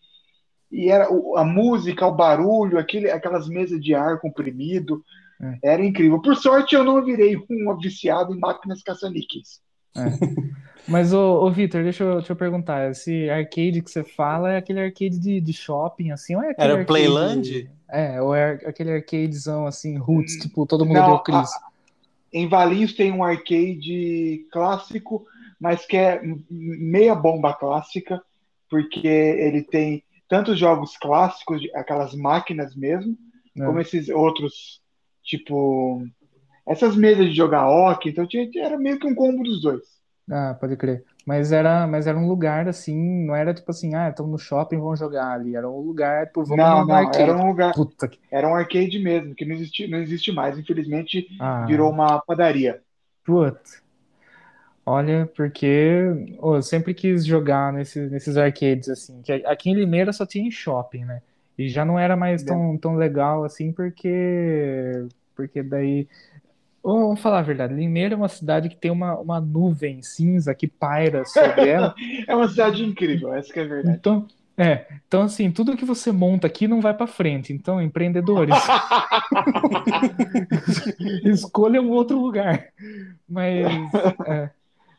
e era a música, o barulho, aquele, aquelas mesas de ar comprimido. É. Era incrível. Por sorte, eu não virei um viciado em máquinas caça-níqueis. Mas, ô, ô Vitor, deixa eu, deixa eu perguntar, esse arcade que você fala é aquele arcade de, de shopping, assim, ou é aquele Era o arcade- Playland? É, ou é aquele arcadezão, assim, roots, tipo, todo mundo deu Chris. Em Valinhos tem um arcade clássico, mas que é meia bomba clássica, porque ele tem tantos jogos clássicos, aquelas máquinas mesmo, né? como esses outros, tipo, essas mesas de jogar hockey, então tinha, era meio que um combo dos dois. Ah, pode crer. Mas era, mas era um lugar, assim, não era tipo assim, ah, estamos no shopping, vamos jogar ali. Era um lugar, tipo, vamos Não, não, arcade. era um lugar, Puta que... era um arcade mesmo, que não existe, não existe mais, infelizmente Ah, virou uma padaria. Putz. Olha, porque eu sempre quis jogar nesses, nesses arcades, assim, que aqui em Limeira só tinha em shopping, né? E já não era mais tão, tão legal assim, porque, porque daí. Vamos falar a verdade, Limeira é uma cidade que tem uma, uma nuvem cinza que paira sobre ela. é uma cidade incrível, essa que é a verdade. Então, é, então assim, tudo que você monta aqui não vai para frente. Então, empreendedores, escolha um outro lugar. Mas é,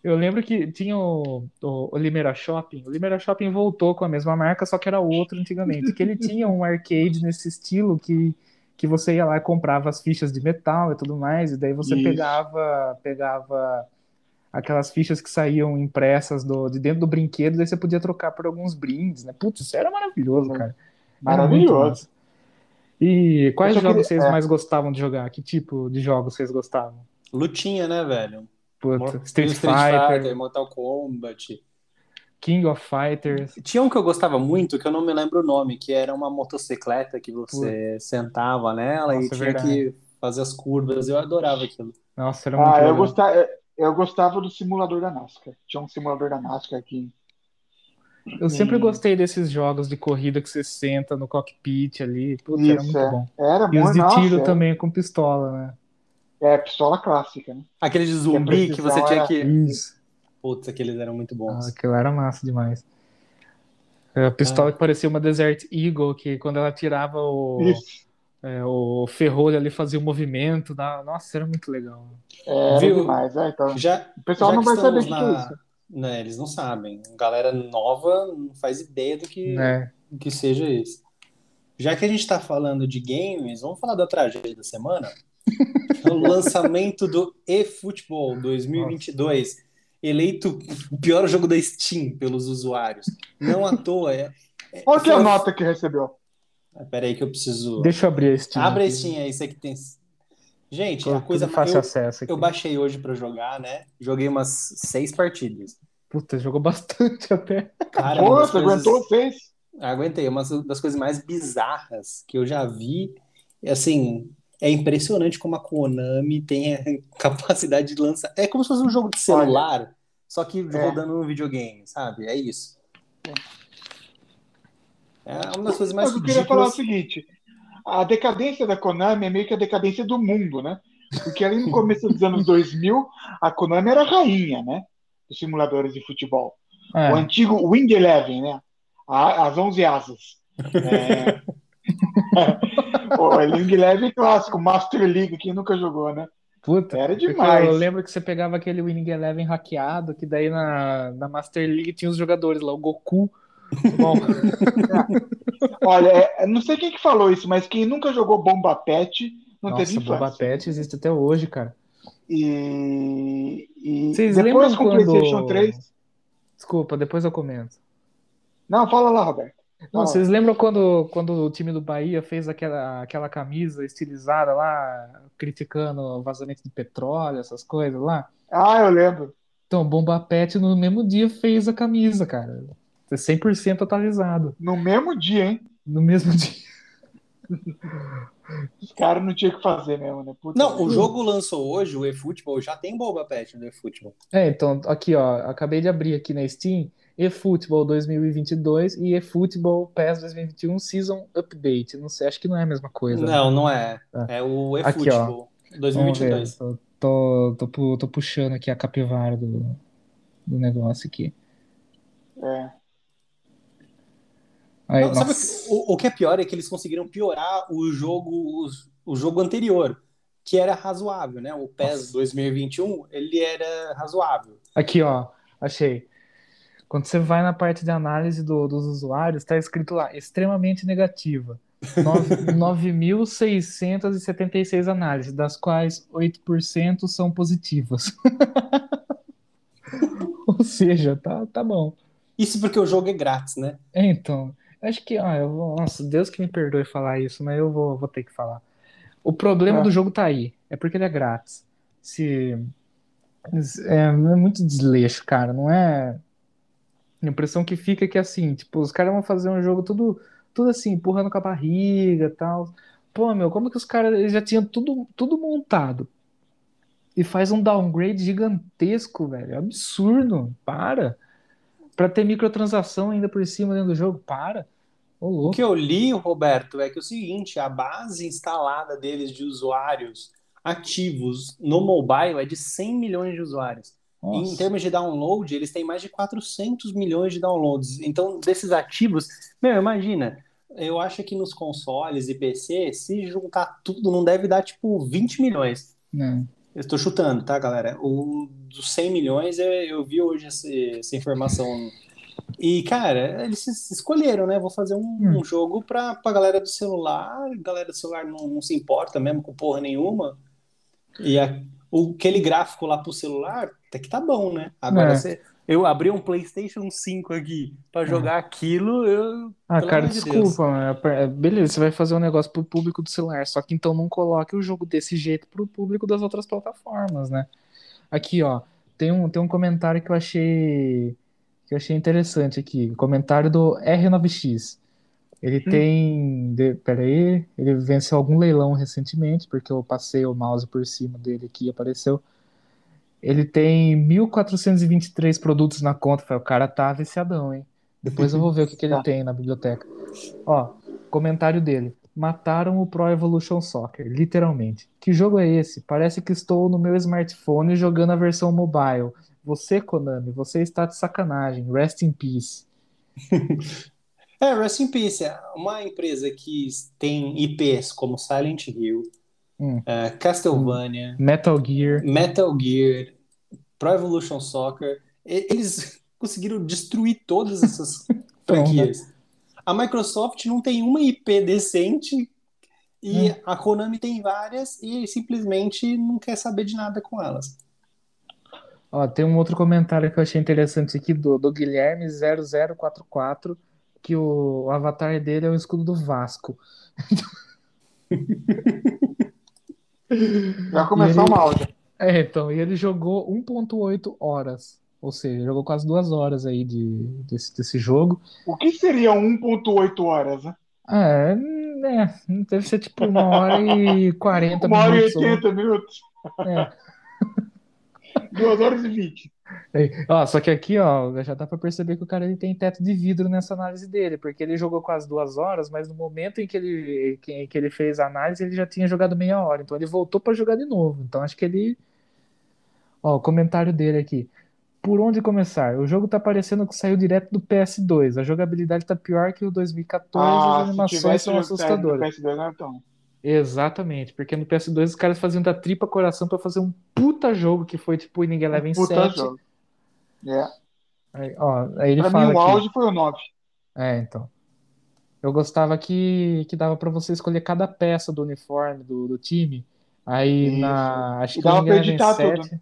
eu lembro que tinha o, o, o, Limeira Shopping. O Limeira Shopping voltou com a mesma marca, só que era outro antigamente. Que ele tinha um arcade nesse estilo que, que você ia lá e comprava as fichas de metal e tudo mais, e daí você Isso. pegava pegava aquelas fichas que saíam impressas do, de dentro do brinquedo, daí você podia trocar por alguns brindes, né? Putz, isso era maravilhoso, cara. Maravilhoso. E quais jogos queria... vocês é. mais gostavam de jogar? Que tipo de jogos vocês gostavam? Lutinha, né, velho? Puta, Street, Street Fighter, Fighter, Mortal Kombat. King of Fighters. Tinha um que eu gostava muito, que eu não me lembro o nome, que era uma motocicleta que você Puta. sentava nela Nossa, e tinha verdade. que fazer as curvas. Eu adorava aquilo. Nossa, era muito ah, eu gostava, eu gostava do simulador da NASCAR. Tinha um simulador da NASCAR aqui. Eu sempre gostei desses jogos de corrida que você senta no cockpit ali. Putz, Isso, era muito é. bom. Era e os de nossa, tiro também com pistola, né? É, pistola clássica, né? Aquele de zumbi que, que você tinha que. Isso. Putz, aqueles eram muito bons. Ah, aquilo era massa demais. A pistola ah. que parecia uma Desert Eagle, que quando ela tirava o. É, o ferrolho ali fazia o um movimento. Da... Nossa, era muito legal. É, Viu? demais, é, então. Já, o pessoal já não vai saber o na... que é isso. Né, eles não sabem. Galera nova não faz ideia do que, é. que seja isso. Já que a gente está falando de games, vamos falar da tragédia da semana? O lançamento do eFootball 2022, Nossa. eleito o pior jogo da Steam pelos usuários. Não à toa. É, é, Qual que é a nota que recebeu? Pera aí que eu preciso. Deixa eu abrir a Steam. Abre a Steam aí, isso aqui tem. Gente, Pô, a coisa fácil eu, acesso aqui. eu baixei hoje para jogar, né? Joguei umas seis partidas. Puta, jogou bastante até. Cara, Pô, você coisas... aguentou seis? Aguentei, uma das coisas mais bizarras que eu já vi. Assim, é impressionante como a Konami tem a capacidade de lançar. É como se fosse um jogo de celular, Olha, só que é. rodando no videogame, sabe? É isso. É. É uma das coisas mais Mas eu queria falar o seguinte: a decadência da Konami é meio que a decadência do mundo, né? Porque ali no começo dos anos 2000, a Konami era a rainha, né? Dos simuladores de futebol. É. O antigo Wing Eleven, né? As 11 asas. É... o Wing Eleven clássico, Master League, quem nunca jogou, né? Puta, era demais. Eu lembro que você pegava aquele Winning Eleven hackeado, que daí na, na Master League tinha os jogadores lá, o Goku, Bom. Olha, é, não sei quem que falou isso, mas quem nunca jogou Bomba Pet não Nossa, teve infância. Bomba Pet existe até hoje, cara. E, e Vocês depois lembram com quando... PlayStation 3. Desculpa, depois eu comento. Não, fala lá, Roberto. Não, vocês lembram quando, quando o time do Bahia fez aquela, aquela camisa estilizada lá, criticando vazamento de petróleo, essas coisas lá? Ah, eu lembro. Então, Bomba Pet no mesmo dia fez a camisa, cara. 100% atualizado. No mesmo dia, hein? No mesmo dia. Os caras não tinham que fazer mesmo, né? Puta não, o jogo lançou hoje, o eFootball, já tem Boba Pet no eFootball. É, então, aqui, ó, acabei de abrir aqui na Steam, eFootball 2022 e eFootball PES 2021 Season Update. Não sei, acho que não é a mesma coisa. Não, né? não é. É, é o eFootball 2022. Tô, tô, tô, tô, puxando aqui a capivara do, do negócio aqui. É. Aí, Não, sabe, o, o, que é pior é que eles conseguiram piorar o jogo, o, o jogo anterior, que era razoável, né? O PES Nossa. 2021, ele era razoável. Aqui, ó, achei. Quando você vai na parte de análise do, dos usuários, está escrito lá, extremamente negativa. 9.676 análises, das quais 8% são positivas. Ou seja, tá, tá bom. Isso porque o jogo é grátis, né? É, então. Acho que, ah, eu vou, nossa, Deus que me perdoe falar isso, mas eu vou, vou ter que falar. O problema é. do jogo tá aí, é porque ele é grátis. Se é, é muito desleixo, cara, não é? A impressão que fica é que assim, tipo, os caras vão fazer um jogo tudo, tudo assim, empurrando com a barriga, tal. Pô, meu, como que os caras já tinham tudo, tudo montado? e faz um downgrade gigantesco, velho. Absurdo. Para. Pra ter microtransação ainda por cima dentro do jogo, para. O que eu li, Roberto, é que é o seguinte: a base instalada deles de usuários ativos no mobile é de 100 milhões de usuários. Nossa. Em termos de download, eles têm mais de 400 milhões de downloads. Então, desses ativos, meu, imagina, eu acho que nos consoles e PC, se juntar tudo, não deve dar tipo 20 milhões. Não. Eu estou chutando, tá, galera? O dos 100 milhões, eu, eu vi hoje essa, essa informação e, cara, eles escolheram, né? Vou fazer um, hum. um jogo pra, pra galera do celular. A galera do celular não, não se importa mesmo com porra nenhuma. E a, o, aquele gráfico lá pro celular, até que tá bom, né? Agora é. você. Eu abri um PlayStation 5 aqui para é. jogar é. aquilo, eu. Ah, cara, de desculpa. É, beleza, você vai fazer um negócio pro público do celular, só que então não coloque o jogo desse jeito pro público das outras plataformas, né? Aqui, ó, tem um, tem um comentário que eu achei que eu achei interessante aqui. Comentário do R9X. Ele hum. tem. De, peraí, ele venceu algum leilão recentemente, porque eu passei o mouse por cima dele aqui e apareceu. Ele tem 1.423 produtos na conta. O cara tá viciadão, hein? Depois eu vou ver o que, que ele tá. tem na biblioteca. Ó, comentário dele. Mataram o Pro Evolution Soccer, literalmente. Que jogo é esse? Parece que estou no meu smartphone jogando a versão mobile. Você, Konami, você está de sacanagem. Rest in peace. é, Rest in peace. É uma empresa que tem IPs como Silent Hill, hum. uh, Castlevania, hum. Metal Gear, Metal Gear, Pro Evolution Soccer. Eles conseguiram destruir todas essas franquias. A Microsoft não tem uma IP decente e hum. a Konami tem várias e simplesmente não quer saber de nada com elas. Ó, tem um outro comentário que eu achei interessante aqui do, do Guilherme 0044, que o, o avatar dele é o escudo do Vasco. Vai começar uma áudio. É, então, e ele jogou 1.8 horas. Ou seja, jogou quase duas horas aí de, desse, desse jogo. O que seria 1.8 horas, né? É, é, deve ser tipo uma hora e 40 minutos. Uma hora e 80 minutos. É. 2 horas e 20. É, ó, só que aqui, ó, já dá pra perceber que o cara ele tem teto de vidro nessa análise dele, porque ele jogou quase duas horas, mas no momento em que ele, que, que ele fez a análise, ele já tinha jogado meia hora, então ele voltou para jogar de novo. Então acho que ele. Ó, o comentário dele aqui. Por onde começar? O jogo tá parecendo que saiu direto do PS2. A jogabilidade tá pior que o 2014 ah, as animações são assustadoras. PS2, não é tão. Exatamente, porque no PS2 os caras faziam da tripa coração para fazer um puta jogo que foi tipo Inning Eleven um puta 7. Jogo. É. Aí, ó, aí ele pra fala mim o auge foi o 9. É, então. Eu gostava que, que dava para você escolher cada peça do uniforme do, do time. Aí Isso. na. Acho que no Inning Eleven 7. Tudo.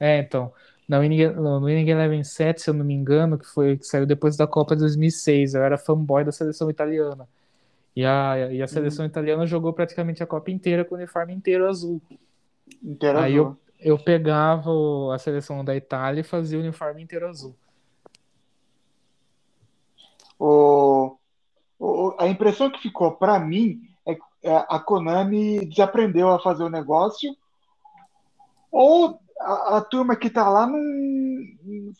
É, então. No Inning, no Eleven 7, se eu não me engano, que foi que saiu depois da Copa de 2006, eu era fanboy da seleção italiana. E a, e a seleção uhum. italiana jogou praticamente a Copa inteira com o uniforme inteiro azul. Inteiro Aí azul. Eu, eu pegava a seleção da Itália e fazia o uniforme inteiro azul. O, o, a impressão que ficou para mim é que é, a Konami desaprendeu a fazer o negócio ou a, a turma que está lá não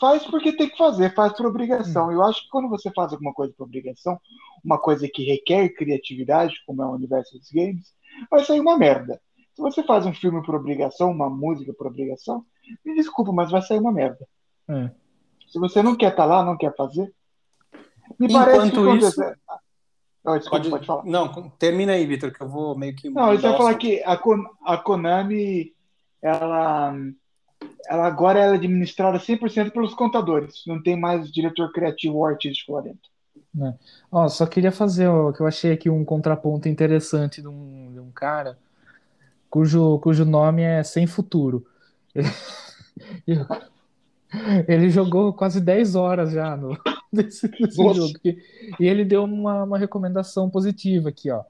faz porque tem que fazer, faz por obrigação. Hum. Eu acho que quando você faz alguma coisa por obrigação, uma coisa que requer criatividade, como é o universo dos games, vai sair uma merda. Se você faz um filme por obrigação, uma música por obrigação, me desculpa, mas vai sair uma merda. É. Se você não quer estar tá lá, não quer fazer. Me Enquanto parece que isso... Oh, desculpa, pode... pode falar. Não, termina aí, Vitor, que eu vou meio que. Não, eu só falar que a, Kon a Konami, ela ela agora é administrada 100% pelos contadores, não tem mais diretor criativo ou artístico lá dentro. É. Ó, só queria fazer o que eu achei aqui um contraponto interessante de um, de um cara cujo, cujo nome é Sem Futuro. Ele, ele jogou quase 10 horas já no, desse, desse jogo. E, e ele deu uma, uma recomendação positiva aqui, ó.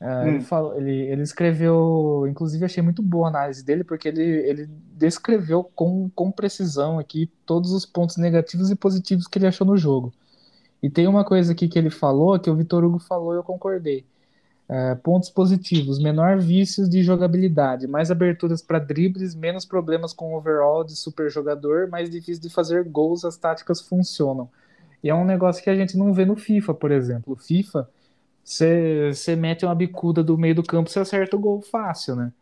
Uh, hum. ele, falou, ele, ele, escreveu, inclusive achei muito boa a análise dele, porque ele, ele descreveu com, com precisão aqui todos os pontos negativos e positivos que ele achou no jogo. E tem uma coisa aqui que ele falou, que o Vitor Hugo falou e eu concordei. É, pontos positivos: menor vícios de jogabilidade, mais aberturas para dribles, menos problemas com overall de super jogador, mais difícil de fazer gols, as táticas funcionam. E é um negócio que a gente não vê no FIFA, por exemplo. O FIFA, você mete uma bicuda do meio do campo, você acerta o gol fácil, né?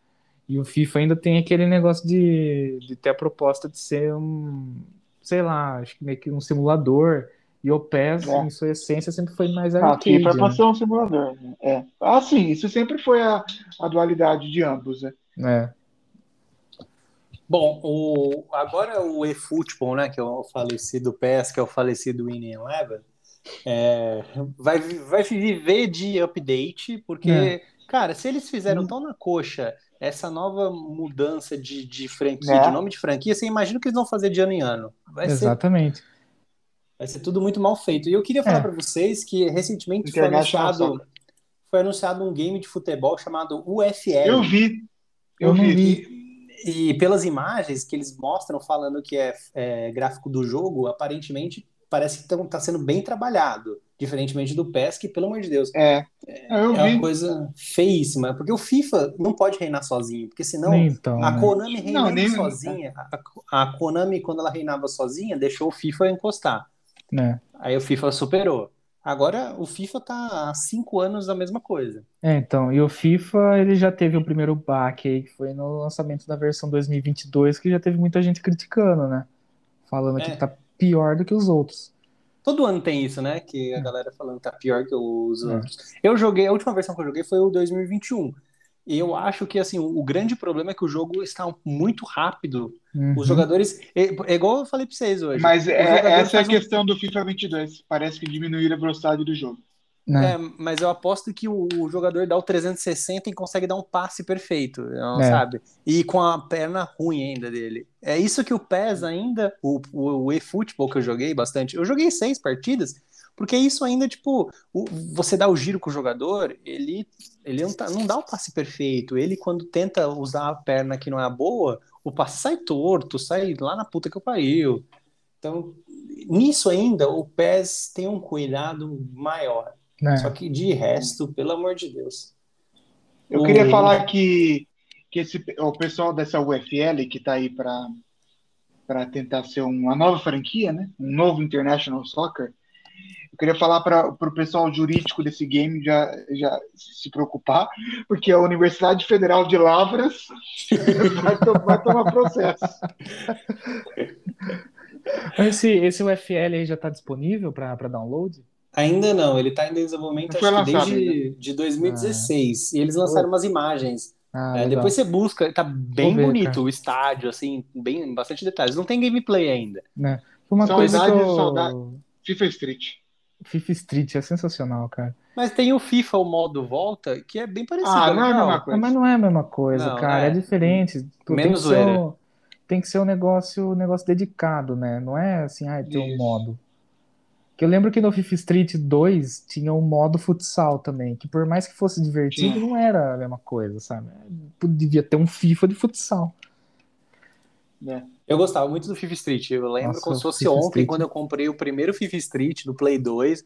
E o FIFA ainda tem aquele negócio de, de ter a proposta de ser um, sei lá, acho que meio que um simulador. E o PES, é. em sua essência, sempre foi mais arcade. Ah, FIFA é para né? ser um simulador. Né? É. Ah, sim, isso sempre foi a, a dualidade de ambos, né? É. Bom, o, agora o eFootball, né, que é o falecido PES, que é o falecido Winning Eleven, é, vai, vai viver de update, porque, é. cara, se eles fizeram tão na coxa essa nova mudança de, de franquia, é. de nome de franquia, você imagina o que eles vão fazer de ano em ano. Vai Exatamente. Ser, vai ser tudo muito mal feito. E eu queria falar é. para vocês que recentemente foi anunciado, foi anunciado um game de futebol chamado UFL. Eu vi. Eu, eu vi. vi. E, e, pelas imagens que eles mostram falando que é, é gráfico do jogo, aparentemente parece que está sendo bem trabalhado. Diferentemente do PES, que, pelo amor de Deus, é, é, é uma coisa feíssima. Porque o FIFA não pode reinar sozinho, porque senão então, a né? Konami reinando nem... sozinha, a, a, Konami, quando ela reinava sozinha, deixou o FIFA encostar. É. Aí o FIFA superou. Agora o FIFA tá há cinco anos a mesma coisa. É, então, e o FIFA ele já teve o primeiro baque aí, que foi no lançamento da versão 2022, que já teve muita gente criticando, né? Falando é. que tá pior do que os outros. Todo ano tem isso, né? Que a é. galera falando que tá pior que os é. outros. Eu joguei, a última versão que eu joguei foi o 2021. E eu acho que assim, o grande problema é que o jogo está muito rápido. Uhum. Os jogadores. É, é, igual eu falei pra vocês hoje. Mas é, essa é a questão do FIFA 22. Parece que diminuir a velocidade do jogo. Né? É, mas eu aposto que o, o, jogador dá o 360 e consegue dar um passe perfeito, não, é. sabe? E com a perna ruim ainda dele. É isso que o PES ainda, o, o, o eFootball que eu joguei bastante, eu joguei seis partidas, porque isso ainda, tipo, o, você dá o giro com o jogador, ele, ele não, tá, não dá o passe perfeito. Ele, quando tenta usar a perna que não é a boa, o passe sai torto, sai lá na puta que eu pariu. Então, nisso ainda, o PES tem um cuidado maior. É. Só que de resto, pelo amor de Deus. Eu o... queria falar que, que esse, o pessoal dessa UFL que está aí para tentar ser uma nova franquia, né? um novo International Soccer, eu queria falar para o pessoal jurídico desse game já, já se preocupar, porque a Universidade Federal de Lavras vai, to vai tomar processo. Esse, esse UFL aí já está disponível para download? Ainda não, ele está em desenvolvimento acho que desde de 2016. Ah. E eles lançaram umas imagens. Ah, é, depois você busca, tá bem ver, bonito cara. o estádio, assim, bem, bastante detalhes. Não tem gameplay ainda. Né? Uma saudade, coisa que eu... saudade. FIFA Street. FIFA Street é sensacional, cara. Mas tem o FIFA, o modo volta, que é bem parecido. Ah, não é a mesma coisa. Mas não é a mesma coisa, não, cara. É, é diferente. Tu Menos tem que, ser um, tem que ser um negócio, um negócio dedicado, né? Não é assim, ah, tem um modo. Que eu lembro que no FIFA Street 2 tinha um modo futsal também, que por mais que fosse divertido, Sim. não era a mesma coisa, sabe? Devia ter um FIFA de futsal. É. Eu gostava muito do FIFA Street. Eu lembro Nossa, como se fosse FIFA ontem, Street. quando eu comprei o primeiro FIFA Street no Play 2.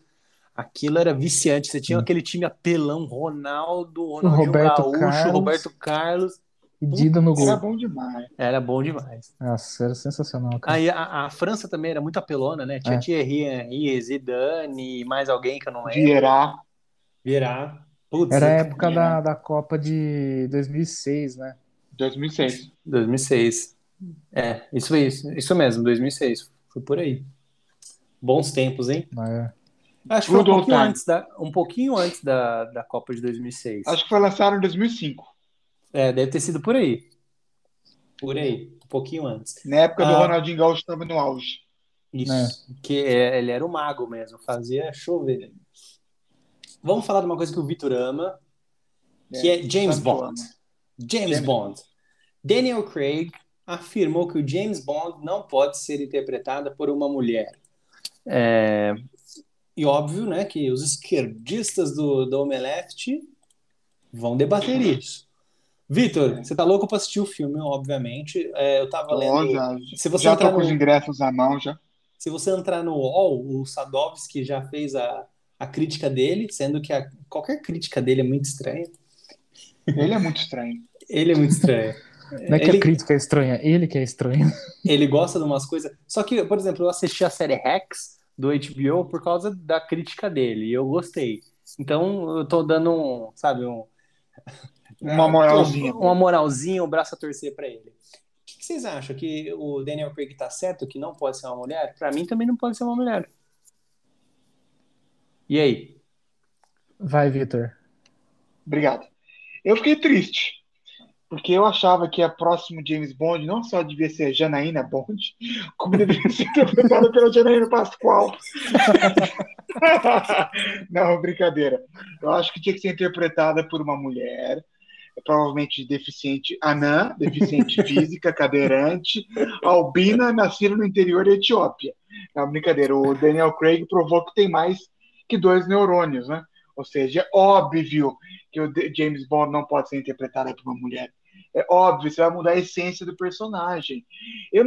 Aquilo era viciante. Você tinha Sim. aquele time apelão, Ronaldo, Ronaldinho Roberto Gaúcho, Carlos. Roberto Carlos. Dida no gol. Era bom demais. Era bom demais. Nossa, era sensacional. Cara. Aí a, a, França também era muito apelona, né? Tinha é. Thierry Henry, Zidane, mais alguém que eu não lembro. Vieira. Vieira. Putz, era a época da, da Copa de 2006, né? 2006. 2006. É, isso isso, isso mesmo, 2006. Foi por aí. Bons tempos, hein? É. Acho que foi um pouquinho, antes da, um pouquinho antes da, da Copa de 2006. Acho que foi lançado em 2005. É, deve ter sido por aí. Por aí, um pouquinho antes. Na época do ah, Ronaldinho Gaúcho estava no auge. Isso, é. que é, ele era o mago mesmo, fazia chover. Vamos falar de uma coisa que o Vitor ama, que é, é James Bond. James, James Bond. Daniel Craig afirmou que o James Bond não pode ser interpretada por uma mulher. É... E óbvio, né, que os esquerdistas do, do Omelete vão debater isso. Vitor, você tá louco pra assistir o filme, obviamente. É, eu tava lendo. já se você já tô com no... os ingressos à mão já. Se você entrar no UOL, o Sadovski já fez a, a crítica dele, sendo que a, qualquer crítica dele é muito estranha. Ele é muito estranho. Ele é muito estranho. Não é que ele, a crítica é estranha, ele que é estranho. ele gosta de umas coisas. Só que, por exemplo, eu assisti a série Rex do HBO por causa da crítica dele, e eu gostei. Então, eu tô dando um, sabe, um. Uma moralzinha. Uma moralzinha, um braço a torcer para ele. O que, que vocês acham? Que o Daniel Craig tá certo que não pode ser uma mulher? Para mim também não pode ser uma mulher. E aí? Vai, Vitor. Obrigado. Eu fiquei triste, porque eu achava que a próximo James Bond não só devia ser Janaína Bond, como deveria ser interpretada pela Janaína Pascoal. não, brincadeira. Eu acho que tinha que ser interpretada por uma mulher, provavelmente deficiente anã, deficiente física, cadeirante, albina, nascida no interior da Etiópia. Não, brincadeira. O Daniel Craig provou que tem mais que dois neurônios, né? Ou seja, é óbvio que o James Bond não pode ser interpretado por uma mulher. É óbvio, você vai mudar a essência do personagem. Eu,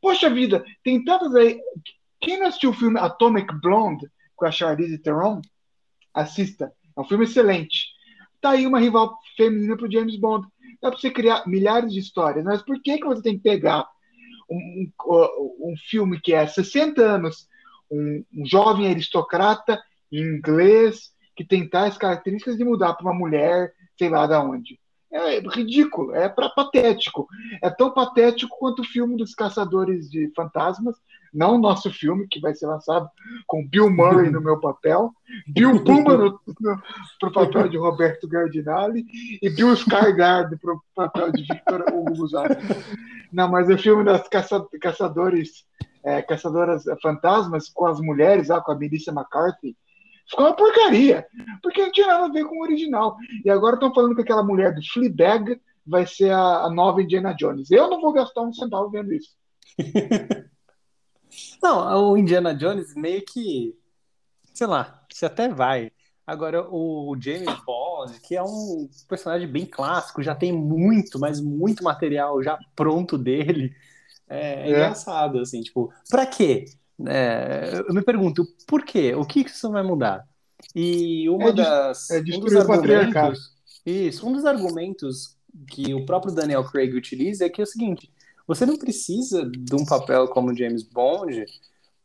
poxa vida, tem tantas aí. Quem não assistiu o filme Atomic Blonde com a Charlize Theron? Assista. É um filme excelente. Tá aí uma rival feminina para o James Bond. Dá para você criar milhares de histórias, mas por que, que você tem que pegar um, um, um filme que é 60 anos, um, um jovem aristocrata inglês que tem tais características de mudar para uma mulher, sei lá de onde? É ridículo, é pra, patético. É tão patético quanto o filme dos Caçadores de Fantasmas, não o nosso filme, que vai ser lançado com Bill Murray no meu papel, Bill Puma no, no, pro papel de Roberto Gardinali e Bill Skarsgård pro papel de Victor Hugo Não, mas o filme das caça, caçadores, é, caçadoras fantasmas com as mulheres, ah, com a Melissa McCarthy, ficou uma porcaria, porque não tinha nada a ver com o original. E agora estão falando que aquela mulher do Fleabag vai ser a, a nova Indiana Jones. Eu não vou gastar um centavo vendo isso. Não, o Indiana Jones meio que. Sei lá, você até vai. Agora, o James Bond, que é um personagem bem clássico, já tem muito, mas muito material já pronto dele. É, é. engraçado, assim, tipo, pra quê? É, eu me pergunto, por quê? O que isso vai mudar? E uma é das. É um dos destruir o patriarcado. argumentos. Isso, um dos argumentos que o próprio Daniel Craig utiliza é que é o seguinte: você não precisa de um papel como James Bond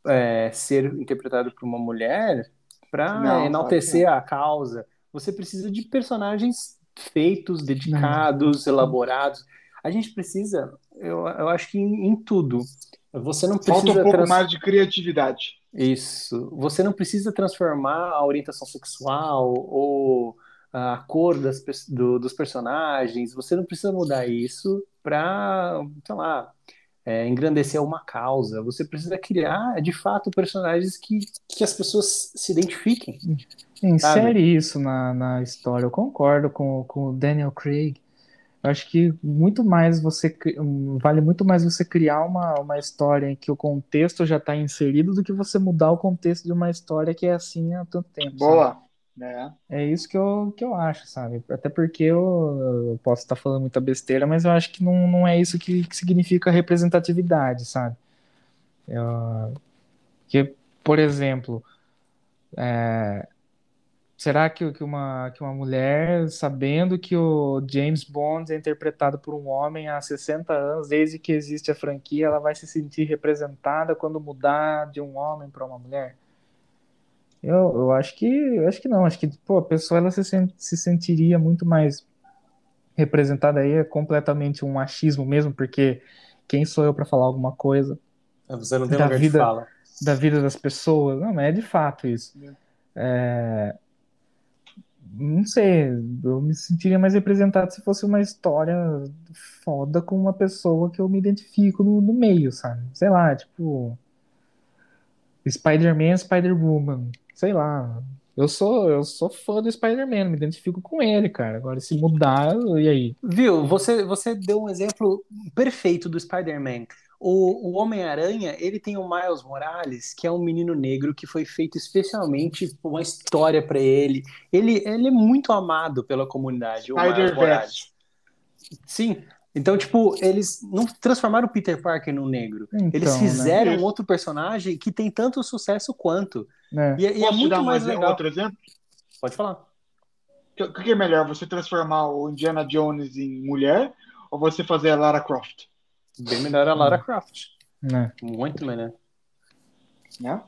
é, ser interpretado por uma mulher para Não, enaltecer a causa. Você precisa de personagens feitos, dedicados, elaborados. A gente precisa, eu, eu acho que em, em tudo. Você não precisa. Falta um pouco trans- mais de criatividade. Isso. Você não precisa transformar a orientação sexual ou a cor das, do- dos personagens. Você não precisa mudar isso para, sei lá, é, engrandecer uma causa. Você precisa criar, de fato, personagens que, que as pessoas se identifiquem. Insere isso na, na história. Eu concordo com, com o Daniel Craig. Eu acho que muito mais você vale muito mais você criar uma, uma história em que o contexto já está inserido do que você mudar o contexto de uma história que é assim há tanto tempo. sabe? Boa. né? É isso que eu, que eu acho, sabe? Até porque eu, eu posso estar falando muita besteira, mas eu acho que não, não é isso que, que significa representatividade, sabe? Eu- que, por exemplo, é, será que, que, uma, que uma mulher, sabendo que o James Bond é interpretado por um homem há 60 anos, desde que existe a franquia, ela vai se sentir representada quando mudar de um homem para uma mulher? Eu, eu acho que eu acho que não, acho que pô, a pessoa ela se, sen- se sentiria muito mais representada aí, é completamente um achismo mesmo, porque quem sou eu para falar alguma coisa Você não tem Da lugar de vida- fala. da vida das pessoas? Não, mas é de fato isso. É, não sei, eu me sentiria mais representado se fosse uma história foda com uma pessoa que eu me identifico no, no meio, sabe? Sei lá, tipo Spider-Man, Spider-Woman, sei lá. Eu sou, eu sou fã do Spider-Man, me identifico com ele, cara. Agora, se mudar, e aí? Viu? Você, você deu um exemplo perfeito do Spider-Man. O, o Homem-Aranha, ele tem o Miles Morales, que é um menino negro que foi feito especialmente uma história para ele. ele. Ele é muito amado pela comunidade, o Miles. Morales. Sim, Então, tipo, eles não transformaram o Peter Parker no negro. Então, Eles né? fizeram Isso. outro personagem que tem tanto sucesso quanto. né? E, e é te muito dar mais mais legal. outro exemplo? Pode falar. O que que é melhor, você transformar o Indiana Jones em mulher ou você fazer a Lara Croft? Bem melhor a Lara Croft. né? Muito melhor. Né?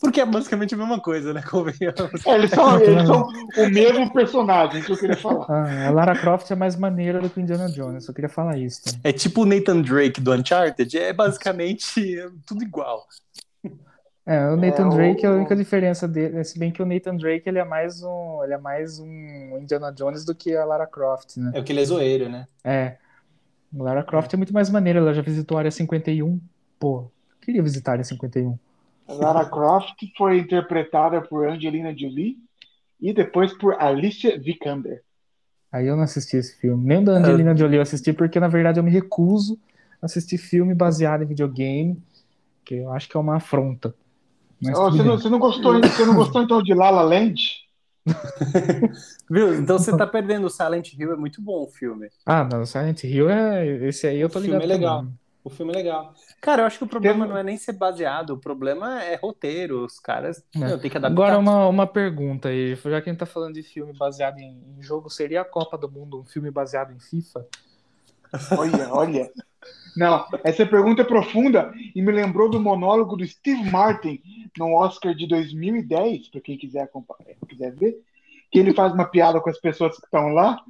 Porque é basicamente a mesma coisa, né? Convenhamos. É, eles, são, eles são o mesmo personagem que eu queria falar. Ah, a Lara Croft é mais maneira do que o Indiana Jones, só queria falar isso. tá? É tipo o Nathan Drake do Uncharted, é basicamente tudo igual. É, o Nathan É, o- Drake, a única diferença dele, é se bem que o Nathan Drake ele é mais um, ele é mais um Indiana Jones do que a Lara Croft, né? É porque ele é zoeiro, né? É. A Lara Croft é muito mais maneira, ela já visitou a área 51. Pô, queria visitar a área 51. Lara Croft foi interpretada por Angelina Jolie e depois por Alicia Vikander. Aí eu não assisti esse filme. Nem da Angelina Jolie eu assisti, porque na verdade eu me recuso a assistir filme baseado em videogame, que eu acho que é uma afronta. Tudo você, não, você não gostou, você não gostou então de La La Land? Viu? Então você tá perdendo. O Silent Hill é muito bom o filme. Ah, não, Silent Hill é. Esse aí eu tô O filme ligado é legal. também. O filme é legal. Cara, eu acho que o problema Tem- não é nem ser baseado, o problema é roteiro. Os caras É. tem que adaptar. Agora uma, uma pergunta aí, já que a gente tá falando de filme baseado em, em jogo, seria a Copa do Mundo um filme baseado em FIFA? Olha, olha. Não, essa pergunta é profunda e me lembrou do monólogo do Steve Martin no Oscar de 2010, para quem quiser, acompanhar- quiser ver, que ele faz uma piada com as pessoas que estão lá.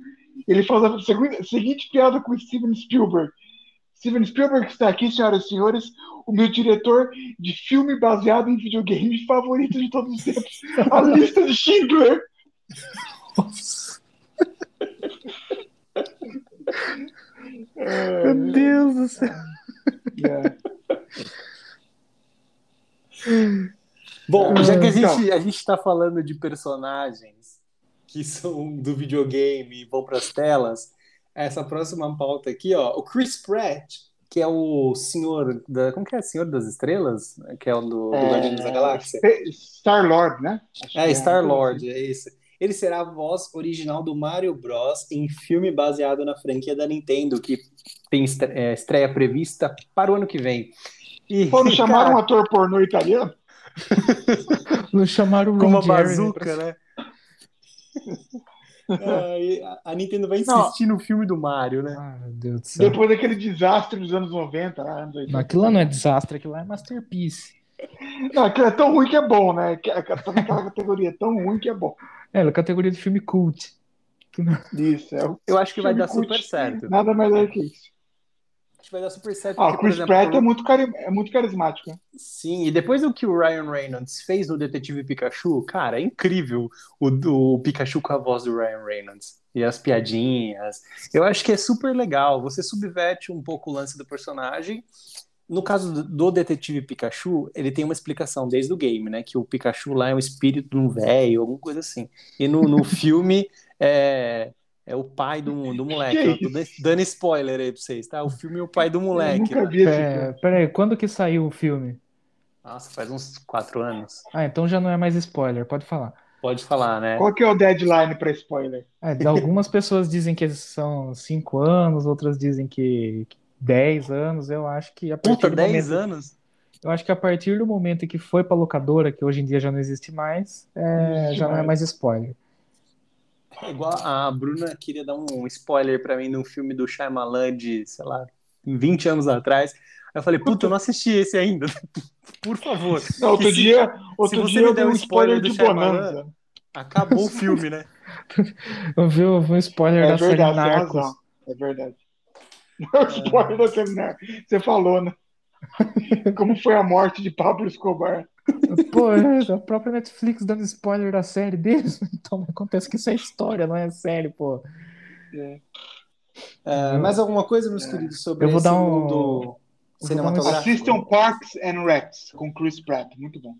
Ele faz a segui- seguinte piada com o Steven Spielberg. Steven Spielberg está aqui, senhoras e senhores, o meu diretor de filme baseado em videogame favorito de todos os tempos, a lista de Schindler. É, Meu Deus do céu. é. Bom, já que a Então. gente, a gente tá falando de personagens que são do videogame e vão pras telas, essa próxima pauta aqui, ó, o Chris Pratt, que é o senhor da. Como que é? Senhor das Estrelas? Que é o do, do Guardiões da Galáxia. Star Lord, né? Acho que É, Star Lord, é isso. Ele será a voz original do Mario Bros. em filme baseado na franquia da Nintendo, que tem estre- é, estreia prevista para o ano que vem. E. Pô, não chamaram um cara, ator pornô italiano? Não chamaram o com Ron uma Jeremy bazuca, né? A- Nintendo vai Não. insistir no filme do Mario, né? Ah, meu Deus do céu. Depois daquele desastre dos anos 90, lá, anos 80. Não, aquilo lá não é desastre, aquilo lá é masterpiece. Não, aquilo é tão ruim que é bom, né? Que- Tá naquela categoria tão ruim que é bom. É, na categoria de filme cult. Isso, é o- Eu acho que vai dar cult. super certo. nada melhor que isso. Vai dar super certo. Ah, porque, Chris exemplo, Pratt é muito, cari- é muito carismático. né? Sim, e depois do que o Ryan Reynolds fez no Detetive Pikachu, cara, é incrível o, o Pikachu com a voz do Ryan Reynolds. E as piadinhas. Eu acho que é super legal. Você subverte um pouco o lance do personagem. No caso do- do Detetive Pikachu, ele tem uma explicação desde o game, né? Que o Pikachu lá é um espírito de um velho, alguma coisa assim. E no, no filme é, é o pai do, do moleque. Que Eu tô dando spoiler aí pra vocês, tá? O filme é o pai do moleque. nunca né? vi É, peraí, quando que saiu o filme? Nossa, faz uns quatro anos. Ah, então já não é mais spoiler, pode falar. Pode falar, né? Qual que é o deadline pra spoiler? É, algumas pessoas dizem que são 5 anos, outras dizem que 10 anos. Eu acho que a partir Puta, do 10 momento, anos? eu acho que a partir do momento que foi pra locadora, que hoje em dia já não existe mais, é, já não é mais. mais spoiler. É igual a Bruna queria dar um spoiler pra mim num filme do Shyamalan de, sei lá, 20 anos atrás. Aí eu falei, puta, eu não assisti esse ainda. Por favor. Não, outro se- dia, outro você dia me eu der dei um spoiler de Shyamalan, Bonanza. Acabou o filme, né? Eu vi, eu vi um spoiler É da série verdade, tem Narcos. É verdade. O spoiler da seminar. Você falou, né? Como foi a morte de Pablo Escobar? Pô, é a própria Netflix dando spoiler da série deles. Então acontece que isso é história, não é série, pô. É, mais alguma coisa, meus queridos, sobre Eu vou esse dar um- mundo um- cinematográfico? Assistam Parks and Recs com Chris Pratt. Muito bom.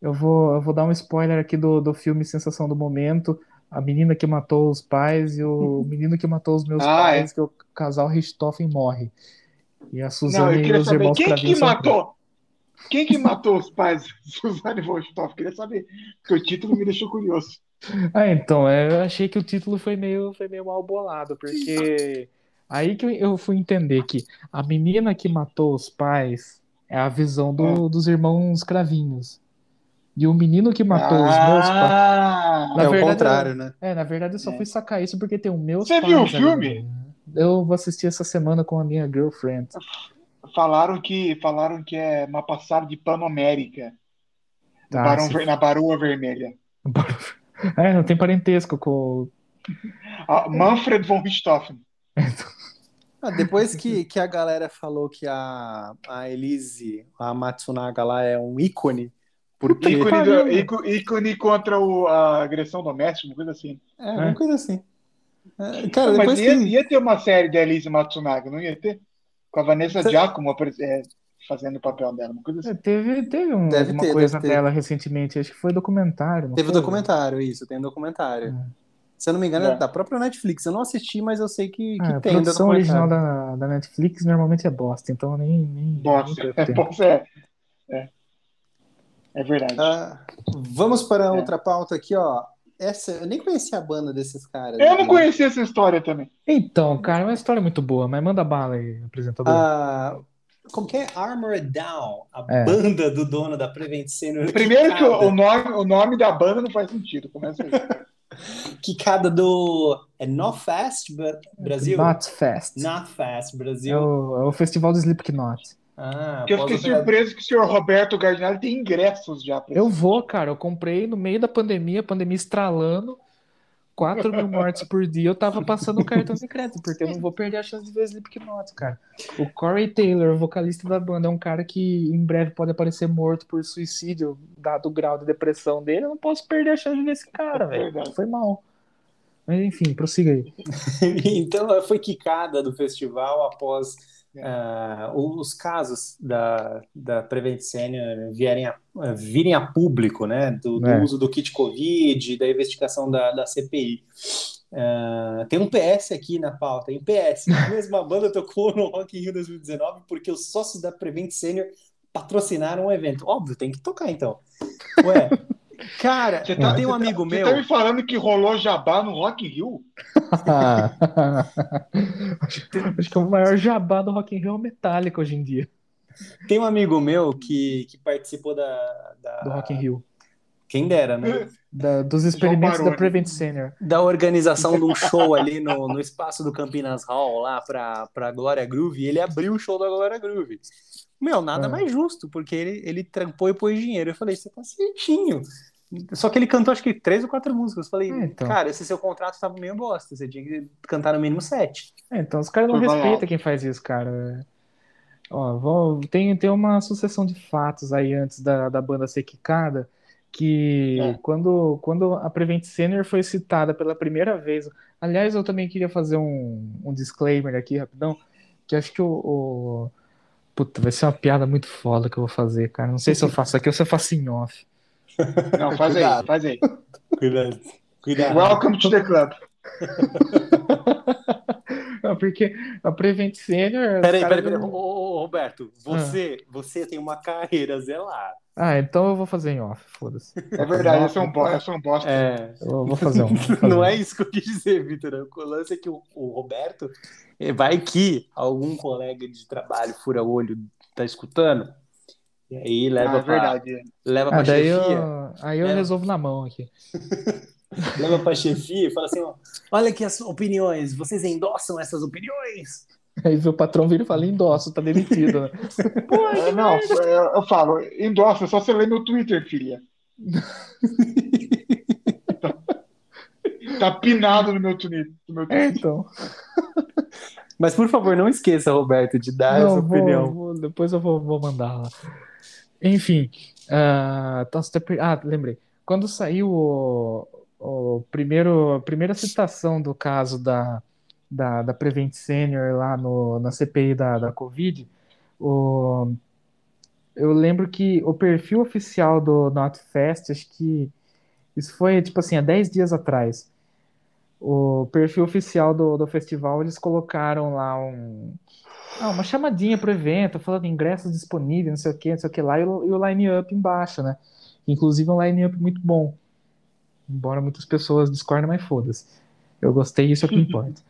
Eu vou, eu vou dar um spoiler aqui do, do filme Sensação do Momento. A menina que matou os pais e o menino que matou os meus Ah, pais, que o casal Richthofen morre. E a Não, Suzane eu e queria os saber irmãos quem Cravinhos que matou? Quem que matou os pais de Suzane Vostov? Queria saber, porque o título me deixou curioso. Ah, então, é, eu achei que o título foi meio, foi meio mal bolado, porque Aí que eu fui entender que a menina que matou os pais é a visão do- dos irmãos cravinhos. E o menino que matou os meus pais. Ah, Na é o verdade, contrário, né? É, na verdade eu só É. fui sacar isso porque tem o meus Você pais. viu o ali. filme? Eu vou assistir essa semana com a minha girlfriend. Falaram que falaram que é uma passada de Panamérica Tá, Barão se- na Baroa Vermelha. É, não tem parentesco com. Ah, Manfred von Richthofen. Ah, depois que, que a galera falou que a, a Elise, a Matsunaga lá é um ícone, porque Ícone, do- velho. íco- ícone contra o- a agressão doméstica, uma coisa assim. é uma coisa assim. É, Cara, Não, depois mas ia, que... ia ter uma série da Elise Matsunaga, não ia ter? Com a Vanessa Cê- Giacomo é, fazendo o papel dela, uma coisa É, assim. teve teve um, Deve alguma ter, coisa deve ter. dela recentemente, acho que foi documentário. Teve foi? documentário, isso, tem documentário. É. Se eu não me engano, é É. da própria Netflix. Eu não assisti, mas eu sei que, que Ah, a tem produção documentário. original da, da Netflix normalmente é bosta, então nem. nem Bosta. É, bosta, é, é. É verdade. Ah, vamos para É. outra pauta aqui, ó. Essa, eu nem conhecia a banda desses caras. Eu não aqui. conhecia essa história também. Então, cara, é uma história muito boa, mas manda bala aí, apresentador. Ah, como que é? Armored Down, a É. banda do dono da Prevent Senior. Primeiro que o, o nome, o nome da banda não faz sentido. Começa aí. quicada do. É Not Fast Bra- Brasil? Not Fest. Not Fast É Brasil. o, é o festival do Slipknot. Ah, Porque eu fiquei surpreso que o senhor Roberto Gardinelli tem ingressos já. pra Eu vou, cara. Eu comprei no meio da pandemia, pandemia estralando. 4 mil mortes por dia, eu tava passando o cartão de crédito, porque eu não vou perder a chance de ver Slipknot, cara. O Corey Taylor, vocalista da banda, é um cara que em breve pode aparecer morto por suicídio, dado o grau de depressão dele. Eu não posso perder a chance de ver esse cara, velho. Foi mal. Mas enfim, prossiga aí. então ela foi quicada do festival após Ah, os casos da, da Prevent Senior vierem a, virem a público, né? Do, do É. uso do kit Covid, da investigação da, da CPI. Ah, tem um PS aqui na pauta, hein? PS, a mesma banda tocou no Rock in Rio 2019 porque os sócios da Prevent Senior patrocinaram o evento. Óbvio, tem que tocar então. Ué, cara, Você tá- tem um tá- amigo Você meu. tá me falando que rolou jabá no Rock in Rio? acho, acho que é o maior jabá do Rock in Rio é o Metallica hoje em dia, Tem um amigo meu que, que participou da, da- do Rock in Rio. Quem dera, né? Da- dos experimentos da Baroni. Prevent Senior. Da organização de um show ali no, no espaço do Campinas Hall, lá pra, pra Glória Groove, e ele abriu o show da Glória Groove. Meu, nada É. mais justo, porque ele, ele trampou e pôs dinheiro. Eu falei, você tá certinho. Só que ele cantou acho que três ou quatro músicas. Eu falei, É, então. cara, esse seu contrato tava meio bosta, você tinha que cantar no mínimo sete. É, então os caras não respeitam quem faz isso, cara. Ó, vou- tem, tem uma sucessão de fatos aí antes da, da banda ser quicada, que É. quando, quando a Prevent Senior foi citada pela primeira vez, aliás, eu também queria fazer um, um disclaimer aqui, rapidão, que acho que o, o- Puta, vai ser uma piada muito foda que eu vou fazer, cara. Não sei se eu faço aqui ou se eu faço em off. Não, faz aí, faz aí. Cuidado. Cuidado. Welcome to the club. Não, porque a Prevent Senior. Peraí, peraí, peraí. Ô, Roberto, você, você tem uma carreira a zelar. Ah, então eu vou fazer em off, foda-se. É verdade, eu sou um bosta. Eu sou um bosta. É, Eu vou fazer um. fazer Não um. é isso que eu quis dizer, Vitor. O lance é que o, o Roberto eh, vai que algum colega de trabalho fura o olho, tá escutando, e aí leva Ah, é pra, verdade. leva pra Ah, chefia, eu, aí eu É. resolvo na mão aqui. leva pra chefia e fala assim, ó, olha aqui as opiniões, vocês endossam essas opiniões? Aí o patrão vira e fala, endosso, tá demitido, né? É, não, eu, eu falo, endossa, só você ler meu Twitter, filha. tá, tá pinado no meu Twitter. No meu É, então. Mas por favor, não esqueça, Roberto, de dar Não, essa vou- opinião. vou- depois eu vou, vou mandar lá. Enfim, per- ah, lembrei. Quando saiu o, o primeiro, a primeira citação do caso da, da, da Prevent Senior lá no, na CPI da, da Covid, o, eu lembro que o perfil oficial do NotFest, acho que isso foi tipo assim, há 10 dias atrás. O perfil oficial do, do festival, eles colocaram lá um, ah, uma chamadinha pro evento, falando ingressos disponíveis, não sei o que, não sei o que lá, e o, e o line-up embaixo, né? Inclusive um line-up muito bom. Embora muitas pessoas discordem, mas foda-se. Eu gostei, isso é o que importa.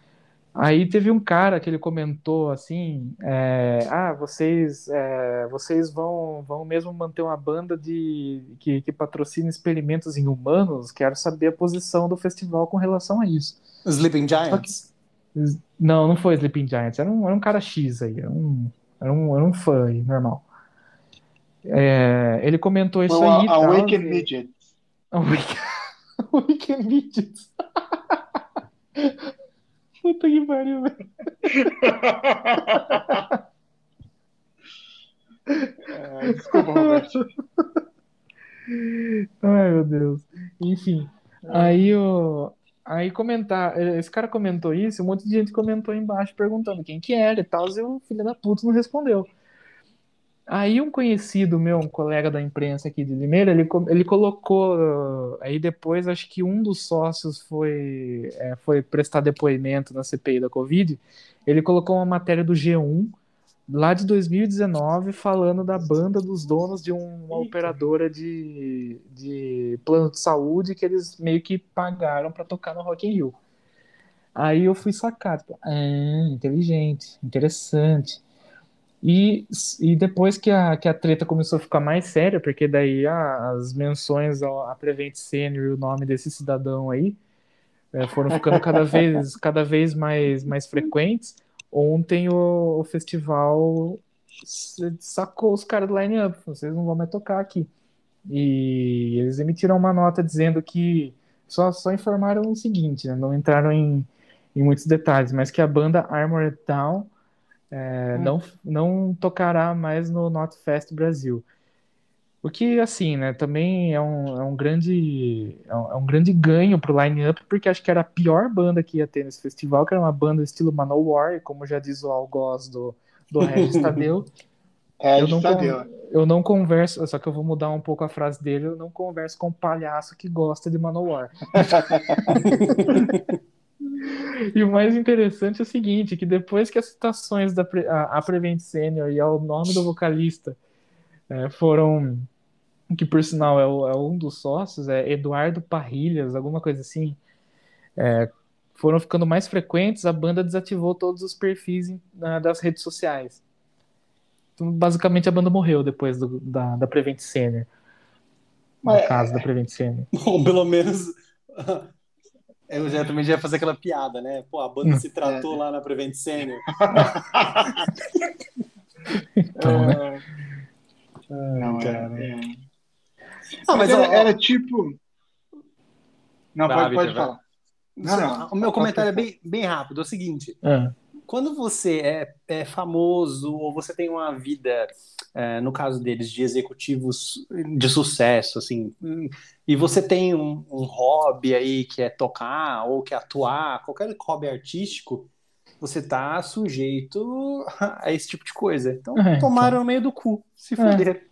Aí teve um cara que ele comentou assim, é, ah, vocês, é, vocês vão, vão mesmo manter uma banda de que, que patrocina experimentos em humanos? Quero saber a posição do festival com relação a isso. Sleeping Giants? Não, não foi Sleeping Giants, era um, era um cara X aí, era um, era um, era um fã aí, normal. É, ele comentou isso Well, aí. a- Awaken Midgets. Awaken, Awaken Midgets. Puta que pariu, velho. É, desculpa, Roberto. Ai, meu Deus. Enfim, aí o. Aí comentar, esse cara comentou isso, um monte de gente comentou embaixo perguntando quem que era e tal, e o filho da puta não respondeu. Aí um conhecido meu, um colega da imprensa aqui de Limeira, ele, ele colocou, aí depois acho que um dos sócios foi, é, foi prestar depoimento na CPI da Covid, ele colocou uma matéria do G1, lá de 2019, falando da banda dos donos de uma operadora de, de plano de saúde que eles meio que pagaram para tocar no Rock in Rio. Aí eu fui sacar, tipo, ah, inteligente, interessante. E, e depois que a, que a treta começou a ficar mais séria, porque daí ah, as menções ao- a Prevent Senior e o nome desse cidadão aí eh, foram ficando cada vez, cada vez mais, mais frequentes. Ontem o, o festival sacou os caras do line-up, vocês não vão mais tocar aqui. E eles emitiram uma nota dizendo que só, só informaram o seguinte, né, não entraram em, em muitos detalhes, mas que a banda Armored Down é, não, não tocará mais no Not Fest Brasil. O que, assim, né, também é um, é um grande é um, é um grande ganho pro line-up, porque acho que era a pior banda que ia ter nesse festival, que era uma banda estilo Manowar, e como já diz o algoz do, do Regis Tadeu, É, eu não, está con- deu. eu não converso, só que eu vou mudar um pouco a frase dele, eu não converso com um palhaço que gosta de Manowar. E o mais interessante é o seguinte, que depois que as citações da Pre- a, a Prevent Senior e ao nome do vocalista eh, foram, que por sinal é, o- é um dos sócios, é Eduardo Parrilhas, alguma coisa assim, eh, foram ficando mais frequentes, a banda desativou todos os perfis na- das redes sociais. Então, basicamente, a banda morreu depois do- da, da Prevent Senior. No Mas- caso da Prevent Senior. Ou pelo menos. Eu já também já ia fazer aquela piada, né? Pô, a banda se tratou lá na Prevent Senior. Então, né? Não, cara. é, é. Ah, Mas mas ó, era, era tipo. Não, Vai, pode, pode vai. falar. Não, não. o meu comentário é bem, bem rápido. É o seguinte: Ah, quando você é, é famoso ou você tem uma vida, é, no caso deles, de executivos de sucesso, assim, hum, e você tem um, um hobby aí que é tocar ou que é atuar, qualquer hobby artístico, você tá sujeito a esse tipo de coisa. Então, É, tomaram no meio do cu, se fuder.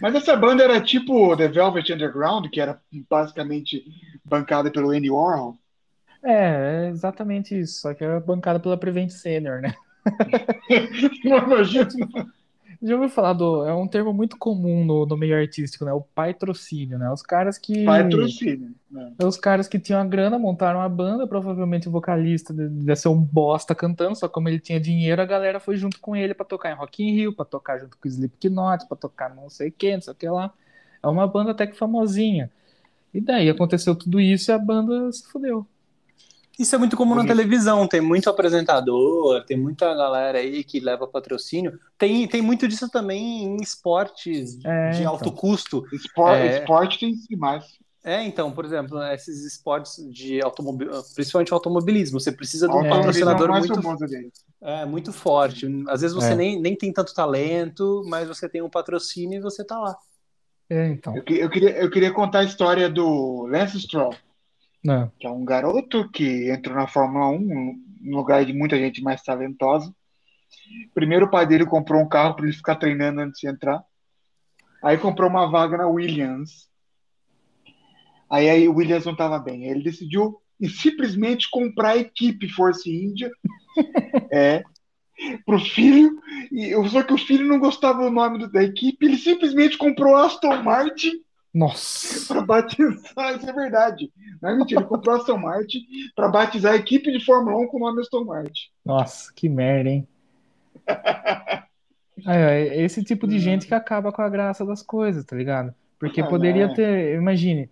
Mas essa banda era tipo The Velvet Underground, que era basicamente bancada pelo Andy Warhol. É, é exatamente isso, só que é bancada pela Prevent Senior, né? Não imagino. Já ouviu falar do. É um termo muito comum no, no meio artístico, né? O patrocínio, né? Os caras que. Patrocínio. né? Os caras que tinham a grana montaram a banda, provavelmente o vocalista de- devia ser um bosta cantando, só como ele tinha dinheiro, a galera foi junto com ele pra tocar em Rock in Rio, pra tocar junto com o Slipknot, pra tocar não sei quem, não sei o que lá. É uma banda até que famosinha. E daí aconteceu tudo isso e a banda se fudeu. Isso é muito comum na televisão, tem muito apresentador, tem muita galera aí que leva patrocínio. Tem, tem muito disso também em esportes É, de então. alto custo. Espor- É. Esporte tem demais. É, então, por exemplo, esses esportes de automobilismo, principalmente automobilismo, você precisa de um é patrocinador mais muito, é, muito forte. Às vezes você É. nem, nem tem tanto talento, mas você tem um patrocínio e você tá lá. É, então. Eu, eu queria, eu queria contar a história do Lance Stroll, Não. que é um garoto que entrou na Fórmula 1, no lugar de muita gente mais talentosa. Primeiro o pai dele comprou um carro para ele ficar treinando antes de entrar. Aí comprou uma vaga na Williams. Aí, aí o Williams não estava bem. Ele decidiu simplesmente comprar a equipe Force India é, pro filho. E, só que o filho não gostava do nome da equipe. Ele simplesmente comprou Aston Martin Nossa. Para batizar, isso é verdade. Não é mentira. Ele comprou a Aston Martin para batizar a equipe de Fórmula 1 com o nome Aston Martin. Nossa, que merda, hein? É, esse tipo de gente que acaba com a graça das coisas, tá ligado? Porque Ah, poderia né? ter, imagine,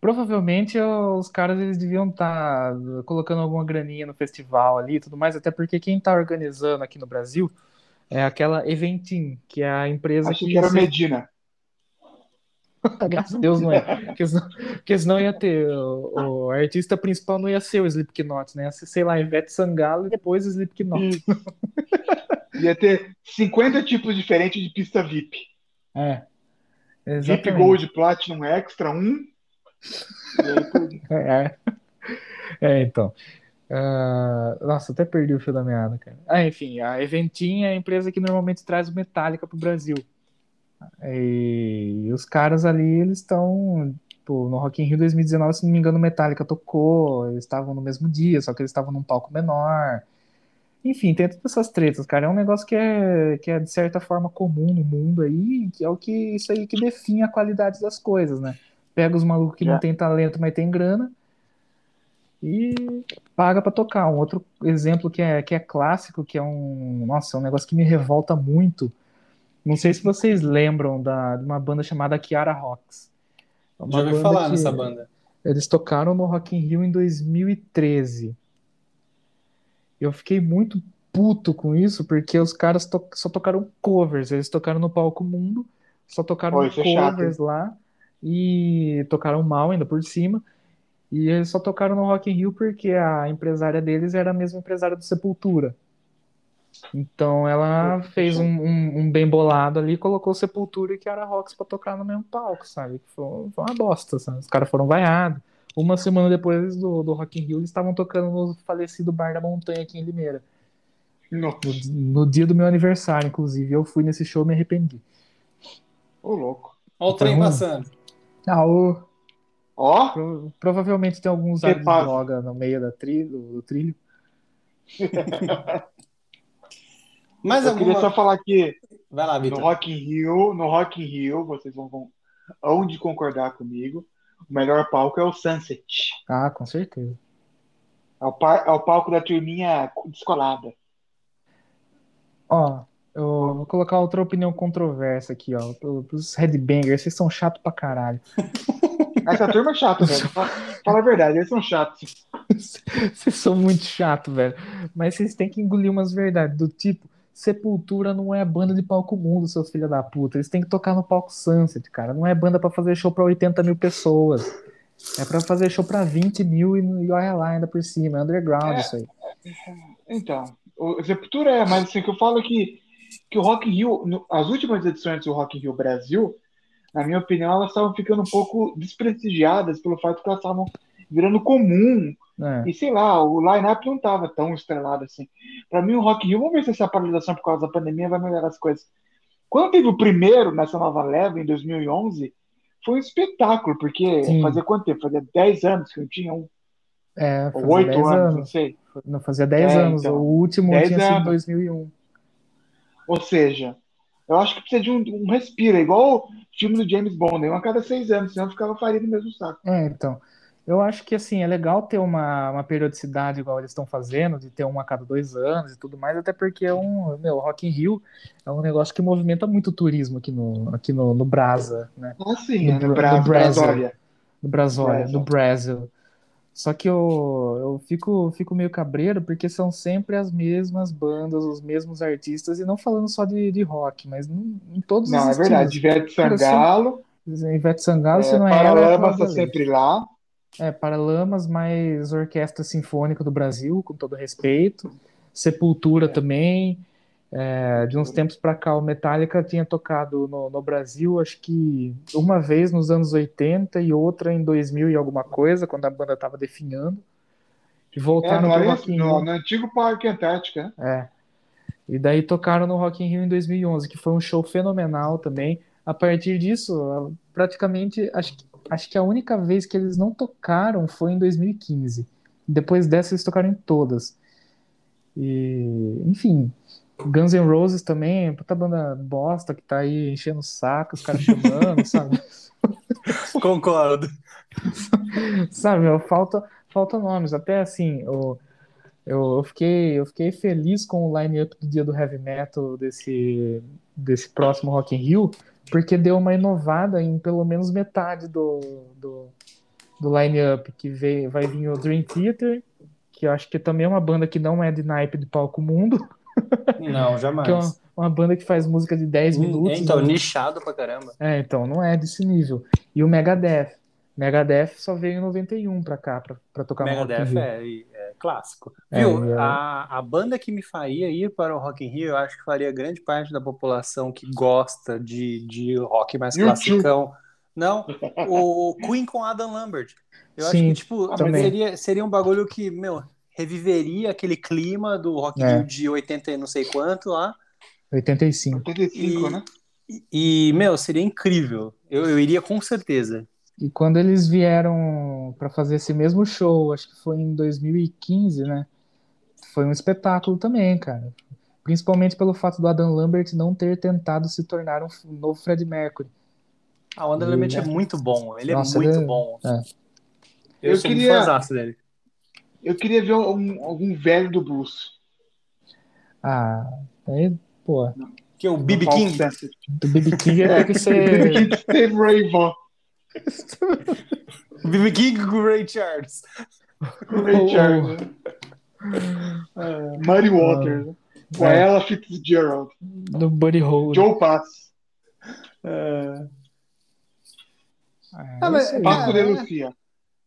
provavelmente os caras eles deviam estar colocando alguma graninha no festival ali e tudo mais, até porque quem tá organizando aqui no Brasil é aquela Eventim, que é a empresa Achei que que era Medina. Graças a Deus não é. Porque senão, porque senão ia ter. O, o artista principal não ia ser o Slipknot, né? Ia ser, sei lá, Ivete Sangalo e depois o Slipknot. Ia ter 50 tipos diferentes de pista VIP. É. VIP Exatamente. Gold Platinum Extra 1. E aí, por- É, é então. Ah, nossa, até perdi o fio da meada, cara. Ah, enfim, a Eventim é a empresa que normalmente traz o Metallica pro Brasil. E, os caras ali, eles estão. Tipo, no Rock in Rio 2019, se não me engano, Metallica tocou, eles estavam no mesmo dia, só que eles estavam num palco menor. Enfim, tem todas essas tretas, cara. É um negócio que é, que é de certa forma comum no mundo aí, que é o que isso aí que define a qualidade das coisas, né? Pega os malucos que não É. tem talento, mas tem grana e paga pra tocar. Um outro exemplo que é, que é clássico, que é um, nossa, é um negócio que me revolta muito. Não sei se vocês lembram da, de uma banda chamada Kiara Rocks. É uma Já ouvi banda falar nessa banda. Eles tocaram no Rock in Rio em 2013. Eu fiquei muito puto com isso, porque os caras to- só tocaram covers. Eles tocaram no Palco Mundo, só tocaram é chato, covers lá e tocaram mal ainda por cima. E eles só tocaram no Rock in Rio porque a empresária deles era a mesma empresária do Sepultura. Então ela fez um, um- um bem bolado ali, colocou Sepultura e Kiara Rocks pra tocar no mesmo palco, sabe? Foi, foi uma bosta, sabe? Os caras foram vaiados. Uma semana depois do, do Rock in Rio, eles estavam tocando no falecido Bar da Montanha aqui em Limeira. No, no dia do meu aniversário, inclusive. Eu fui nesse show e me arrependi. ô louco. Olha o trem Então, passando. Ah, ô, Ó, pro- provavelmente tem algum usuário de droga no meio da tri, do, do trilho. Mais eu queria alguma. só falar que Vai lá, no Vitor. Rock in Rio, no Rock in Rio, vocês vão, vão hão de concordar comigo. O melhor palco é o Sunset. Ah, com certeza. É o, par- é o palco da turminha descolada. Ó, eu vou colocar outra opinião controversa aqui, ó. Pros headbangers, vocês são chatos pra caralho. Essa turma é chata, velho. Fala, fala a verdade, eles são chatos. Vocês são muito chato, velho. Mas vocês têm que engolir umas verdades do tipo, Sepultura não é banda de palco mundo, seus filhos da puta. Eles têm que tocar no palco Sunset, cara. Não é banda pra fazer show pra 80 mil pessoas. É pra fazer show pra 20 mil e, e olha lá ainda por cima. É underground É. isso aí. Então, o Sepultura é, mas assim, o que eu falo é que, que o Rock in Rio, no- as últimas edições do Rock in Rio Brasil, na minha opinião, elas estavam ficando um pouco desprestigiadas pelo fato que elas estavam virando comum. É. E sei lá, o line-up não estava tão estrelado assim. Pra mim, o Rock in Rio, vamos ver se essa paralisação por causa da pandemia vai melhorar as coisas. Quando teve o primeiro nessa nova leva, em 2011, foi um espetáculo, porque Sim. fazia quanto tempo? Fazia 10 anos que não tinha um, É, ou fazia 8 10 anos, não anos. sei. Não, fazia 10 É, anos. então. O último 10 tinha sido anos. 2001. Ou seja, eu acho que precisa de um, um respiro, é igual o filme do James Bond, um a cada seis anos, senão ficava farinha no mesmo saco. É, então. Eu acho que assim, é legal ter uma, uma periodicidade igual eles estão fazendo, de ter um a cada dois anos e tudo mais, até porque é um, meu, Rock in Rio é um negócio que movimenta muito o turismo aqui no, aqui no, no Brasa, né? Ah, sim, Do é no Bra Brasil. Brasólia. No Brasólia, Brasil. no Brasil. Só que eu, eu fico, fico meio cabreiro porque são sempre as mesmas bandas, os mesmos artistas, e não falando só de, de rock, mas em, em todos Não, os é verdade. estilos. Ivete Sangalo, Ivete Sangalo, se é, não é é Paralamas tá Leite. sempre lá. É, Paralamas, mais Orquestra Sinfônica do Brasil, com todo respeito. Sepultura também. É, de uns tempos pra cá, o Metallica tinha tocado no, no Brasil, acho que uma vez nos anos 80 e outra em 2000 e alguma coisa, quando a banda tava definhando. E É, voltaram no, pro Ares- Rock in no, Rio. no antigo Parque Antártica. né? É. E daí tocaram no Rock in Rio em 2011, que foi um show fenomenal também. A partir disso, praticamente, acho que, acho que a única vez que eles não tocaram foi em 2015. Depois dessa, eles tocaram em todas. E, enfim, Guns N' Roses também, puta banda bosta que tá aí enchendo o saco, os caras chamando, sabe? Concordo. Sabe, meu, falta, falta nomes. Até assim, eu, eu, eu fiquei, eu fiquei feliz com o line-up do dia do heavy metal desse, desse próximo Rock in Rio, porque deu uma inovada em pelo menos metade do, do, do line-up, que veio, vai vir o Dream Theater, que eu acho que também é uma banda que não é de naipe de palco mundo, Não, jamais. que é uma, uma banda que faz música de 10 minutos. então, né? nichado pra caramba. É, então, não é desse nível. E o Megadeth. Megadeth só veio em 91 pra cá, pra, pra tocar Megadeth é, é clássico. É, Viu? e é- A, a banda que me faria ir para o Rock in Rio, eu acho que faria grande parte da população que gosta de, de rock mais YouTube. classicão. Não, o Queen com Adam Lambert. Eu acho Sim, que, tipo, também. seria, seria um bagulho que, meu, reviveria aquele clima do Rock in É. Rio de 80 e não sei quanto lá. 85. 85, E- né? E, meu, seria incrível. Eu, eu iria com certeza. E quando eles vieram pra fazer esse mesmo show, acho que foi em 2015, né? Foi um espetáculo também, cara. Principalmente pelo fato do Adam Lambert não ter tentado se tornar um novo Fred Mercury. Ah, o Adam Lambert é muito bom. Ele Nossa, é muito ele é- bom. é. Eu, Eu sou queria- um fãzaço dele. Eu queria ver algum, algum velho do blues. Ah, aí, pô, Que é o B.B. King. Do BB King É, tem que ser. que Steve Ray Vaughan. B.B. King com o Ray Charles. Ray O- Charles. né? Muddy Waters. né? O É. Ella Fitzgerald. do Buddy Holly. Joe Pass. É. Ah, Ah, mas-. Paco de é. Lucia.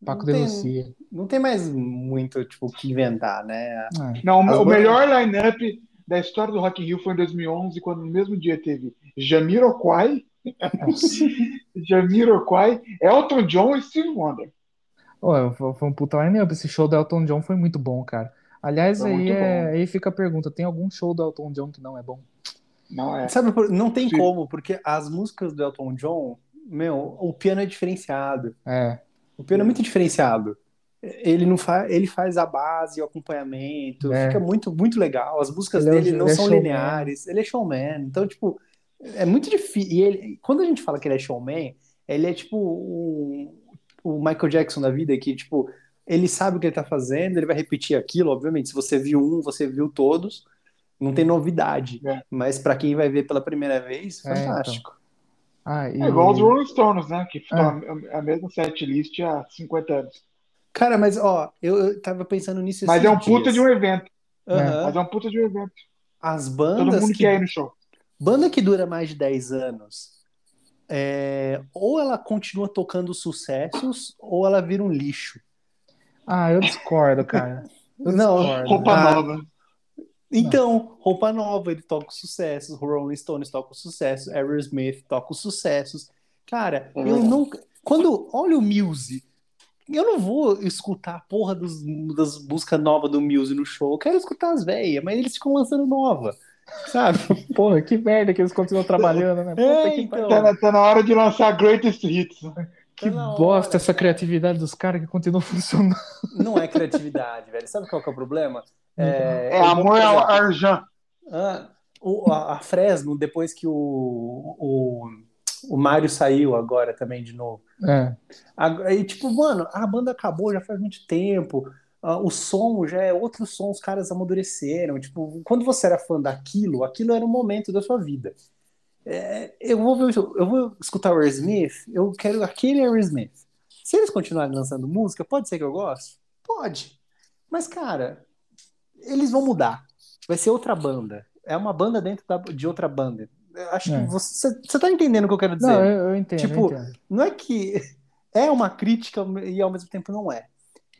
Paco não de tem- Lucia. Não tem mais muito, tipo, o que inventar, né? Ah, Não, o melhor line-up da história do Rock in Rio foi em 2011, quando no mesmo dia teve Jamiroquai. Jamiroquai, Elton John e Steve Wonder. Ó, foi um puta line-up. Esse show do Elton John foi muito bom, cara. Aliás, Foi aí, é- bom. aí fica a pergunta: tem algum show do Elton John que não é bom? Não é. Sabe, não tem Sim. como, porque as músicas do Elton John, meu, o piano é diferenciado. É, O piano é muito diferenciado. Ele não faz, ele faz a base, o acompanhamento, É. fica muito, muito legal. As músicas Ele é- dele não ele é são showman. lineares, ele é showman. Então, tipo, é muito difícil. E ele, quando a gente fala que ele é showman, ele é tipo o, o Michael Jackson da vida, que, tipo, ele sabe o que ele tá fazendo, ele vai repetir aquilo, obviamente. Se você viu um, você viu todos. Não tem novidade. É. Mas pra quem vai ver pela primeira vez, É, fantástico. Ah, e... É igual os Rolling Stones, né? Que É. estão a mesma setlist há 50 anos. Cara, mas ó, eu, eu tava pensando nisso Mas é um puta dias. de um evento. Aham. Mas é um puta de um evento. As Todo bandas mundo que, quer ir no show. Banda que dura mais de 10 anos, é, ou ela continua tocando sucessos, ou ela vira um lixo. Ah, eu discordo, cara. Eu Não, discordo. Roupa Ah, nova. Então, roupa nova, ele toca os sucessos, Rolling Stones toca os sucessos, Aerosmith toca os sucessos. Cara, É eu não. Quando olha o Muse, eu não vou escutar a porra dos, das músicas novas do Muse no show. Eu quero escutar as velhas, mas eles ficam lançando nova. Sabe? Porra, que merda que eles continuam trabalhando, né? Puta É, que então. Tá na, tá na hora de lançar Greatest Hits. né? Que Tá bosta hora, essa cara. criatividade dos caras que continuam funcionando. Não é criatividade, velho. Sabe qual que é o problema? É vou, amor ao Arjan. Ah, o- a, a Fresno, depois que o, o, o Mário saiu agora também de novo. É. Aí, tipo, mano, a banda acabou já faz muito tempo. Ah, o som já é outro som, os caras amadureceram. Tipo, quando você era fã daquilo, aquilo era um momento da sua vida. É, eu, vou ver, eu vou escutar o Aerosmith, eu quero aquele Aerosmith. Se eles continuarem lançando música, pode ser que eu goste? Pode. Mas, cara, eles vão mudar. Vai ser outra banda. É uma banda dentro da- de outra banda. Eu acho É. que você, você tá entendendo o que eu quero dizer. Não, eu, eu entendo, Tipo, eu entendo. Não é que é uma crítica e ao mesmo tempo não é.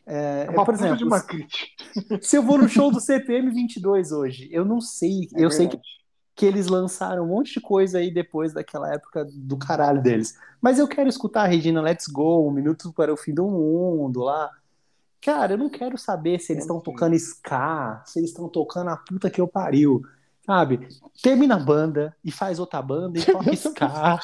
É, É uma por exemplo, de uma crítica. se eu vou no show do CPM 22 hoje, eu não sei, É eu sei que, verdade. que eles lançaram um monte de coisa aí depois daquela época do caralho deles. Mas eu quero escutar a Regina Let's Go, Um Minuto para o Fim do Mundo lá. Cara, eu não quero saber se eles estão sei. tocando ska, se eles estão tocando a puta que eu pariu. Sabe? Termina a banda e faz outra banda e toca ska.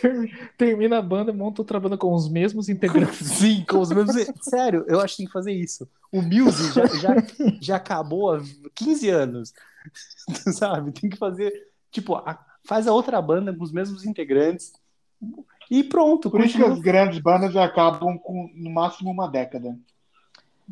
Ter- Termina a banda, monta outra banda com os mesmos integrantes. Sim, com os mesmos. Sério, eu acho que tem que fazer isso. O Muse já, já, já acabou há 15 anos. Sabe? Tem que fazer. Tipo, a- faz a outra banda com os mesmos integrantes E pronto. Por isso que continua. as grandes bandas acabam com no máximo uma década.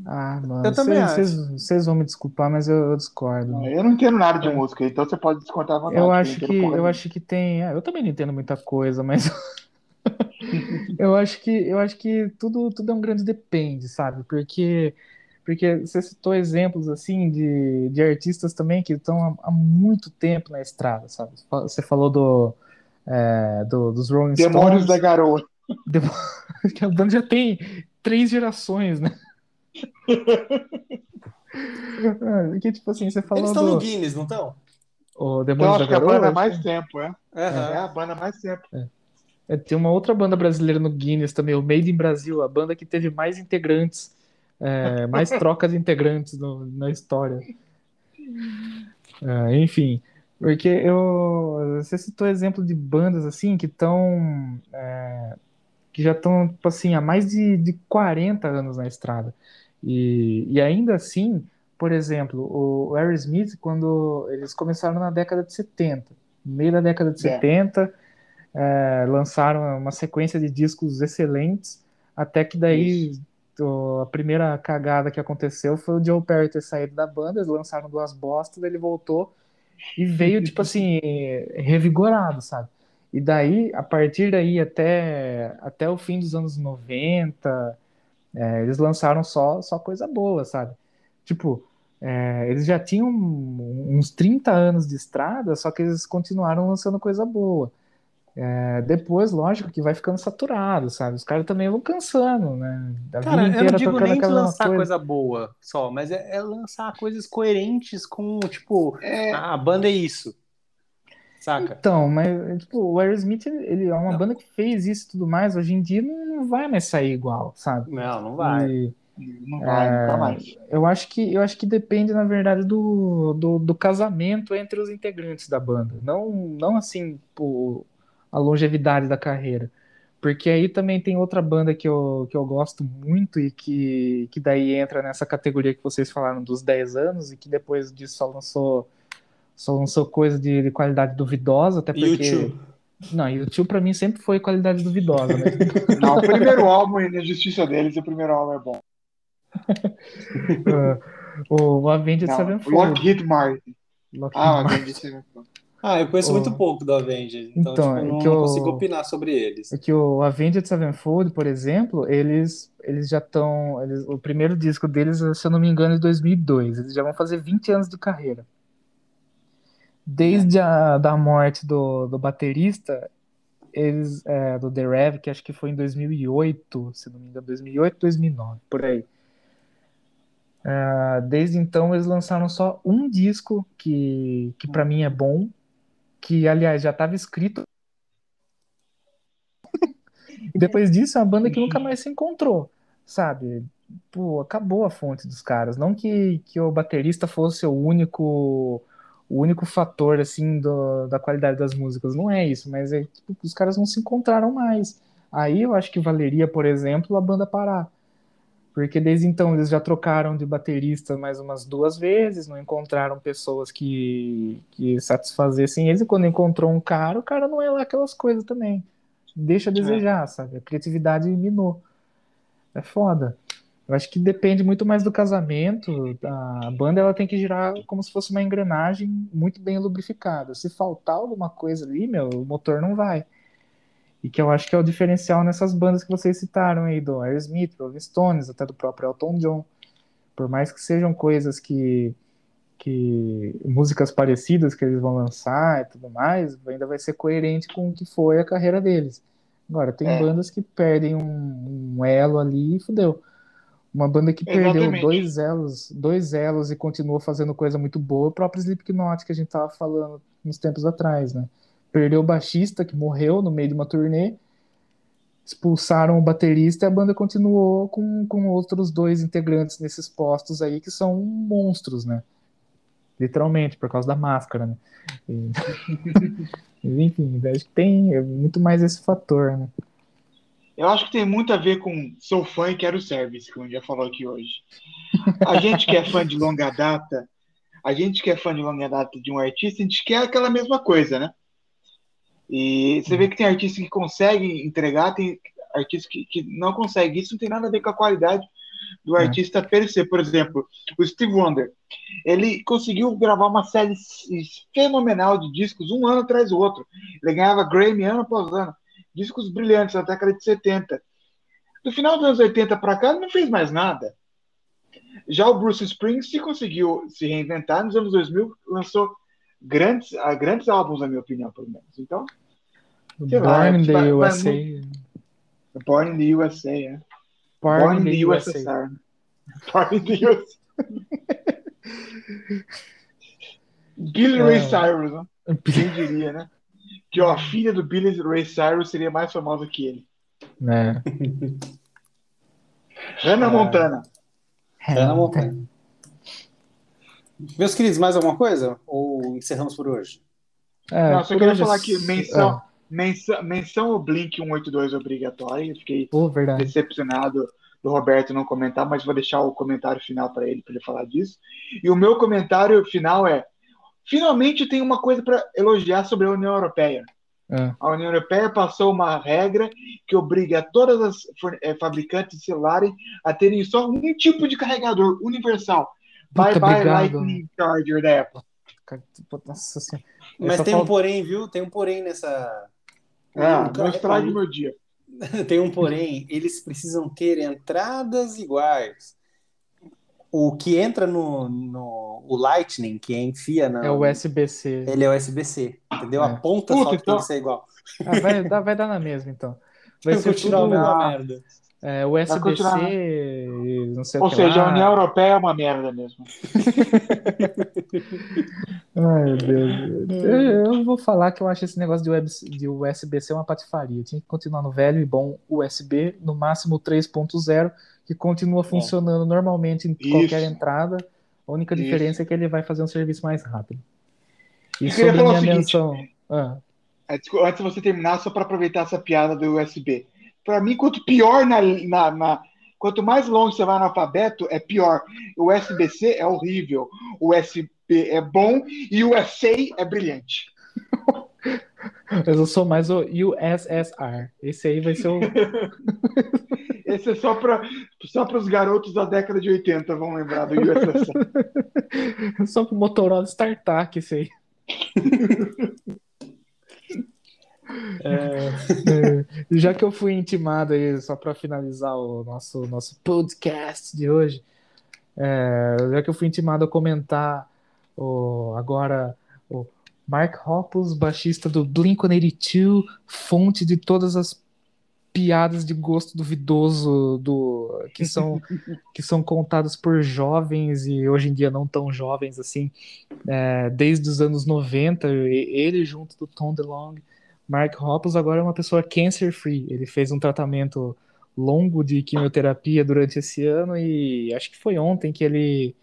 Ah, mano, Eu também acho. vocês vão me desculpar, mas eu, eu discordo. Eu não entendo nada de É. música, então você pode descontar à vontade. Eu acho que eu acho que tem, é, eu também não entendo muita coisa, mas eu acho que eu acho que tudo tudo é um grande depende, sabe? Porque porque você citou exemplos assim de, de artistas também que estão há, há muito tempo na estrada, sabe? Você falou do, é, do- dos Rolling Demônios da Stones, Garoa. que a banda já tem três gerações, né? Ah, Que tipo assim, você Eles falou estão no do Guinness, não estão? o Então Demônios da acho que a Garoa, banda mais que- tempo, é. É Aham. a banda mais tempo. É, tem uma outra banda brasileira no Guinness também, o Made in Brasil, a banda que teve mais integrantes, é, mais trocas de integrantes no- na história. É, enfim, porque eu, você citou exemplo de bandas assim que estão, que já estão, tipo assim, há mais de, de 40 anos na estrada. E, e ainda assim, por exemplo, o, Aerosmith, quando eles começaram na década de 70, no meio da década de É. 70, é, lançaram uma sequência de discos excelentes, até que daí o- a primeira cagada que aconteceu foi o Joe Perry ter saído da banda, eles lançaram duas bostas, ele voltou e veio, tipo assim, revigorado, sabe? E daí, a partir daí até, até o fim dos anos 90, é, eles lançaram só, só coisa boa, sabe? Tipo, é, eles já tinham uns 30 anos de estrada, só que eles continuaram lançando coisa boa. É, depois, lógico, que vai ficando saturado, sabe? Os caras também vão cansando, né? A Cara, eu não digo nem lançar coisa. coisa boa só, mas é, é lançar coisas coerentes com, tipo, É, ah, a banda é isso. Saca? Então, mas tipo, o Aerosmith, ele é uma Não. banda que fez isso e tudo mais, hoje em dia não, não vai mais sair igual, sabe? Não, não vai. E não vai, nunca mais. eu acho que eu acho que depende, na verdade, do, do, do casamento entre os integrantes da banda. Não, não assim, por a longevidade da carreira. Porque aí também tem outra banda que eu, que eu gosto muito e que, que daí entra nessa categoria que vocês falaram dos 10 anos e que depois disso só lançou, só lançou coisa de, de qualidade duvidosa, até o porque. tio? Não, e o tio pra mim sempre foi qualidade duvidosa, né? Não, o primeiro álbum, e na justiça deles, o primeiro álbum é bom. o Avenged Não, Sevenfold. Lockheed Martin. Lockheed Ah, o Martin. Avenged Sevenfold. Ah, eu conheço Oh. muito pouco do Avenged, então, Então, tipo, é não, não consigo opinar sobre eles. É que o Avenged Sevenfold, por exemplo, eles, eles já estão. Eles, o primeiro disco deles, se eu não me engano, é de 2002. Eles já vão fazer 20 anos de carreira. Desde a da morte do, do baterista, eles, é, do The Rev, que acho que foi em 2008, se não me engano, 2008, 2009, por aí. É, desde então, eles lançaram só um disco que, que para mim é bom, que, aliás, já estava escrito e depois disso é uma banda que nunca mais se encontrou, sabe? Pô, acabou a fonte dos caras. Não que, que o baterista fosse o único o único fator assim do, da qualidade das músicas, não é isso, mas é tipo, os caras não se encontraram mais. Aí eu acho que valeria, por exemplo, a banda parar. Porque desde então eles já trocaram de baterista mais umas duas vezes, não encontraram pessoas que, que satisfazessem eles, e quando encontrou um cara, o cara não é lá aquelas coisas também deixa a desejar, sabe? A criatividade minou. É foda. Eu acho que depende muito mais do casamento. A banda ela tem que girar como se fosse uma engrenagem muito bem lubrificada. Se faltar alguma coisa ali, meu, o motor não vai. E que eu acho que é o diferencial nessas bandas que vocês citaram aí, do Aerosmith, Rolling Stones, até do próprio Elton John. Por mais que sejam coisas que, que músicas parecidas que eles vão lançar e tudo mais, ainda vai ser coerente com o que foi a carreira deles. Agora, tem É. bandas que perdem um, um elo ali e fudeu. Uma banda que perdeu Exatamente. dois elos, dois elos e continua fazendo coisa muito boa, é o próprio Slipknot que a gente tava falando uns tempos atrás, né? Perdeu o baixista que morreu no meio de uma turnê, expulsaram o baterista e a banda continuou com, com outros dois integrantes nesses postos aí que são monstros, né? Literalmente, por causa da máscara, né? E- enfim, acho que tem é muito mais esse fator, né? Eu acho que tem muito a ver com sou fã e quero service, como a gente já falou aqui hoje. A gente que é fã de longa data, a gente que é fã de longa data de um artista, a gente quer aquela mesma coisa, né? E você vê que tem artistas que conseguem entregar, tem artistas que, que não conseguem. Isso não tem nada a ver com a qualidade do É. artista per se. Por exemplo, o Steve Wonder. Ele conseguiu gravar uma série fenomenal de discos, um ano atrás do outro. Ele ganhava Grammy ano após ano. Discos brilhantes, na década de 70. Do final dos anos 80 para cá, não fez mais nada. Já o Bruce Springsteen conseguiu se reinventar. Nos anos 2000, lançou grandes, ah, grandes álbuns, na minha opinião, pelo menos. Então, Sei lá, Born in the USA. Born in the USA, é. Born, Born in the USA. USSR. Born in the USA. Billy É. Ray Cyrus, né? Quem diria, né? Que ó, a filha do Billy Ray Cyrus seria mais famosa que ele. Né? Hannah É. Montana. Hannah Montana. Meus queridos, mais alguma coisa? Ou encerramos por hoje? É, Não, só queria hoje- falar que menção, Ah, menção, menção Blink 182 obrigatória. Eu fiquei verdade. decepcionado do Roberto não comentar, mas vou deixar o comentário final para ele, para ele falar disso. E o meu comentário final é: finalmente tem uma coisa para elogiar sobre a União Europeia. É. A União Europeia passou uma regra que obriga todas as eh, fabricantes de celulares a terem só um tipo de carregador universal. Bye Puta, bye obrigado. Lightning Charger da Apple. Nossa senhora. Mas tem um falo- porém, viu? Tem um porém nessa. Ah, O ca- não estrague meu dia. Tem um porém, eles precisam ter entradas iguais. O que entra no, no o Lightning, que enfia na. É o USB-C. Ele é USB-C, entendeu? É. A ponta Puta, só que tem então- que ser igual. Ah, vai, dar, vai dar na mesma, então. Vai ser tudo a mesma Ah. merda. é, USB-C, não sei Ou o que seja, lá. a União Europeia é uma merda mesmo. Ai, meu Deus. Eu, eu vou falar que eu acho esse negócio de, web, de USB-C uma patifaria. Tinha que continuar no velho e bom USB, no máximo 3.0, que continua funcionando normalmente em Isso. qualquer entrada. A única Isso. diferença é que ele vai fazer um serviço mais rápido. E Eu queria falar minha o seguinte. menção. Ah, É, Antes de você terminar, só para aproveitar essa piada do USB. Para mim, quanto pior na, na, na- Quanto mais longe você vai no alfabeto, é pior. O USB-C é horrível. O USB é bom e o USA é brilhante. mas eu sou mais o USSR. Esse aí vai ser o. Esse é só para só os garotos da década de 80, vão lembrar do USSR. Só pro Motorola StarTAC, esse aí. É, já que eu fui intimado aí, só para finalizar o nosso, nosso podcast de hoje, é, já que eu fui intimado a comentar o, agora o Mark Hoppus, baixista do Blink-182, fonte de todas as piadas de gosto duvidoso do que são que são contadas por jovens e hoje em dia não tão jovens assim, é, desde os anos 90, e- ele junto do Tom DeLonge Mark Hoppus agora é uma pessoa cancer free. Ele fez um tratamento longo de quimioterapia durante esse ano e acho que foi ontem que ele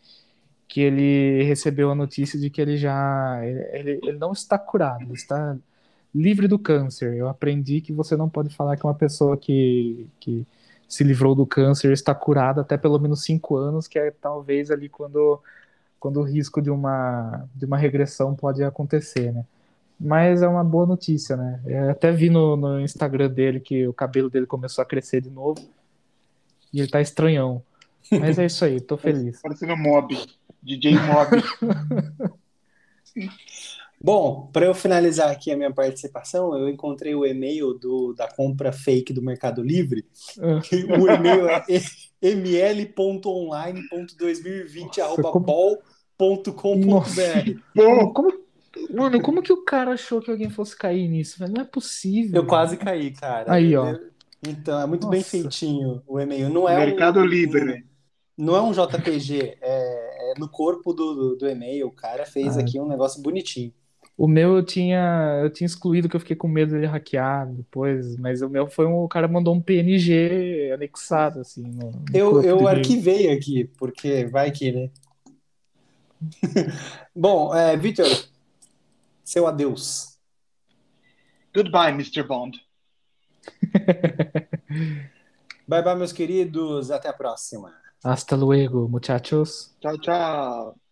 que ele recebeu a notícia de que ele já ele, ele não está curado, ele está livre do câncer. Eu aprendi que você não pode falar que uma pessoa que, que se livrou do câncer está curada até pelo menos cinco anos, que é talvez ali quando quando o risco de uma de uma regressão pode acontecer, né? Mas é uma boa notícia, né? Eu até vi no, no Instagram dele que o cabelo dele começou a crescer de novo. E ele tá estranhão. Mas é isso aí, tô feliz. Parecendo Mob. DJ Mob. Bom, para eu finalizar aqui a minha participação, eu encontrei o e-mail do, da compra fake do Mercado Livre. Ah. O e-mail é ml.online.2020@bol.com.br. Bom, Como, mano, como que o cara achou que alguém fosse cair nisso? Não é possível. Eu quase caí, cara. Aí, ó. Então, é muito bem Nossa. feitinho o e-mail. Não é um- Mercado Livre. Não é um JPG, é, é no corpo do, do, do e-mail. O cara fez Ah. aqui um negócio bonitinho. O meu eu tinha, eu tinha excluído que eu fiquei com medo dele hackear depois, mas o meu foi um, o cara mandou um PNG anexado assim no, no Eu, eu arquivei aqui, porque vai que, né? Bom, é, Victor, seu adeus. Goodbye, Mr. Bond. Bye bye, meus queridos. Até a próxima. Hasta luego, muchachos. Tchau, tchau.